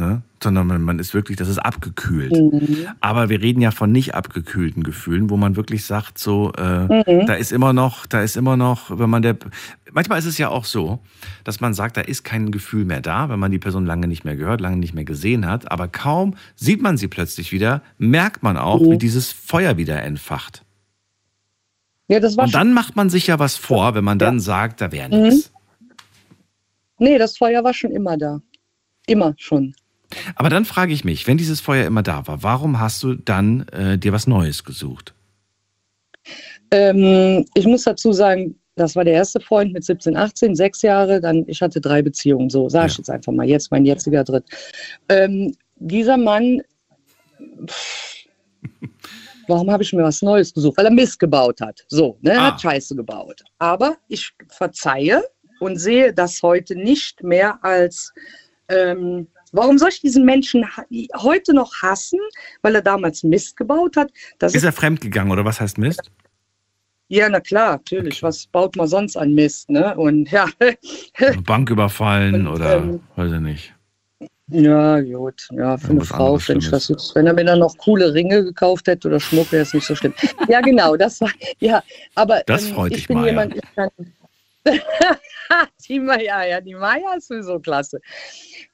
Ne? Sondern man, ist wirklich, das ist abgekühlt. Mhm. Aber wir reden ja von nicht abgekühlten Gefühlen, wo man wirklich sagt, so, äh, Mhm. da ist immer noch, da ist immer noch, wenn man der, manchmal ist es ja auch so, dass man sagt, da ist kein Gefühl mehr da, wenn man die Person lange nicht mehr gehört, lange nicht mehr gesehen hat. Aber kaum sieht man sie plötzlich wieder, merkt man auch, Mhm. wie dieses Feuer wieder entfacht. Ja, das war Und dann macht man sich ja was vor, wenn man dann sagt, da wäre nichts. Mhm. Nee, das Feuer war schon immer da. Immer schon. Aber dann frage ich mich, wenn dieses Feuer immer da war, warum hast du dann äh, dir was Neues gesucht? Ähm, ich muss dazu sagen, das war der erste Freund mit 17, 18, sechs Jahre. Dann, ich hatte drei Beziehungen, so sage ich jetzt einfach mal. Jetzt mein jetziger Dritt. Ähm, dieser Mann, pff, warum habe ich mir was Neues gesucht? Weil er Mist gebaut hat. So, ne? Er Ah. hat Scheiße gebaut. Aber ich verzeihe und sehe das heute nicht mehr als. Ähm, Warum soll ich diesen Menschen heute noch hassen, weil er damals Mist gebaut hat? Das Ist er fremdgegangen oder was heißt Mist? ja, na klar, natürlich. Was baut man sonst an Mist, ne? Und ja, Eine Bank überfallen oder ähm, weiß ich nicht. ja, gut. Ja, für eine Frau finde ich das jetzt. Wenn er mir dann noch coole Ringe gekauft hätte oder Schmuck, wäre es nicht so schlimm. ja, genau, das war, ja, aber Das ähm, freut ich dich, bin Maja. jemand, ich kann. die Maja, ja, die Maja ist sowieso klasse.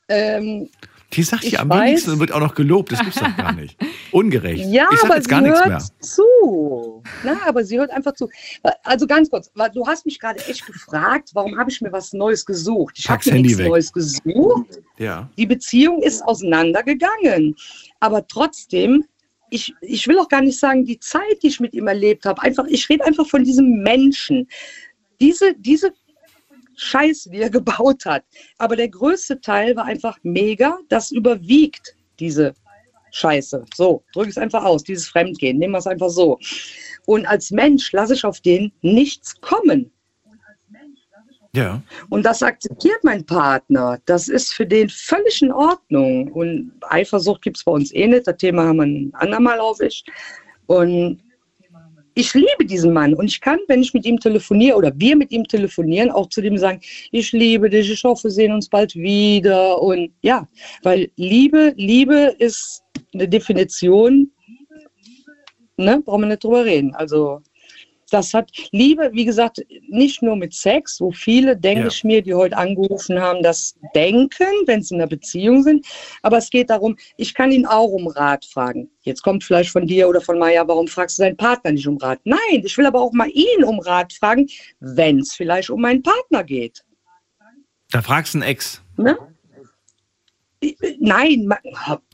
Ähm, Die sagt ja am wenigsten und wird auch noch gelobt. Das gibt's doch gar nicht. Ungerecht. Ja, ich sag aber jetzt sie gar nichts hört mehr. zu. Na, aber sie hört einfach zu. Also ganz kurz, du hast mich gerade echt gefragt, warum habe ich mir was Neues gesucht? Ich habe mir Handy nichts weg. Neues gesucht. Ja. Die Beziehung ist auseinandergegangen. Aber trotzdem, ich, ich will auch gar nicht sagen, die Zeit, die ich mit ihm erlebt habe, einfach, ich rede einfach von diesem Menschen. Diese, diese Scheiße, die er gebaut hat. Aber der größte Teil war einfach mega. Das überwiegt diese Scheiße. So, drücke es einfach aus, dieses Fremdgehen. Nehmen wir es einfach so. Und als Mensch lasse ich auf den nichts kommen. Ja. Und das akzeptiert mein Partner. Das ist für den völlig in Ordnung. Und Eifersucht gibt es bei uns eh nicht. Das Thema haben wir ein andermal auf ich. Und ich liebe diesen Mann. Und ich kann, wenn ich mit ihm telefoniere oder wir mit ihm telefonieren, auch zu dem sagen, ich liebe dich, ich hoffe, wir sehen uns bald wieder. Und ja, weil Liebe, Liebe ist eine Definition, ne, brauchen wir nicht drüber reden. Also das hat Liebe, wie gesagt, nicht nur mit Sex, wo viele, denke Ja. ich mir, die heute angerufen haben, das denken, wenn sie in einer Beziehung sind. Aber es geht darum, ich kann ihn auch um Rat fragen. Jetzt kommt vielleicht von dir oder von Maya, warum fragst du deinen Partner nicht um Rat? Nein, ich will aber auch mal ihn um Rat fragen, wenn es vielleicht um meinen Partner geht. Da fragst du einen Ex. Ne? Nein, ma-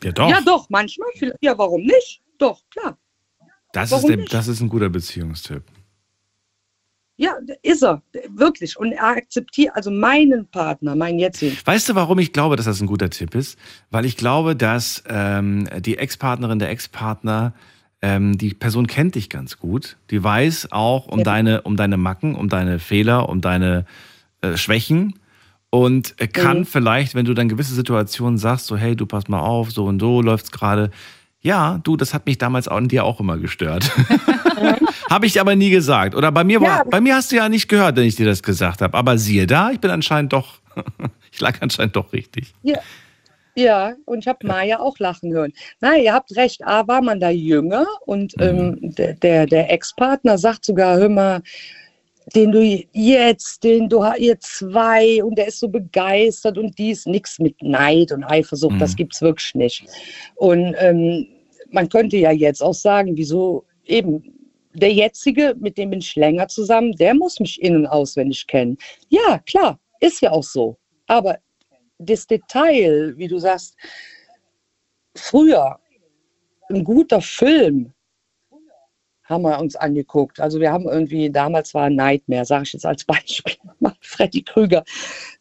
Ja, doch. ja doch, manchmal. Ja, warum nicht? Doch, klar. Das ist, der, nicht? das ist ein guter Beziehungstipp. Ja, ist er, wirklich. Und er akzeptiert also meinen Partner, meinen jetzigen. Weißt du, warum ich glaube, dass das ein guter Tipp ist? Weil ich glaube, dass ähm, die Ex-Partnerin, der Ex-Partner, ähm, die Person kennt dich ganz gut. Die weiß auch um, Ja. deine, um deine Macken, um deine Fehler, um deine äh, Schwächen. Und äh, kann Mhm. vielleicht, wenn du dann gewisse Situationen sagst, so hey, du pass mal auf, so und so läuft's gerade. Ja, du, das hat mich damals an dir auch immer gestört. habe ich aber nie gesagt. Oder bei mir war, Ja. bei mir hast du ja nicht gehört, wenn ich dir das gesagt habe. Aber siehe da, ich bin anscheinend doch, ich lag anscheinend doch richtig. Ja, ja und ich habe Maya auch lachen hören. Nein, ihr habt recht. A, war man da jünger und ähm, der, der, der Ex-Partner sagt sogar, hör mal, den du jetzt, den du ihr zwei und der ist so begeistert und dies, nichts mit Neid und Eifersucht, das Mhm. gibt's wirklich nicht. Und ähm, man könnte ja jetzt auch sagen, wieso eben der jetzige, mit dem bin ich länger zusammen, der muss mich in- und auswendig kennen. Ja, klar, ist ja auch so. Aber das Detail, wie du sagst, früher, ein guter Film haben wir uns angeguckt. Also wir haben irgendwie, damals war Nightmare, sage ich jetzt als Beispiel, mal Freddy Krüger.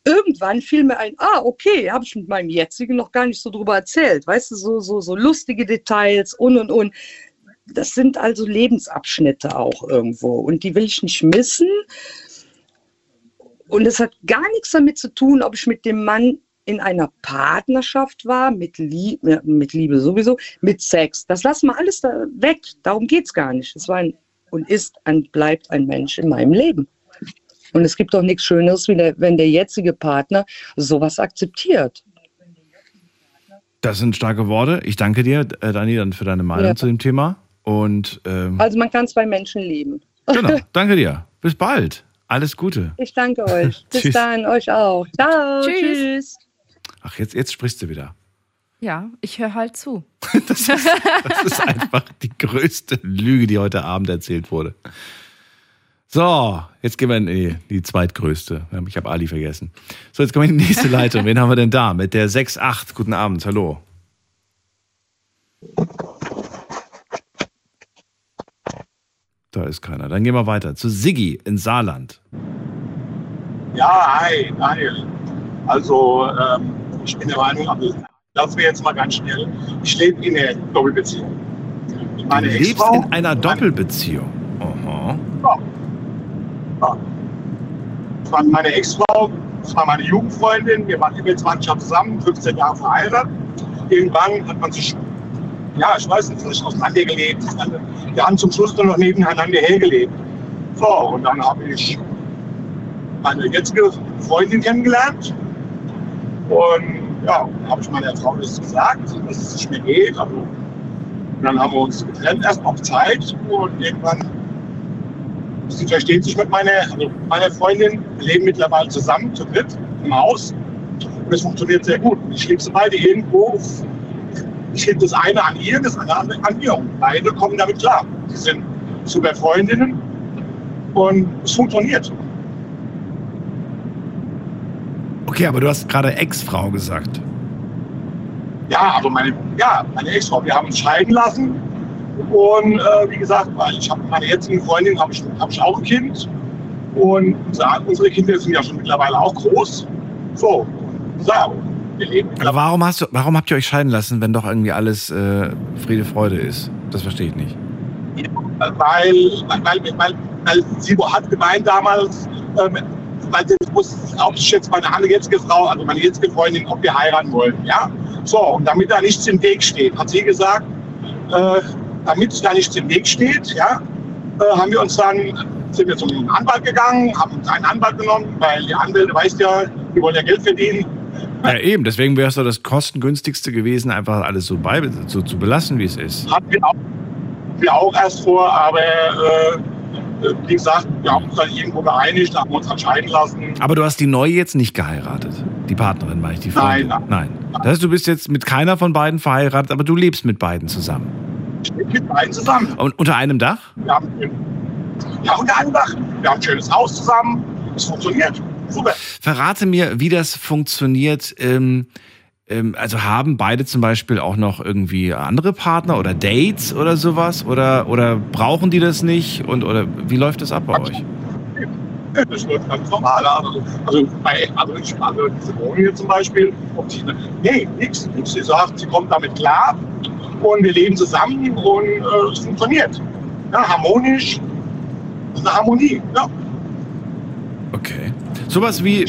Irgendwann fiel mir ein, ah, okay, habe ich mit meinem jetzigen noch gar nicht so drüber erzählt. Weißt du, so, so, so lustige Details und und und. Das sind also Lebensabschnitte auch irgendwo und die will ich nicht missen. Und es hat gar nichts damit zu tun, ob ich mit dem Mann in einer Partnerschaft war, mit, Lie ja, mit Liebe sowieso, mit Sex. Das lassen wir alles da weg. Darum geht es gar nicht. Es war ein, und ist und bleibt ein Mensch in meinem Leben. Und es gibt doch nichts Schöneres, der, wenn der jetzige Partner sowas akzeptiert. Das sind starke Worte. Ich danke dir, äh, Dani, dann für deine Meinung Ja. zu dem Thema. Und ähm, Also man kann zwei Menschen lieben. genau, danke dir. Bis bald. Alles Gute. Ich danke euch. Bis Tschüss. dann, euch auch. Ciao. Tschüss. Tschüss. Ach, jetzt, jetzt sprichst du wieder. Ja, ich höre halt zu. Das ist, das ist einfach die größte Lüge, die heute Abend erzählt wurde. So, jetzt gehen wir in die, die zweitgrößte. Ich habe Ali vergessen. So, jetzt kommen wir in die nächste Leitung. Wen haben wir denn da? Mit der 6.8. Guten Abend, hallo. Da ist keiner. Dann gehen wir weiter zu Siggi in Saarland. Ja, hi, Daniel. Also, ähm, ich bin der Meinung, also, lassen wir jetzt mal ganz schnell. Ich lebe in einer Doppelbeziehung. Meine du lebst in einer Doppelbeziehung. Aha. ja. Das war meine Ex-Frau, das war meine Jugendfreundin. Wir waren über 20 Jahre zusammen, 15 Jahre verheiratet. Irgendwann hat man sich, ja, ich weiß nicht, vielleicht auseinandergelebt. Wir haben zum Schluss nur noch nebeneinander hergelebt. So, und dann habe ich meine jetzige Freundin kennengelernt. Und ja, habe ich meiner Frau das gesagt, dass es nicht mehr geht. Also, und dann haben wir uns getrennt, erst auf Zeit. Und irgendwann, sie versteht sich mit meiner, also meiner Freundin. Wir leben mittlerweile zusammen, zu dritt, im Haus. Und es funktioniert sehr gut. Ich lebe sie beide irgendwo. Ich hebe das eine an ihr, das andere an mir. Und beide kommen damit klar. Sie sind super Freundinnen. Und es funktioniert. Okay, aber du hast gerade Ex-Frau gesagt. Ja, also meine, ja, meine Ex-Frau, wir haben uns scheiden lassen. Und äh, wie gesagt, weil ich habe meine jetzigen Freundin, habe ich, hab ich auch ein Kind. Und unser, unsere Kinder sind ja schon mittlerweile auch groß. So, so wir leben. Aber warum, hast du, warum habt ihr euch scheiden lassen, wenn doch irgendwie alles äh, Friede, Freude ist? Das verstehe ich nicht. Weil, weil, weil, weil, weil sie hat gemeint damals, ähm, weil sie muss, ob ich jetzt meine jetzige Frau, also meine jetzige Freundin, ob wir heiraten wollen. Ja? So, und damit da nichts im Weg steht, hat sie gesagt, äh, damit da nichts im Weg steht, ja, äh, haben wir uns dann, sind wir zum Anwalt gegangen, haben uns einen Anwalt genommen, weil die Anwälte, weißt ja, die wollen ja Geld verdienen. Ja, eben. Deswegen wäre es doch das kostengünstigste gewesen, einfach alles so, bei, so zu belassen, wie es ist. Hatten wir auch, wir auch erst vor, aber äh, äh, wie gesagt, wir haben uns dann irgendwo geeinigt, haben uns entscheiden lassen. Aber du hast die neue jetzt nicht geheiratet. Die Partnerin, meine ich, die Freundin. Nein, nein. Das heißt, du bist jetzt mit keiner von beiden verheiratet, aber du lebst mit beiden zusammen. Ich lebe mit beiden zusammen. Und unter einem Dach? Haben, ja, unter einem Dach. Wir haben ein schönes Haus zusammen. Es funktioniert. Super. Verrate mir, wie das funktioniert. Ähm, ähm, also haben beide zum Beispiel auch noch irgendwie andere Partner oder Dates oder sowas? Oder, oder brauchen die das nicht? Und, oder wie läuft das ab bei euch? Das läuft ganz normal. Also, also, bei, ich, also diese Wohnung hier zum Beispiel, ob sie, nee, nichts. Sie sagt, sie kommt damit klar und wir leben zusammen und äh, es funktioniert. Ja, harmonisch, eine Harmonie. Ja. Okay. Sowas wie, äh,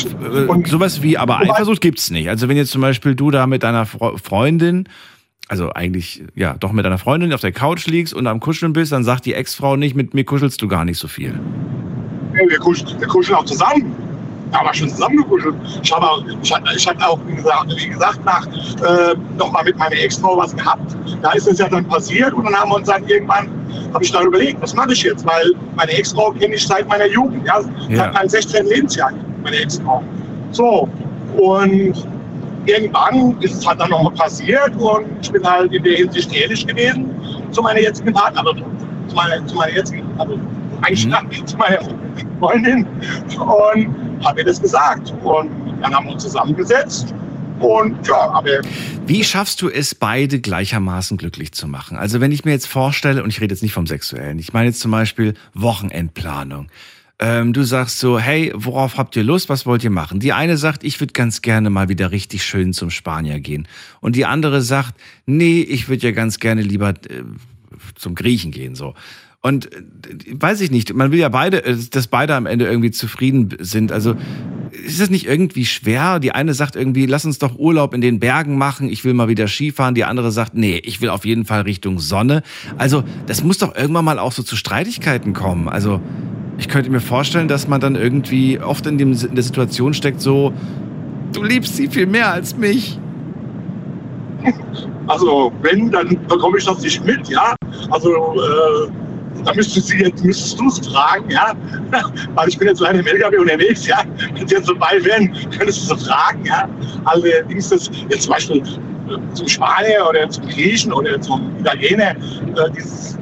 sowas wie, aber Eifersucht gibt's nicht. Also wenn jetzt zum Beispiel du da mit deiner Fre Freundin, also eigentlich, ja, doch mit deiner Freundin auf der Couch liegst und am Kuscheln bist, dann sagt die Ex-Frau nicht, mit mir kuschelst du gar nicht so viel. Ja, wir, kuscheln, wir kuscheln auch zusammen. Ja, aber schon zusammen gekuschelt. Ich, habe auch, ich, hatte auch, wie gesagt, wie gesagt nach, äh, noch mal mit meiner Ex-Frau was gehabt. Da ist es ja dann passiert und dann haben wir uns dann irgendwann, habe ich dann überlegt, was mache ich jetzt? Weil meine Ex-Frau kenne ich seit meiner Jugend, ja, Ja. seit meinem 16. Lebensjahr, meine Ex-Frau. So, und irgendwann ist es halt dann nochmal passiert und ich bin halt in der Hinsicht ehrlich gewesen zu meiner jetzigen Partnerin, zu meiner, zu meiner jetzigen, also eigentlich zu meiner Freundin und habe ihr das gesagt. Und dann haben wir uns zusammengesetzt und ja, aber Wie schaffst du es, beide gleichermaßen glücklich zu machen? Also wenn ich mir jetzt vorstelle, und ich rede jetzt nicht vom Sexuellen, ich meine jetzt zum Beispiel Wochenendplanung. Ähm, du sagst so, hey, worauf habt ihr Lust? Was wollt ihr machen? Die eine sagt, ich würde ganz gerne mal wieder richtig schön zum Spanier gehen. Und die andere sagt, nee, ich würde ja ganz gerne lieber äh, zum Griechen gehen, so. Und äh, weiß ich nicht, man will ja beide, äh, dass beide am Ende irgendwie zufrieden sind. Also ist das nicht irgendwie schwer? Die eine sagt irgendwie, lass uns doch Urlaub in den Bergen machen, ich will mal wieder Skifahren. Die andere sagt, nee, ich will auf jeden Fall Richtung Sonne. Also das muss doch irgendwann mal auch so zu Streitigkeiten kommen. Also ich könnte mir vorstellen, dass man dann irgendwie oft in, dem, in der Situation steckt, so, du liebst sie viel mehr als mich. Also wenn, dann bekomme ich das nicht mit, ja. Also äh, da müsstest du jetzt müsstest du es fragen, ja. Weil ich bin jetzt leider im LKW unterwegs, ja. Wenn sie jetzt dabei wären, könntest du sie fragen, ja. Allerdings ist jetzt zum Beispiel äh, zum Spanier oder zum Griechen oder zum Italiener, äh, dieses,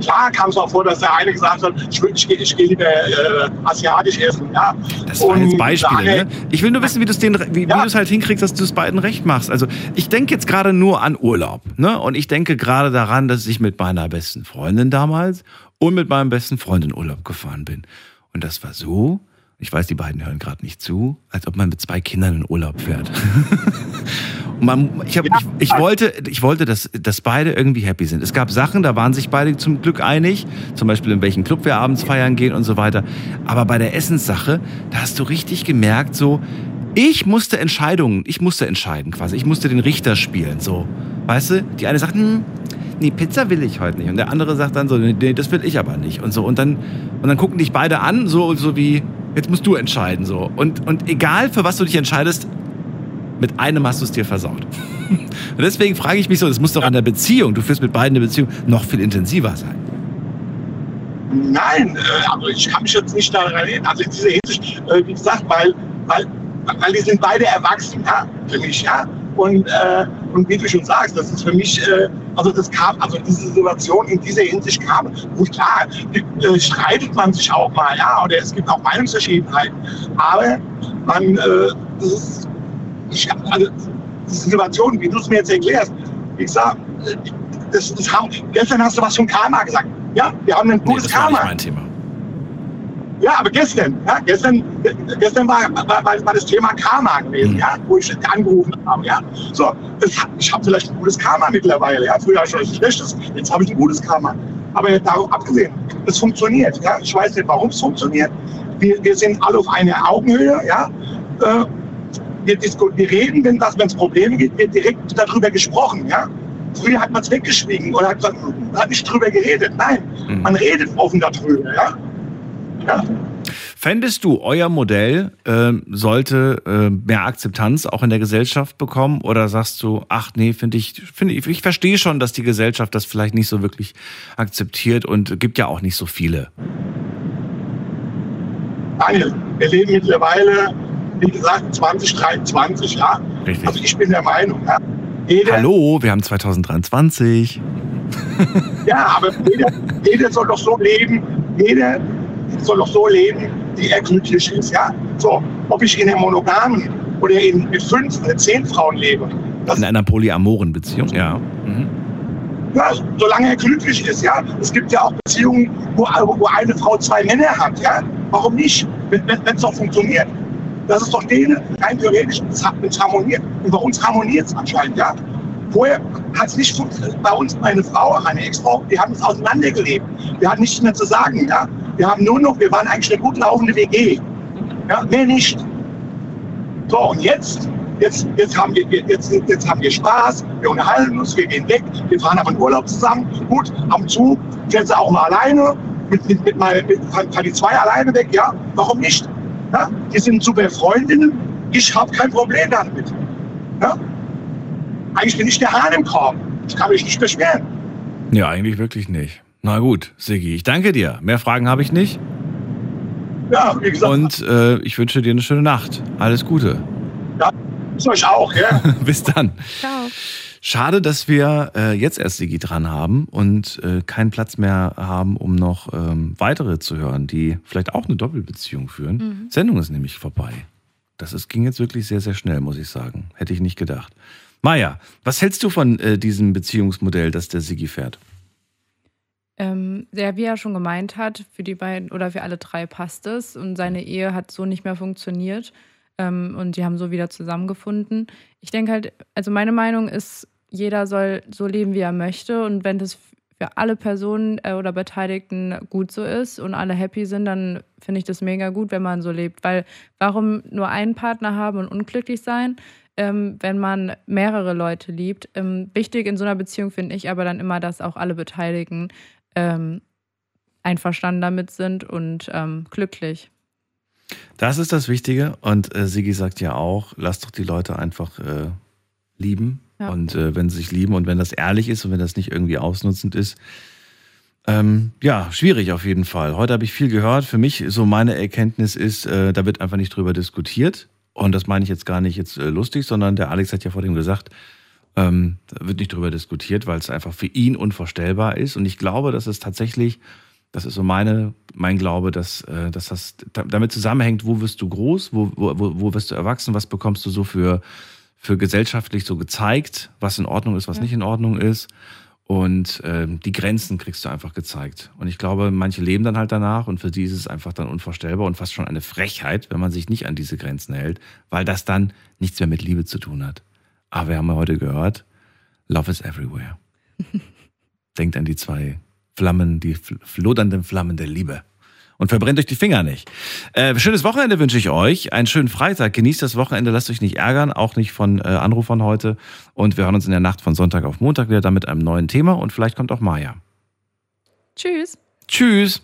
Klar kam es auch vor, dass der eine gesagt hat, ich, will- ich, gehe- ich gehe lieber äh, asiatisch essen. Ja. Das waren jetzt Beispiele, daher- ne? Ich will nur wissen, wie du es wie es halt hinkriegst, dass du es beiden recht machst. Also ich denke jetzt gerade nur an Urlaub, ne? Und ich denke gerade daran, dass ich mit meiner besten Freundin damals und mit meinem besten Freund in Urlaub gefahren bin. Und das war so, ich weiß, die beiden hören gerade nicht zu, als ob man mit zwei Kindern in Urlaub fährt. Und man, ich, hab, ich, ich wollte, ich wollte dass, dass beide irgendwie happy sind. Es gab Sachen, da waren sich beide zum Glück einig, zum Beispiel in welchen Club wir abends feiern gehen und so weiter. Aber bei der Essenssache, da hast du richtig gemerkt, so, ich musste Entscheidungen, ich musste entscheiden quasi. Ich musste den Richter spielen, so. Weißt du? Die eine sagt, hm, nee, Pizza will ich heute nicht. Und der andere sagt dann so, nee, das will ich aber nicht. Und so. Und dann, und dann gucken dich beide an, so, so wie, jetzt musst du entscheiden, so. Und, und egal für was du dich entscheidest, mit einem hast du es dir versaut. Und deswegen frage ich mich so, das muss doch an der Beziehung, du führst mit beiden eine Beziehung, noch viel intensiver sein. Nein, also ich kann mich jetzt nicht daran erinnern. Also in dieser Hinsicht, äh, wie gesagt, weil, weil, weil die sind beide erwachsen, ja, für mich, ja. Und, äh, und wie du schon sagst, das ist für mich, äh, also das kam, also diese Situation in dieser Hinsicht kam, gut klar, äh, streitet man sich auch mal, ja, oder es gibt auch Meinungsverschiedenheiten. Aber man, äh, das ist, ich, also, diese Situation, wie du es mir jetzt erklärst, gesagt, äh, das, das haben, gestern hast du was von Karma gesagt. Ja, wir haben ein Nee, gutes das war Karma. nicht mein Thema. Ja, aber gestern, ja, gestern, gestern war, war, war, war das Thema Karma gewesen, ja, wo ich angerufen habe, ja. So, das, ich habe vielleicht ein gutes Karma mittlerweile, ja. Früher ich ein schlechtes, jetzt habe ich ein gutes Karma. Aber darauf abgesehen, es funktioniert, ja. Ich weiß nicht, warum es funktioniert. Wir, wir sind alle auf einer Augenhöhe, ja. Äh, wir, wir reden, wenn wenn es Probleme gibt, wird direkt darüber gesprochen, ja. Früher hat man es weggeschwiegen oder hat, hat nicht drüber geredet. Nein, man redet offen darüber, ja. ja. Fändest du, euer Modell ähm, sollte äh, mehr Akzeptanz auch in der Gesellschaft bekommen? Oder sagst du, ach nee, finde ich, finde ich, ich verstehe schon, dass die Gesellschaft das vielleicht nicht so wirklich akzeptiert und gibt ja auch nicht so viele. Daniel, wir leben mittlerweile, wie gesagt, 2023, ja. Richtig. Also ich bin der Meinung, ja. Jeder, Hallo, wir haben 2023. ja, aber jeder, jeder soll doch so leben, jeder soll doch so leben, wie er glücklich ist, ja. So, ob ich in einer monogamen oder in, mit fünf oder zehn Frauen lebe, das In einer polyamoren Beziehung, ja. Mhm. Ja, solange er glücklich ist, ja. Es gibt ja auch Beziehungen, wo, wo eine Frau zwei Männer hat, ja. Warum nicht? Wenn es doch funktioniert. Das ist doch denen rein theoretisch, es harmoniert. Und bei uns harmoniert es anscheinend, ja. Vorher hat es nicht funktioniert. Bei uns, meine Frau, meine Ex-Frau, wir haben es auseinandergelebt. Wir hatten nichts mehr zu sagen, ja. Wir haben nur noch, wir waren eigentlich eine gut laufende WG. Ja, mehr nicht. So, und jetzt, jetzt, jetzt, haben wir, jetzt, jetzt haben wir Spaß, wir unterhalten uns, wir gehen weg, wir fahren aber in Urlaub zusammen. Gut, ab und zu fährt sie auch mal alleine, mit, mit, mit, mal, mit fahren die zwei alleine weg, ja, warum nicht? Ja, die sind super Freundinnen, ich habe kein Problem damit. Ja? Eigentlich bin ich der Hahn im Korb, ich kann mich nicht beschweren. Ja, eigentlich wirklich nicht. Na gut, Siggi, ich danke dir. Mehr Fragen habe ich nicht. Ja, wie gesagt, Und äh, ich wünsche dir eine schöne Nacht. Alles Gute. ja, ist euch auch, ja. Bis dann. Ciao. Schade, dass wir äh, jetzt erst Sigi dran haben und äh, keinen Platz mehr haben, um noch ähm, weitere zu hören, die vielleicht auch eine Doppelbeziehung führen. Mhm. Sendung ist nämlich vorbei. Das ist, ging jetzt wirklich sehr, sehr schnell, muss ich sagen. Hätte ich nicht gedacht. Maja, was hältst du von äh, diesem Beziehungsmodell, das der Sigi fährt? Ähm, der, wie er schon gemeint hat, für die beiden oder für alle drei passt es und seine Ehe hat so nicht mehr funktioniert ähm, und die haben so wieder zusammengefunden. Ich denke halt, also meine Meinung ist, jeder soll so leben, wie er möchte und wenn das für alle Personen äh, oder Beteiligten gut so ist und alle happy sind, dann finde ich das mega gut, wenn man so lebt, weil warum nur einen Partner haben und unglücklich sein? ähm, wenn man mehrere Leute liebt. Ähm, wichtig in so einer Beziehung finde ich aber dann immer, dass auch alle Beteiligten ähm, einverstanden damit sind und ähm, glücklich. Das ist das Wichtige. Und äh, Sigi sagt ja auch, lass doch die Leute einfach äh, lieben, Und äh, wenn sie sich lieben und wenn das ehrlich ist und wenn das nicht irgendwie ausnutzend ist, ähm, ja, schwierig auf jeden Fall. Heute habe ich viel gehört. Für mich so meine Erkenntnis ist, äh, da wird einfach nicht drüber diskutiert. Und das meine ich jetzt gar nicht jetzt äh, lustig, sondern der Alex hat ja vor dem gesagt, ähm, da wird nicht drüber diskutiert, weil es einfach für ihn unvorstellbar ist. Und ich glaube, dass es tatsächlich, das ist so meine, mein Glaube, dass, äh, dass das da- damit zusammenhängt, wo wirst du groß, wo, wo wo wirst du erwachsen, was bekommst du so für, für gesellschaftlich so gezeigt, was in Ordnung ist, was nicht in Ordnung ist. Und ähm, die Grenzen kriegst du einfach gezeigt. Und ich glaube, manche leben dann halt danach und für die ist es einfach dann unvorstellbar und fast schon eine Frechheit, wenn man sich nicht an diese Grenzen hält, weil das dann nichts mehr mit Liebe zu tun hat. Aber wir haben ja heute gehört, Love is everywhere. Denkt an die zwei Flammen, die fl- flodernden Flammen der Liebe. Und verbrennt euch die Finger nicht. Äh, schönes Wochenende wünsche ich euch. Einen schönen Freitag. Genießt das Wochenende. Lasst euch nicht ärgern. Auch nicht von äh, Anrufern heute. Und wir hören uns in der Nacht von Sonntag auf Montag wieder dann mit einem neuen Thema. Und vielleicht kommt auch Maja. Tschüss. Tschüss.